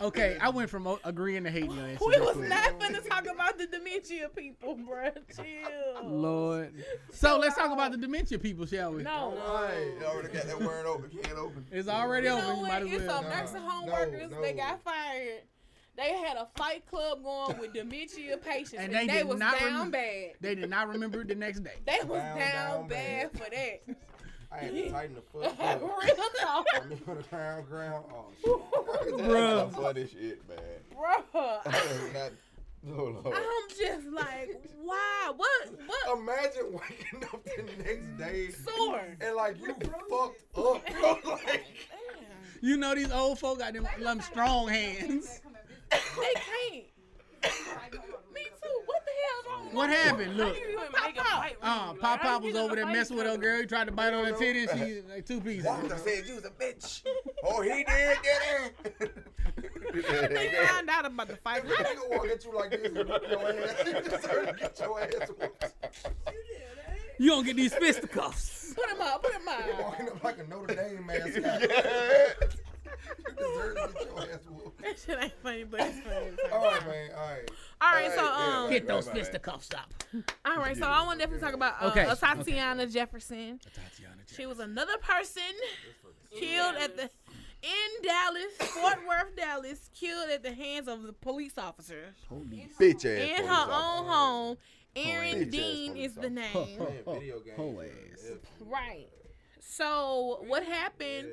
okay, I went from agreeing to hating your answer. We was quick. not finna talk about the dementia people, bruh. Chill. Lord. So let's talk about the dementia people, shall we? No. You already got that word open, can't open. It's already You over. know You what? might as It's well. some nursing home no, workers. They no. got fired. They had a fight club going with dementia patients, And and, they they, did was not down remember- bad. They did not remember it the next day. They was Down, down, down bad, bad. for that. I had to tighten the foot. Real talk, I mean, on the ground, ground. Oh, shit. Bruh. That's some funny shit, man. bruh. Not, oh, Lord. I'm just like, why? What? What? Imagine waking up the next day Sore. and like you fucked up, bro. Like, You know these old folk got them, them strong hands. They can't. Me too. What the hell's wrong? What happened? Look. You even make a fight with Uh. Pop Pop was over there messing with her girl. He tried to bite on her titty and she like two pieces. Walter said you was a bitch. Oh, he did get They found out about the fight. How nigga walk at you like this and whip your ass? You deserve to get your ass whooped. You don't get these fisticuffs. Put him up. Put him up. Walking up like a Notre Dame mascot. You deserve to get your ass whooped. That shit ain't funny, but it's funny. All right, man. All right. All right, so yeah, um, Get those Right, right, right. fisticuffs up. all right, so I want to definitely talk about uh, Okay, uh, Tatiana Jefferson. She was another person killed at the in Dallas, Fort Worth, Dallas, killed at the hands of the police officers Bitch ass. in her officer. own home. Aaron Bitch Dean police is the name. video games. Ass. Right. So what happened?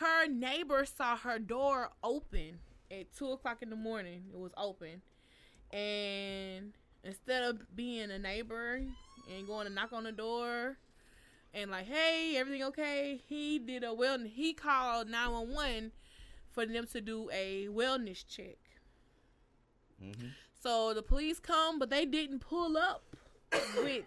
Her neighbor saw her door open at two o'clock in the morning. It was open, and instead of being a neighbor and going to knock on the door and like, "Hey, everything okay?" He did a well. He called nine one one for them to do a wellness check. Mhm. So the police come, but they didn't pull up with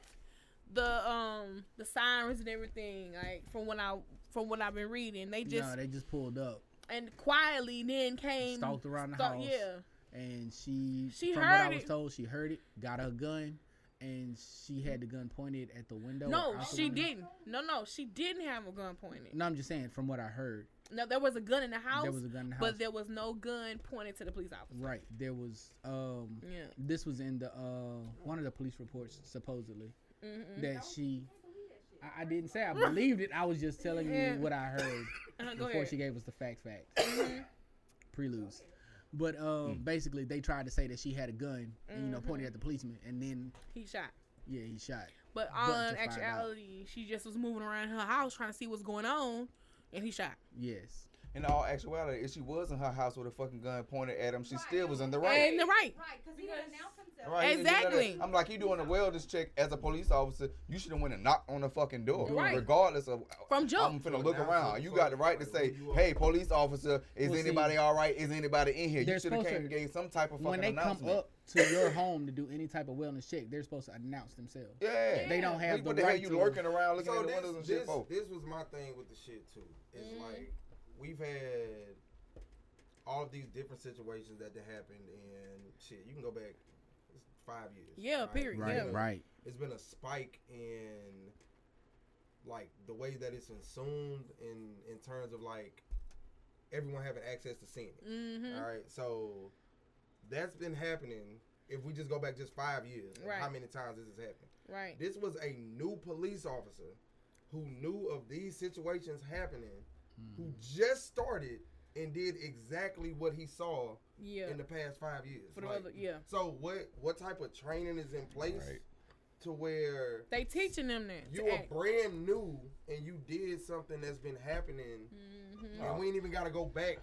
the um the sirens and everything. Like from what I from what I've been reading, they just no, they just pulled up, and quietly then came stalked around the house, Yeah, and she, She from what I was it. told, she heard it, got her gun, and she had the gun pointed at the window. no, or out the she window. didn't. No, no, she didn't have a gun pointed. No, I'm just saying from what I heard, No, there was a gun in the house, there was a gun in the house. but there was no gun pointed to the police officer. right, there was. Um, Yeah. this was in the uh one of the police reports supposedly Mm-hmm. that she. I, I didn't say I believed it. I was just telling Yeah. you what I heard Uh, before ahead. she gave us the fact fact preludes. But um, basically, they tried to say that she had a gun and you know pointed Mm-hmm. at the policeman, and then He shot. yeah, he shot. But But to on actuality, she just was moving around her house trying to see what's going on, and he shot. Yes. In all actuality, if she was in her house with a fucking gun pointed at him, she still was in the right. In the right. Right, because he didn't announce himself. Right, he didn't do none of that. Exactly. I'm like, you doing a wellness check as a police officer. You should have went and knocked on the fucking door, Right. regardless of. From jump. I'm finna So look around. You got the right to say, "Hey, police officer, is Well, see, anybody all right? Is anybody in here?" You should have came and gave some type of fucking when they come announcement. up to your home to do any type of wellness check, they're supposed to announce themselves. yeah, They don't have what the the hell right you to- lurking around looking So at the this, windows and shit this, for? this was my thing with the shit too. It's Mm. like we've had all of these different situations that have happened and shit. You can go back five years. Yeah, period, Right, yeah. right. It's been a spike in like the way that it's consumed in in terms of like everyone having access to seeing it. Mm-hmm. All right, so that's been happening. If we just go back just five years, Right. how many times has this has happened? Right. This was a new police officer who knew of these situations happening, who just started and did exactly what he saw Yeah. in the past five years. For the Like, other, yeah. So what what type of training is in place Right. to where They teaching them that. you to are act. brand new and you did something that's been happening Mhm. and we ain't even gotta go back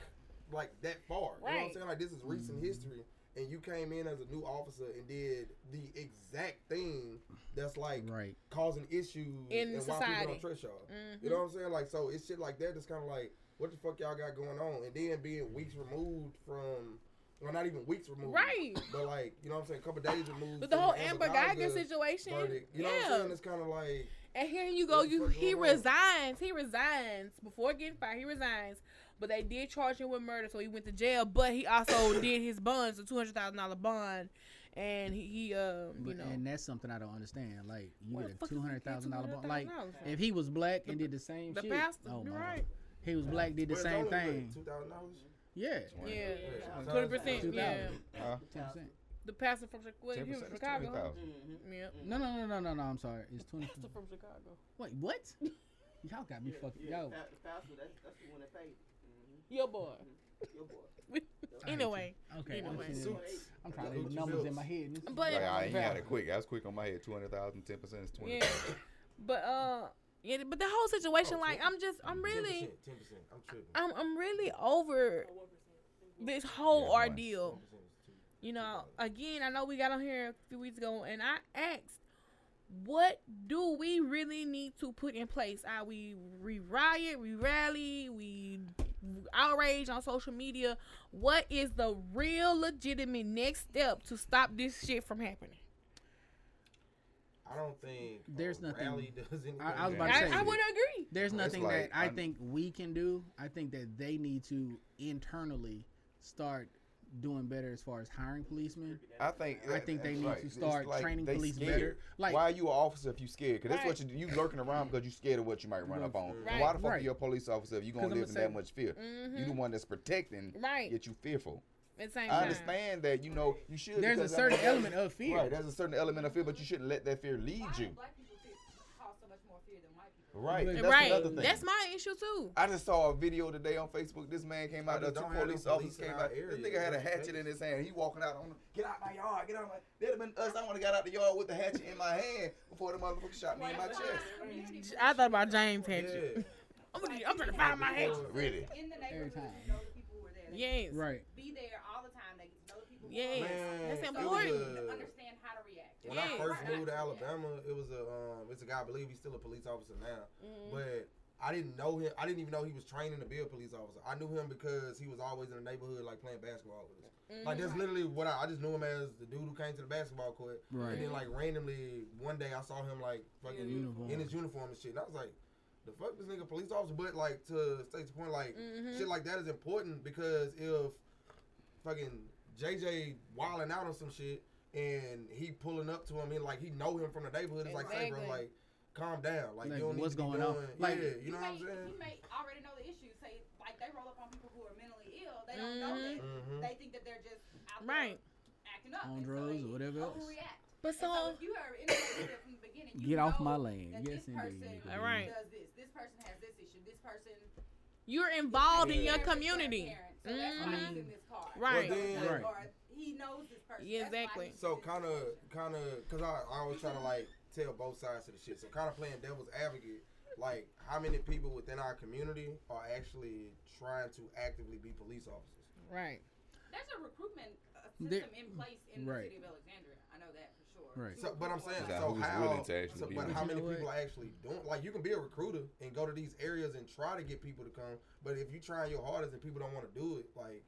like that far. You know what I'm saying? Like this is recent history. And you came in as a new officer and did the exact thing that's like Right. causing issues In and why society. people don't trust y'all. Mhm. You know what I'm saying? Like so it's shit like that that's kinda like what the fuck y'all got going on? And then being weeks removed from well not even weeks removed. Right. But like, you know what I'm saying, a couple days removed. But the from whole Amber Guyger Guyger situation, verdict. You know what I'm yeah. saying? It's kinda like And here you go. You he going on? resigns. He resigns before getting fired. He resigns, but they did charge him with murder, so he went to jail. But he also did his bonds, a two hundred thousand dollar bond, and he, he um, you But, know, and that's something I don't understand. Like you What get a fuck two is he hundred thousand dollar bond. Like for? if he was black and did the same the shit. pastor. oh my right. God. He was black, did the same thing. Two thousand dollars. Yeah. Yeah, Yeah. twenty percent. 2000. Yeah, Huh? Ten percent. the pastor from Chicago. He 10% was from Chicago. 20,000. Yeah, No, no, no, no, no, no. I'm sorry. It's twenty. pastor from Chicago. Wait, what? Y'all got me fucking. Yeah, Yo, pa- pastor, that's, that's the one that paid. Mm-hmm. Your boy. Your boy. anyway, okay. I'm, Anyway. I'm trying to Gucci do numbers in my head. But- Like, I ain't got it quick. I was quick on my head. Two hundred thousand, ten percent is twenty. yeah, but uh, yeah, but the whole situation, like, I'm just, I'm really. ten percent. I'm tripping. I'm I'm really over this whole Yeah, ordeal. 10% is two. You know, again, I know we got on here a few weeks ago, and I asked, what do we really need to put in place? Are we we riot, we rally, we outrage on social media? What is the real legitimate next step to stop this shit from happening? I don't think There's nothing- Rally does anything. I- I was about to say- I would agree. There's nothing like, that I I'm- think we can do. I think that they need to internally start doing better as far as hiring policemen. I think I think they need right. to start like training police scared. better. Like- why are you an officer if you scared? Because that's Right. what you you lurking around because you scared of what you might run up on. Right. Why the fuck Right. are you a police officer if you gonna 'Cause I'ma live in say- that much fear? You the mm-hmm. one that's protecting, Right. yet you fearful. At the same I time. understand that you know you should. There's a because, I certain mean, element of fear. Right, there's a certain element of fear, but you shouldn't let that fear lead Why you. black people fear, cause so much more fear than white people? Right, Right. that's right. another thing. That's my issue too. I just saw a video today on Facebook. This man came out I there. just Two don't have police no officers police in came our out. This nigga had a hatchet in his hand. He walking out on. Get out my yard. Get out my. That'd have been us. I want to got out the yard with the hatchet in my hand before the motherfucker shot me in my chest. I thought about James Yeah. Hatchet. I'm, gonna, I'm trying to find my hatchet. Really? In the Every neighborhood, time. you know the people who are there. They Yes. Right. Be there all the time. They know the people. who Yes. Man, That's important. Understand how to react. When Yeah. I first Right. moved to Yeah. Alabama, it was a um, it's a guy. I believe he's still a police officer now, Mm-hmm. but I didn't know him. I didn't even know he was training to be a police officer. I knew him because he was always in the neighborhood, like playing basketball with us. Mm-hmm. Like that's literally what I, I just knew him as the dude who came to the basketball court. Right. And then like randomly one day I saw him like fucking Uniform. in his uniform and shit. And I was like, the fuck this nigga police officer. But like to State's point, like Mm-hmm. shit like that is important because if fucking JJ wilding out on some shit and he pulling up to him and like he know him from the neighborhood, it's like, hey bro, like calm down. Like, Like, you don't what's need to be going on? doing, Like- yeah, you know what I'm may, saying? You may already know the issue. Say like they roll up on people who are mentally ill. They don't know that. Mhm. They think that they're just out Right. acting up On and so drugs they or whatever else. overreact. But And so so, if you are in the from the beginning, you Get off my lane. that Yes, this indeed, person All right. does this. This person has this issue. This person you're involved in your care of his community. So that's why he's Mhm. in this car. Right. Well, then- Right. Or he knows this person. Yeah, exactly. So kind of, kind of, cause I, I always try to like tell both sides of the shit. So kind of playing devil's advocate. like how many people within our community are actually trying to actively be police officers? Right. There's a recruitment uh, There- system in place in Right. the city of Alexandria. I know that for sure. Right. So, but I'm saying, Is so who's how? willing to actually so, be but how many You know people what? are actually doing? Like, you can be a recruiter and go to these areas and try to get people to come, but if you trying your hardest and people don't want to do it, like,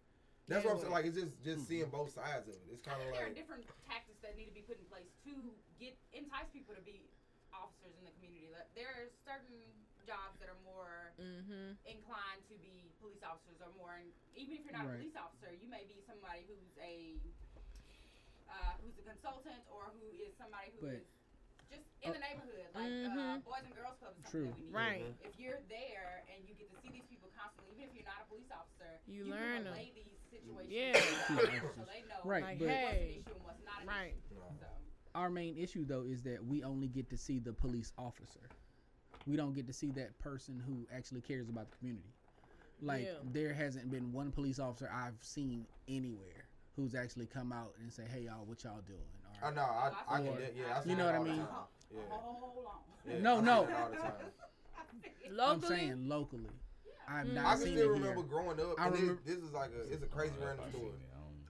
that's what I'm saying. Like, it's just just seeing both sides of it. It's kind of like there are different tactics that need to be put in place to get entice people to be officers in the community. Like, There are certain jobs that are more Mm-hmm. inclined to be police officers, or more. In, even if you're not Right. a police officer, you may be somebody who's a uh, who's a consultant, or who is somebody who But- is just in the neighborhood, like uh, Mhm. Boys and Girls Club. Is something True. That we need. Right. If you're there and you get to see these people constantly, even if you're not a police officer, You can learn 'em. relay these situations Yeah. to the officers so they know Right, Like, but- what's an hey. issue and what's not an Right. issue. So. Our main issue though is that we only get to see the police officer. We don't get to see that person who actually cares about the community. Like Yeah. there hasn't been one police officer I've seen anywhere who's actually come out and say, "Hey y'all, what y'all doing?" I Or, know, I, I can, Or- get- yeah, I You know what I mean? time. Yeah. Hold on. Yeah, No, I no. that all the time. I'm saying locally. I've Mm. not I can seen still it remember here. growing up. I and remember- this, this is like a, it's a crazy random I story. seen it.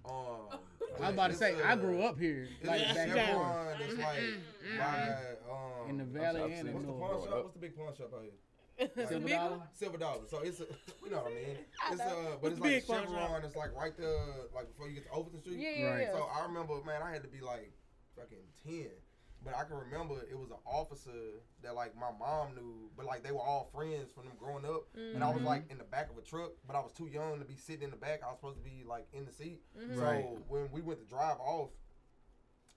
I don't- Um, I was about to say a- I grew up here, It's like a back Chevron and that's like by um in the valley seen and it. in What's the pawn shop? What's the big pawn shop out here? Silver dollar. Silver Dollar. So it's a, you know what I mean. It's know. uh, but it's Big like pawn shop. Chevron. It's like right there, like before you get to Overton Street. Yeah, yeah, Right. yeah. So I remember, man, I had to be like fucking ten, but I can remember it was an officer that like my mom knew, but like they were all friends from them growing up, and I was Mhm. like in the back of a truck, but I was too young to be sitting in the back. I was supposed to be like in the seat. Mhm. So Right. when we went to drive off,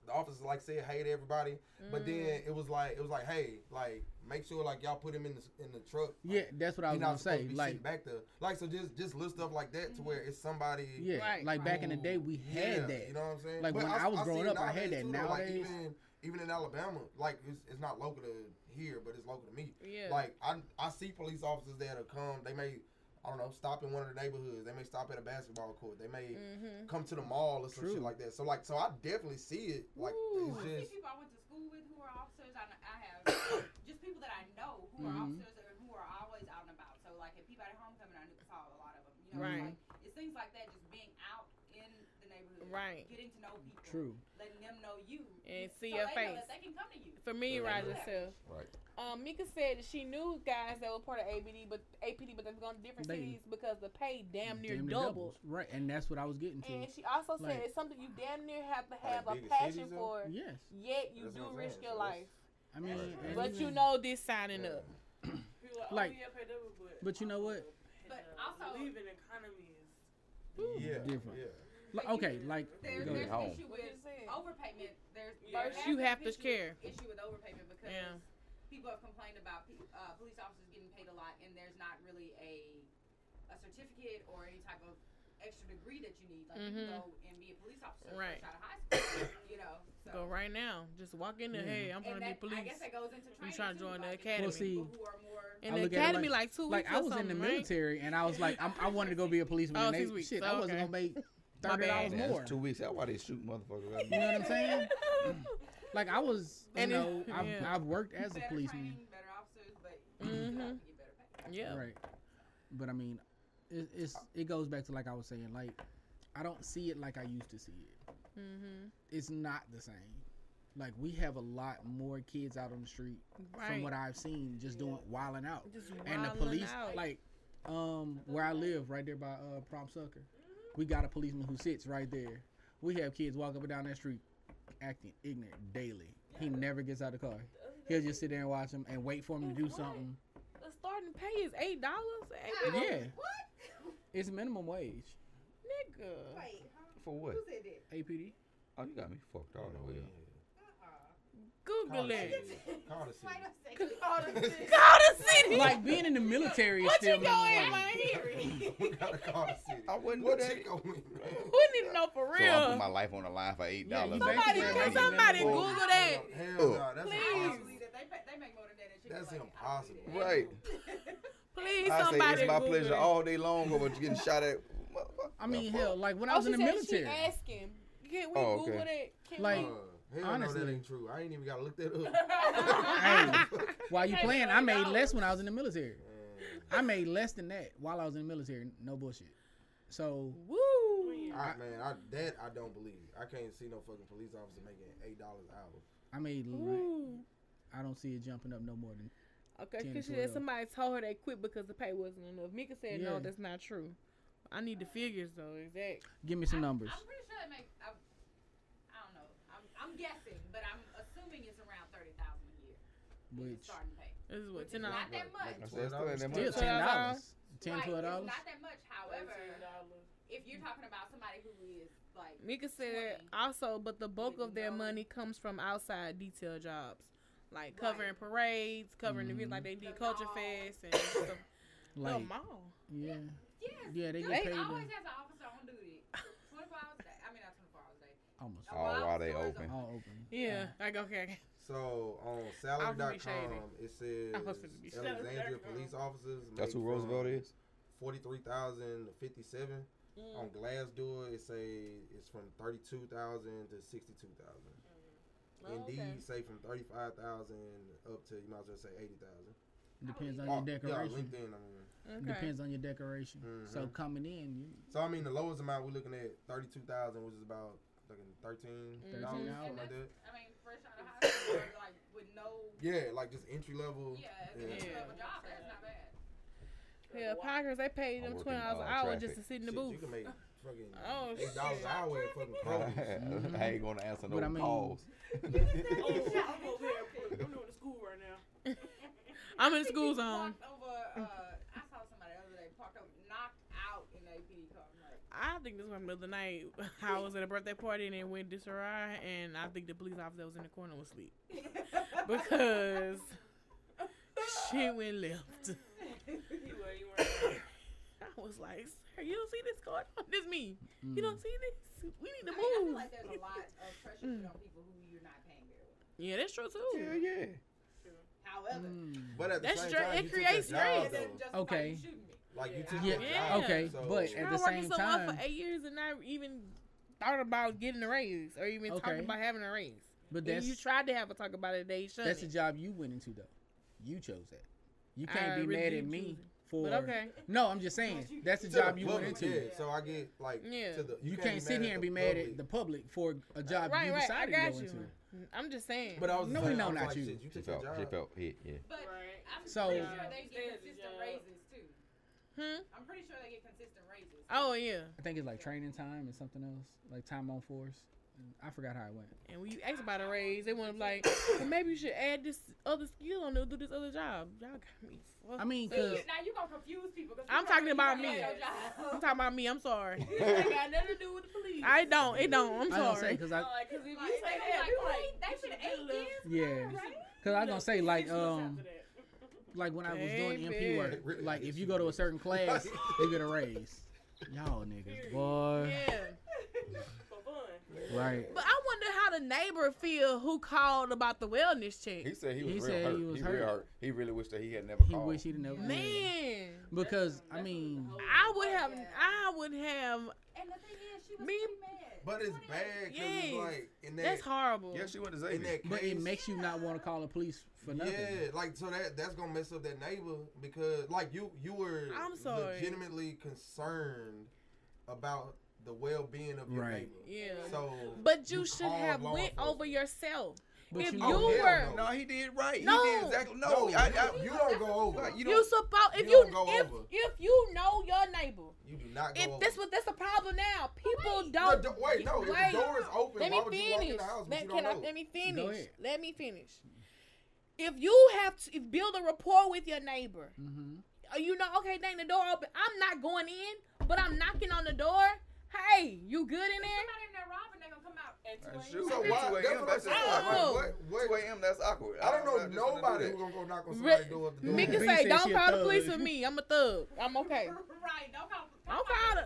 the officer like said hey to everybody, but Mm-hmm. then it was like it was like hey, like make sure like y'all put him in the in the truck. Yeah, that's what I He was gonna say. to be Like, back there, like so just just little stuff like that to where it's somebody. yeah, Right. like back in the day, we yeah, had that. You know what I'm saying? Like, when I was see growing up, I had that. too, though. Like, even even in Alabama, like it's, it's not local to here, but it's local to me. Yeah. Like I I see police officers that'll come. They may I don't know stop in one of the neighborhoods. They may stop at a basketball court. They may Mhm. come to the mall or some True. shit like that. So like so I definitely see it. Like Ooh. it's I see just people I went to school with who are officers. I, I have just people that I know who are Mhm. officers or who are always out and about. So like if people at Peabody Homecoming, I knew saw a lot of them. You know, Right. like, it's things like that. Just being out in the neighborhood, Right. Getting to know people, True. letting them know you, And see so your they face. Know that they can come to you. Familiarize Yeah. yourself. Right. Um, Mika said she knew guys that were part of ABD, but APD, but they're going to different They- cities because the pay damn near Damn near doubled. doubles. Right, and that's what I was getting to. And she also said it's something you damn near have to have a passion cities, though? for, Yes, yet you That's do I'm risk saying. your So life. I mean, That's But you know this signing Yeah. up. People are, Like- oh, yeah, pay double, but, but you know what? But the also- living economy is yeah different. Yeah. Like, okay, like There's, go there's home. issue with overpayment. There's Yeah. First, you have to issue- care. Issue with overpayment because Yeah. People have complained about pe- uh, police officers getting paid a lot, and there's not really a a certificate or any type of extra degree that you need. Like you Mhm. can go and be a police officer Right. out of high school. you know, so. Go right now. Just walk in there. Yeah. Hey, I'm trying And to be police. I police. guess that goes into training. trying to too, join the like, academy. Well, see, people who are more In I the look at it academy, like- like two like weeks. I was in the something, right? military, and I was like, I'm, I wanted to go be a policeman. Oh, they, weeks. shit, Oh, I wasn't okay. gonna make My thirty dollars more. that's two weeks. That's why they shoot motherfuckers. Up. You know what I'm saying? Like I was, you And it- know, I've, yeah. I've worked as a policeman, training, better officers, but you still have Mhm. to get better pay. Yeah. right? But I mean, it, it's it goes back to like I was saying, like I don't see it like I used to see it. Mm-hmm. It's not the same. Like we have a lot more kids out on the street Right. from what I've seen, just doing wilding out. Just and the police out. like um where I live right there by uh prom sucker we got a policeman who sits right there we have kids walk up and down that street acting ignorant daily he never gets out of the car he'll just sit there and watch them and wait for him to do What? something the starting pay is eight dollars. yeah What? it's minimum wage nigga. Wait, huh? For what? Who said that? apd Oh, you got me fucked all the way up. Google Call it. Call the city. Wait a second. Call the city. like being in the military is what still you go in, minimum man? we gotta call the city. I wouldn't What do that. you go in? We need to know for real? So I put real. my life on the line for eight Yeah, you dollars. Somebody, can making somebody Google that? Hell Oh. no, that's Please. I impossible. believe that they, pay, they make more than that. at That's impossible. believe. Right. Please, I say somebody it's my Google pleasure it. all day long over getting shot at. i mean hell like when i Oh, was in the said she military asking. Can we Oh, Google okay. that? Can Like- we? Hell no, Honestly. that ain't true. I ain't even gotta look that up. Hey, while you Hey, playing, I made less when I was in the military. Man. I made less than that while I was in the military. No bullshit. So Woo. I, man, I, that I don't believe. I can't see no fucking police officer making eight dollars an hour. I made. Ooh. I don't see it jumping up no more than. Okay, because she said somebody told her they quit because the pay wasn't enough. Mika said no, that's not true. I need the figures though. Exact. Give me some numbers. I'm pretty sure they make. I, I don't know. I'm, I'm guessing, but I'm assuming it's around thirty thousand a year. in Which starting pay. This is what Which is ten not dollars. that much. I said, still ain't that still much. ten $12. dollars. Ten right, twelve it's dollars. not that much. However, if you're talking about somebody who is like Mika said 20, also, but the bulk of their no- money comes from outside detail jobs, like covering parades, covering the mm-hmm. like they did The Culture mall. Fest and stuff. the mall. yeah, yes, yeah, they Dude, get paid. always has an officer on duty, 24 hours a day. I mean, not 24 hours a day. Almost A Oh, while while they open. all open. Yeah, I go okay. okay. So on I'm finna salary.com it says I was finna be shady. Alexandria police officers. That's who Roosevelt is. Forty-three thousand to fifty-seven. Mm. On Glassdoor, it say it's from thirty-two thousand to sixty-two thousand. Oh, Indeed, okay. say from thirty-five thousand up to you might as well say eighty thousand. Depends on Oh, your yeah, decoration. LinkedIn. I mean. Okay. Depends on your decoration. So Mhm. coming in, you, So I mean, the lowest amount we're looking at thirty-two thousand, which is about like thirteen Mhm. dollars, Mhm. something like that. I mean, fresh out of high school, or, like with no, Yeah, like just entry level. yeah, as Yeah. a entry Yeah. level job, that's not bad. Yeah, Packers they paid I'm them working, twenty dollars an uh, hour traffic. just to sit in the Shit, booth. You can make fucking Oh, eight dollars an hour at fucking Kroger's. I ain't gonna answer no But I mean- calls. Oh, I'm over here. I'm doing the school right now. I'm in the school zone. Over, uh, I saw somebody the other day parked up, knocked out in the APD car. I'm like, I think this was the other night. I was at a birthday party and it went disarray, and I think the police officer was in the corner was asleep because she went left. You were, you weren't. I was like, "Sir, you don't see this going on? This me. You mm. don't see this? We need to I, mean, I feel move." like there's a lot of pressure put on people who you're not paying very well. yeah, that's true too. yeah. yeah. However, Mm. But at the That's same straight- time, it creates stress. it doesn't though. justify Okay. you shooting me. Like you Yeah. took Yeah, Yeah. job, okay, so- but at the same somewhere time, for eight years and not even thought about getting a raise or even Okay. talking about having a raise. but And you tried to have a talk about it, they shut that's the job you went into though. You chose that. You can't be really mad at me it. for. But okay, No, I'm just saying that's the To the job you went into. Yeah, so I get like Yeah. to the, You, can't, can't, sit here and the be mad public. at the public for a job right, you right. I decided got to go you. into. I'm just saying. But I was No, saying, we know I was not like, you. You She took felt, that she felt hit, yeah. But Right. I'm So- pretty sure they get consistent raises too. Hmm? I'm pretty sure they get consistent raises. Oh yeah. I think it's like training time and something else, like time on force. I forgot how it went. And when you ask about a raise, they want to be like, well, maybe you should add this other skill on to do this other job. Y'all got me. fucked I mean, up. cause See, now you gonna confuse people. 'cause I'm talking about me. job. I'm talking about me. I'm sorry. It ain't got nothing to do with the police. I don't. It don't. I'm I sorry. because I Like, cause if you say that, like, like, they should eight get a little- years. yeah, Right? because I was gonna say like um after that. Like when I was doing MP work, Really like if you go to a certain class, you get a raise. Y'all niggas, boy, Yeah. For fun. right? But I wonder how the neighbor feel who called about the wellness check. He said he was He real said hurt. he was he hurt. real hurt. He really wished that he had never called. He called. wish he'd have never. Man, Because I mean, I would have. I would have. And the thing is, she was Me- pretty mad. But it's bad because Yes. it's like in that That's horrible. Yeah, she went to in Xavier. that case. but it makes you not want to call the police for nothing. Yeah, like so that that's gonna mess up that neighbor because like you you were I'm sorry. legitimately concerned about the well being of your Right. neighbor. Yeah. So But you, you should have went over yourself. But if you you, know- Oh, were, no. No, he did right. No. He did exactly. No, No, I, you, I, you don't go over. you you, don't. supposed if you you, don't go if over. if you know your neighbor, You do not go if over. this was that's a problem now. People The don't. do- wait, no. If wait. the door is open, Let me would you walk in finish. house Let, I, let me finish. Let me finish. If you have to if build a rapport with your neighbor, Mm-hmm. uh, you know, okay, dang, the door open. I'm not going in, but I'm knocking on the door. Hey, you good in there? Somebody in there robbing, they gonna come out. At 2 a.m. So why? 2 That's a.m., what that's saying. just I don't what, what, 2 a.m. That's awkward. I don't know I'm just gonna nobody who's gonna go knock on Re- somebody's door at the door. Mika say, don't call the police for me. I'm a thug. I'm okay. Right, don't call. Don't call the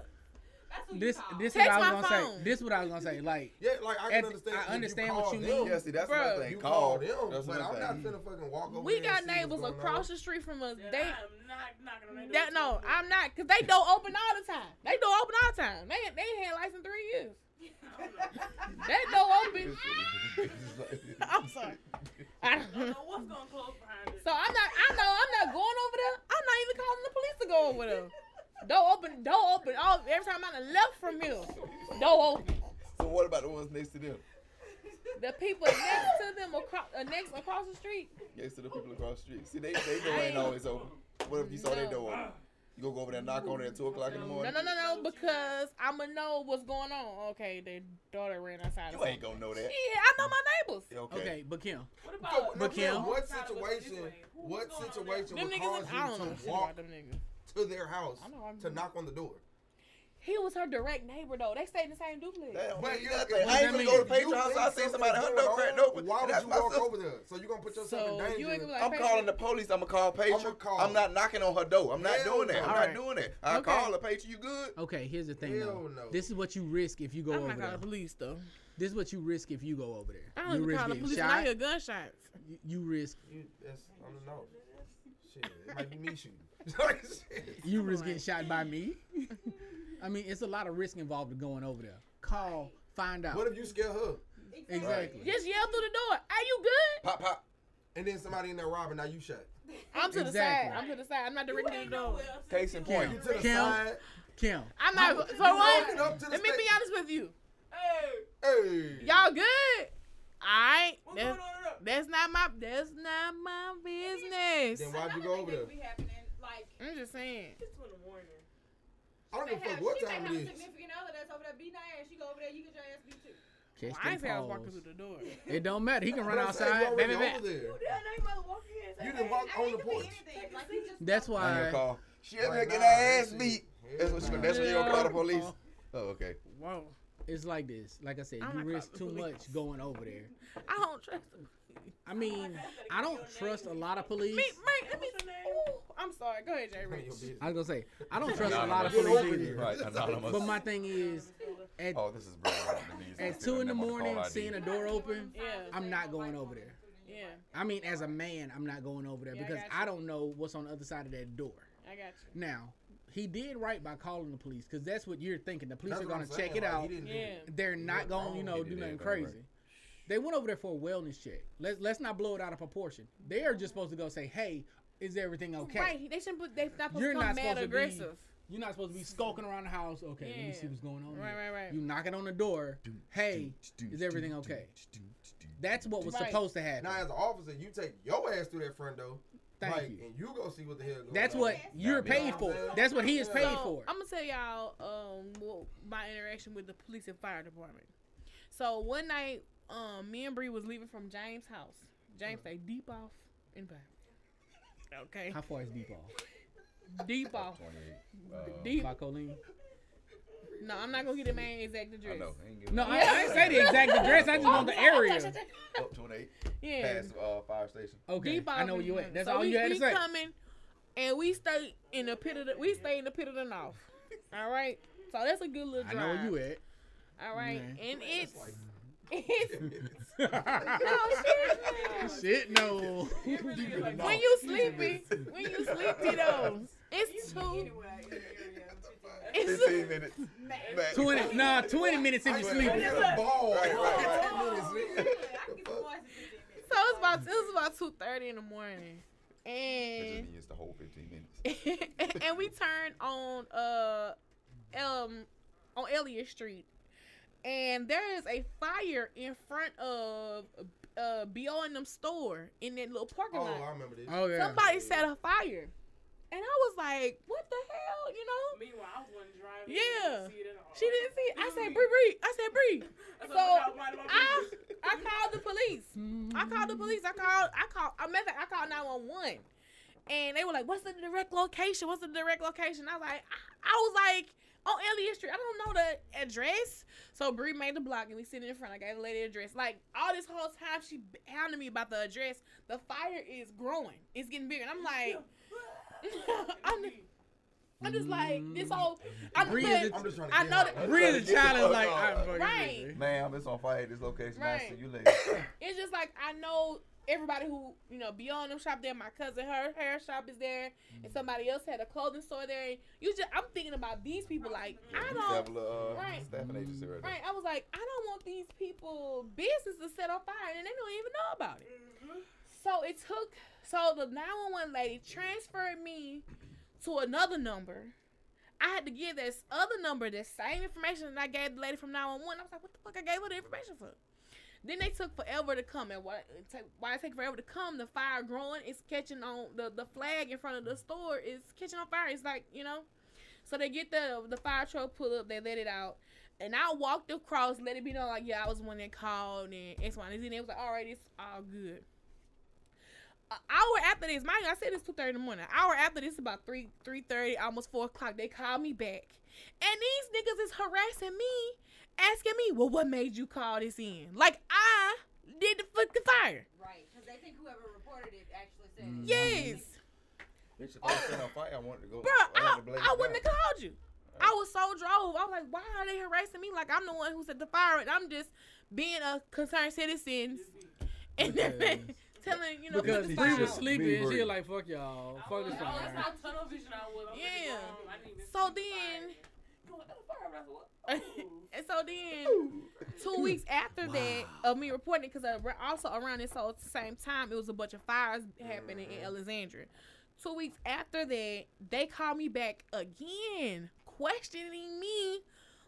this this Text what I was gonna phone. say. This what I was gonna say. Like yeah, like I can understand. I understand you what you mean. Yeah, see, that's what my. You call them, that's but I'm not gonna fucking walk over. We got neighbors across the street from us. They I'm not knocking. That, no, I'm not, cause they don't open all the time. They don't open all the time. They they ain't had license three years. that door open. I'm sorry. I don't know what's gonna close behind it. So I'm not. I know I'm not going over there. I'm not even calling the police to go over there turned around and left from here. Door open. So what about the ones next to them? The people next to them across, uh, next across the street. Next to the people across the street. See, they they door ain't always open. What if you saw their door open? You gonna go over there and knock on it at two o'clock in the morning? no, no, no, no, because I'ma know what's going on. Okay, their daughter ran outside. You ain't gonna know that. Yeah, I know my neighbors. Okay. Okay, but Kim, What about no, But Kim- Kim, what Outside of situation? this way. Who What was going on situation would cause I don't know you to walk them niggas. To their house I know to knock on the door? He was her direct neighbor though. They stayed in the same duplex. That don't But you- nothing. what I ain't gonna go to Pedro's house. I seen somebody her door cracked open. Why would you walk sister. over there? So you gonna put yourself so in danger? You ain't like, I'm Patriot? calling the police. I'm gonna call Patriot. call. I'm not knocking on her door. I'm not Hell doing that. no. I'm Alright. not doing that. I Okay. call her, Patriot. You good? okay, here's the thing Hell though. no. This is what you risk if you go I'm over not calling there. the police though. This is what you risk if you go over there. I you don't even risk call the getting police. when shot. I hear gunshots. You, you risk You, that's I don't know. Shit, it might be me shooting. Shit. you risk getting shot by me. I mean, it's a lot of risk involved in going over there. Call, find out. What if you scare her exactly. Just yell through the door. Are you good? Pop, pop. and then somebody in there robbing? Now you shut. I'm to the side. I'm to the side. I'm not directly to the door. Case in point. You to the Kim. side. Kim, I'm not. For walking one, up let me be honest with you. Hey. Hey. Y'all good? Alright. What's That's, going on that's not my. That's not my business. Then why'd you go over there? Be happening, like, I'm just saying. It's two in the morning. I don't may give a fuck have- what she may time have a significant other that's over there beating her ass. She go over there, you get your ass beat too. catch Well, I ain't them say I was walking through the door. It don't matter. He can run But I'm saying outside. you already Baby, baby. over there. You mother walk in. You didn't walk on the it could be porch. Like, That's Now you why. call. She over there Right getting now, her ass beat. That's what you. nah. That's when you gonna call the police. Oh, okay. Whoa. It's like this. Like I said, I'm you risk too calling the much going over there. I don't trust them. I mean, I don't trust a lot of police. Me, me, let me. Ooh, I'm sorry. Go ahead, Jay Rich. I was gonna say I don't trust a lot of police either. Right, anonymous. But my thing is, at, oh, this is at two in the morning, seeing a door open, Yeah. I'm not going over there. Yeah. I mean, as a man, I'm not going over there Yeah, because got I don't know what's on the other side of that door. I got you. Now, he did right by calling the police because that's what you're thinking. The police That's are going to I'm saying, check it like, out. he didn't do Yeah. it. They're not going to, you know, do nothing crazy. right. They went over there for a wellness check. Let's let's not blow it out of proportion. They are just supposed to go say, "Hey, is everything okay?" Right. They shouldn't put. They not supposed You're to not come mad supposed to be- aggressive. You're not supposed to be skulking around the house. Okay, yeah. let me see what's going on. Right, here. right, right. You knocking on the door. Hey, is everything okay? That's what was Right. supposed to happen. Now, as an officer, you take your ass through that front door. Thank like, you. And you go see what the hell going That's on. what you're paid for. That's what he is paid so, for. I'm gonna tell y'all um what, my interaction with the police and fire department. So one night, um, me and Bree was leaving from James' house. James say deep off in back. Okay, How far is deep off? deep off, Uh, deep. By Colleen? No, I'm not gonna get the man exact address. I know. Ain't No, I, I didn't say the exact address. I just want the area. up 28 Yeah, past uh, fire station. Okay, deep off. I know where you at. That's so all we, you had to say. We coming, and we stay in the pit of the. We stay in the pit of the north. All right, so that's a good little drive. I drive. know where you at. All right, Man. and it's like it's no, shit, no. when you sleepy, when you sleepy though, it's two. Anywhere in the area. It's 15 minutes. Back. 20, nah, 20 minutes if you sleepy. It's a ball. Right, right. Ten minutes, nigga. I can get some boys in 15 minutes. so it's about it was about two thirty in the morning, and just means the whole 15 minutes. and we turned on uh um on Elliott Street, and there is a fire in front of uh Bo and them store in that little parking Oh, lot. I remember this. Oh, yeah. Somebody set a fire, and I was like, "What the hell?" You know. Meanwhile, I was one driving. Yeah. See it at all. She didn't see it. I said, Bree, Bree. I said, Bree. So thought, "Mind my I. I called the police. I called the police. I called, I called, I matter of fact, I called 911. And they were like, what's the direct location? What's the direct location? I was like, I, I was like, on Elliott Street. I don't know the address. So Bree made the block and we sitting in front. I gave the lady the address. Like all this whole time she hounding me about the address. The fire is growing. It's getting bigger. And I'm like, I'm, I'm just like, this mm. whole, I'm, Bree but is a- I'm just trying to I get know out. that- Bree as a child is like, Fuck I'm off. fucking Right. busy. Ma'am, it's on fire at this location. I'll Right. see you later. it's just like I know everybody who you know beyond them shop there. My cousin, her hair shop is there, and somebody else had a clothing store there. And You just, I'm thinking about these people. Like I don't, have a little, uh, Right. staffing agency right right? I was like, I don't want these people business to set on fire, and they don't even know about it. So it took. So the 911 lady transferred me to another number. I had to give this other number the same information that I gave the lady from 911. I was like, what the fuck I gave her the information for? Then they took forever to come, and why take, why it take forever to come? The fire growing, it's catching on the the flag in front of the store is catching on fire. It's like you know, so they get the the fire truck pull up, they let it out, and I walked across, let it be known like yeah, I was one that called and X Y and Z. And it was like all right, it's all good. Hour after this, mind you, I said it's two thirty in the morning. Hour after this, about three three thirty, almost four o'clock, they called me back, and these niggas is harassing me, asking me, well, what made you call this in? Like I did the fucking fire. Right, because they think whoever reported it actually said it. Mm-hmm. Yes, Bitch, if I set on fire, I wanted to go. bro, I I, wanted to blaze I wouldn't have called you. I was so drove. I was like, why are they harassing me? Like I'm the one who set the fire, and I'm just being a concerned citizen, and then telling you know Because the Bree was sleeping and she was like, fuck y'all. Fuck this I was oh, fire. how tunnel vision I was. I'm Yeah. thinking, I didn't So then- fire. You know what, that's a fire, but I said, what? Ooh. And so then, two weeks after that of me reporting, because uh, also around this whole same time, it was a bunch of fires happening in Alexandria. Two weeks after that, they called me back again, questioning me.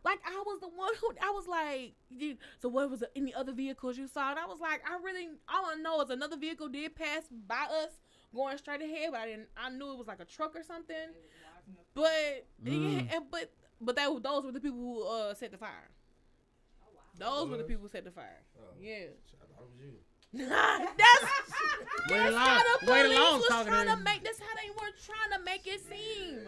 Like I was the one who I was like, "Dude, so what was the, any other vehicles you saw? And I was like, I really all I know is another vehicle did pass by us going straight ahead, but I didn't. I knew it was like a truck or something. But yeah, mm. and but but that those were the people who uh set the fire. Those were the people who set the fire. Yeah. Shout out to you. that's Wait that's how the wait police along was trying to to make. That's how they were trying to make it seem.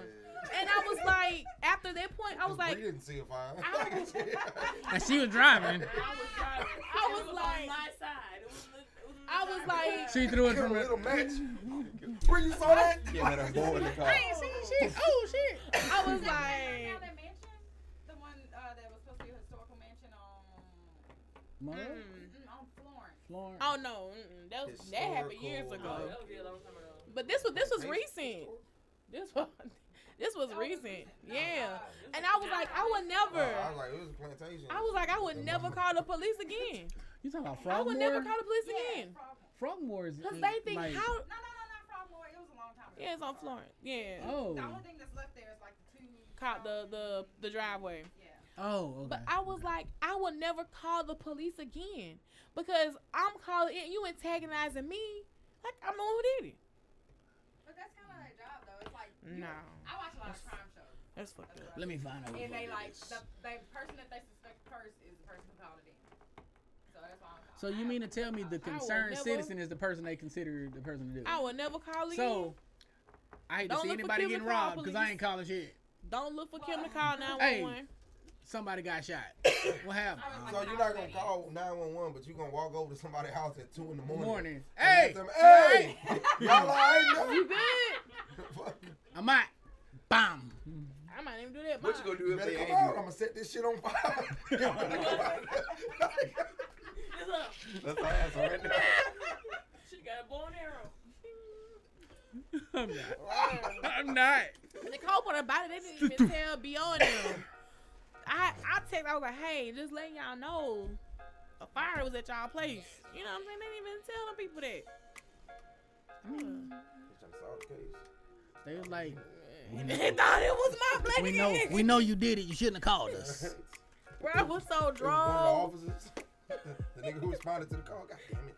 And I was like, after that point, I was Bree like, didn't see a fire. I was- And she was driving. I was driving. I was it was like- on my side. It was, it was I was like, She threw it from a little match. Where you saw that? Yeah, man, I'm in the car. I ain't seen shit. Oh shit. I was like, that mansion, the one uh, that was supposed to be a historical mansion on mm. mm, on Florence. Florence. oh no, mm-mm. that was, that happened years ago. Oh, that was a long time ago. But this was this was recent. This was this was recent. Yeah. And I was like, I would Oh, never. I was like, it was a plantation. I was like, I would never call the police again. You talking about Frogmore? I would never call the police Yeah, again. Frogmore. Frogmore is Cause they think like, how. No, no, no, not Frogmore. It was a long time ago. Yeah, it's on Florence. Yeah. Oh. The only thing that's left there is like the two. Caught the the the driveway. Yeah. Oh, okay. But I was like, I would never call the police again because I'm calling it. You antagonizing me. Like I'm the one who did it. But that's kind of their job, though. It's like. you- No. I watch a lot of crime shows. That's fucked up. Let me find out. And they like, the, the person that they suspect first is the person who called it in. So that's why I'm calling. So you mean to tell me the concerned never- citizen is the person they consider the person to do? it? I would never call again. So I hate to Don't see anybody getting robbed because I ain't calling shit. Don't look for Kim to call Hey. 911. Somebody got shot. What happened? So you're not gonna call 911, but you're gonna walk over to somebody's house at two in the morning. Morning. Hey, ask them, hey, y'all alright? You good? I might. out. Bam. I might even do that. What you gonna do if they come out. I'm gonna set this shit on fire. You better come up. That's my answer right there. She got a bow and arrow. I'm not. I'm not. And the cold part about it, they didn't even tell beyond them. I I text, I was like, hey, just letting y'all know a fire was at y'all place. You know what I'm saying? They didn't even tell them people that. Bitch, I saw the case. They was like, they thought it was my black we know, we know you did it. You shouldn't have called us. Bro, I was so It was one of the the nigga who responded to the call. God damn it.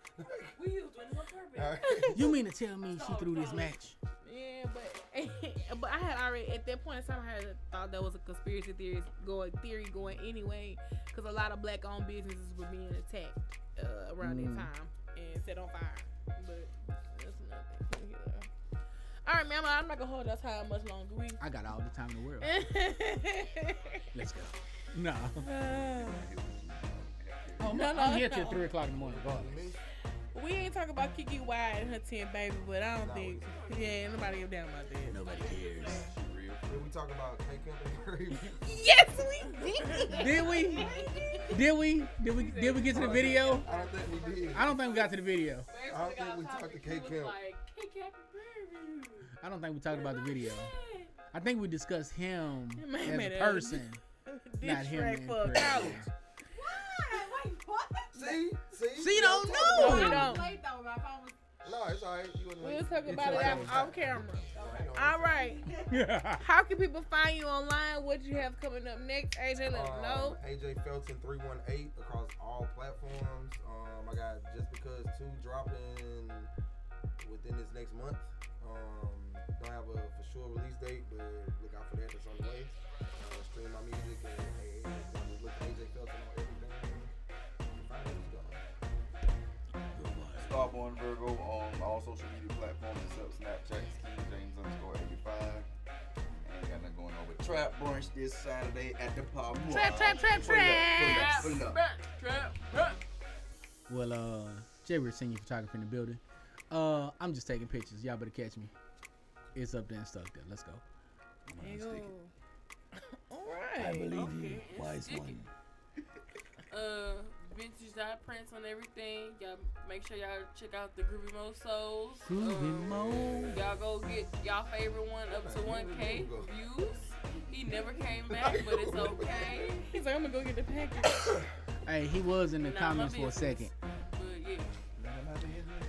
We was doing it on purpose. All right. You mean to tell me she threw this match? Yeah, but but I had already at that point in time I had thought that was a conspiracy theory going theory going anyway because a lot of black owned businesses were being attacked uh, around Mm. that time and set on fire. But that's nothing. Yeah. All right, man. I'm not gonna hold us how much longer we. I got all the time in the world. Let's go. No. Oh, No, no, I'm here till three o'clock in the morning. regardless. we ain't talking about Kiki Wyatt and her 10 baby, but I don't think, yeah, nobody give a damn about that. Nobody cares. Did we talk about K Camp Yes, we did. Did we? Did we? Did we? Did we get to the video? I don't think we did. I don't think we got to the video. I don't think we talked to K Camp. Like, K-Cap review. I don't think we talked about the video. I think we discussed him Man, as a person, not him. Distract in person. college. Wait, what? See? See? She don't talk know. about We it. don't. Late though, my phone was. Nah, Nah, it's alright. You We'll late. talk It's about it alright. off, off camera. Ain't All right. How can people find you online? What you have coming up next? AJ, let them Um, know. AJ Felton three one eight across all platforms. Um, I got just because two dropping within this next month. Starborn Virgo on all social media platforms except Snapchat, it's King James underscore 85. Ain't got nothing going on with Trap Brunch this Saturday at the Palm. Trap, trap, trap, Pull up, trap. pull it up, pull it up. Trap, trap, trap. Well, uh, Jerry senior photographer in the building. Uh, I'm just taking pictures. Y'all better catch me. It's up there and stuck there. Let's go. There you go. Stick All right. Okay, you, Wise stick one. Uh, vintage dot prints on everything. Y'all make sure y'all check out the Groovy Mo Souls. Groovy Um, Mo. Y'all go get y'all favorite one up to 1K views. He never came back, but it's okay. He's like, I'm gonna go get the package. Hey, he was in the Not comments for a second.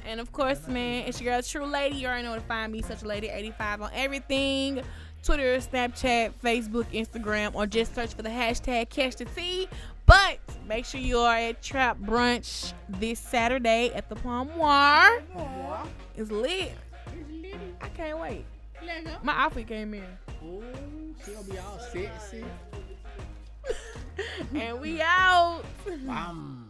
And of course, man, it's your girl, True Lady. You already know where to find me, Such a Lady 85 on everything Twitter, Snapchat, Facebook, Instagram, or just search for the hashtag Catch the Tea. But make sure you are at Trap Brunch this Saturday at the Palmoir. It's lit. It's lit. I can't wait. My outfit came in. Oh, she gonna be all sexy. and we out. Bam. Show them titties.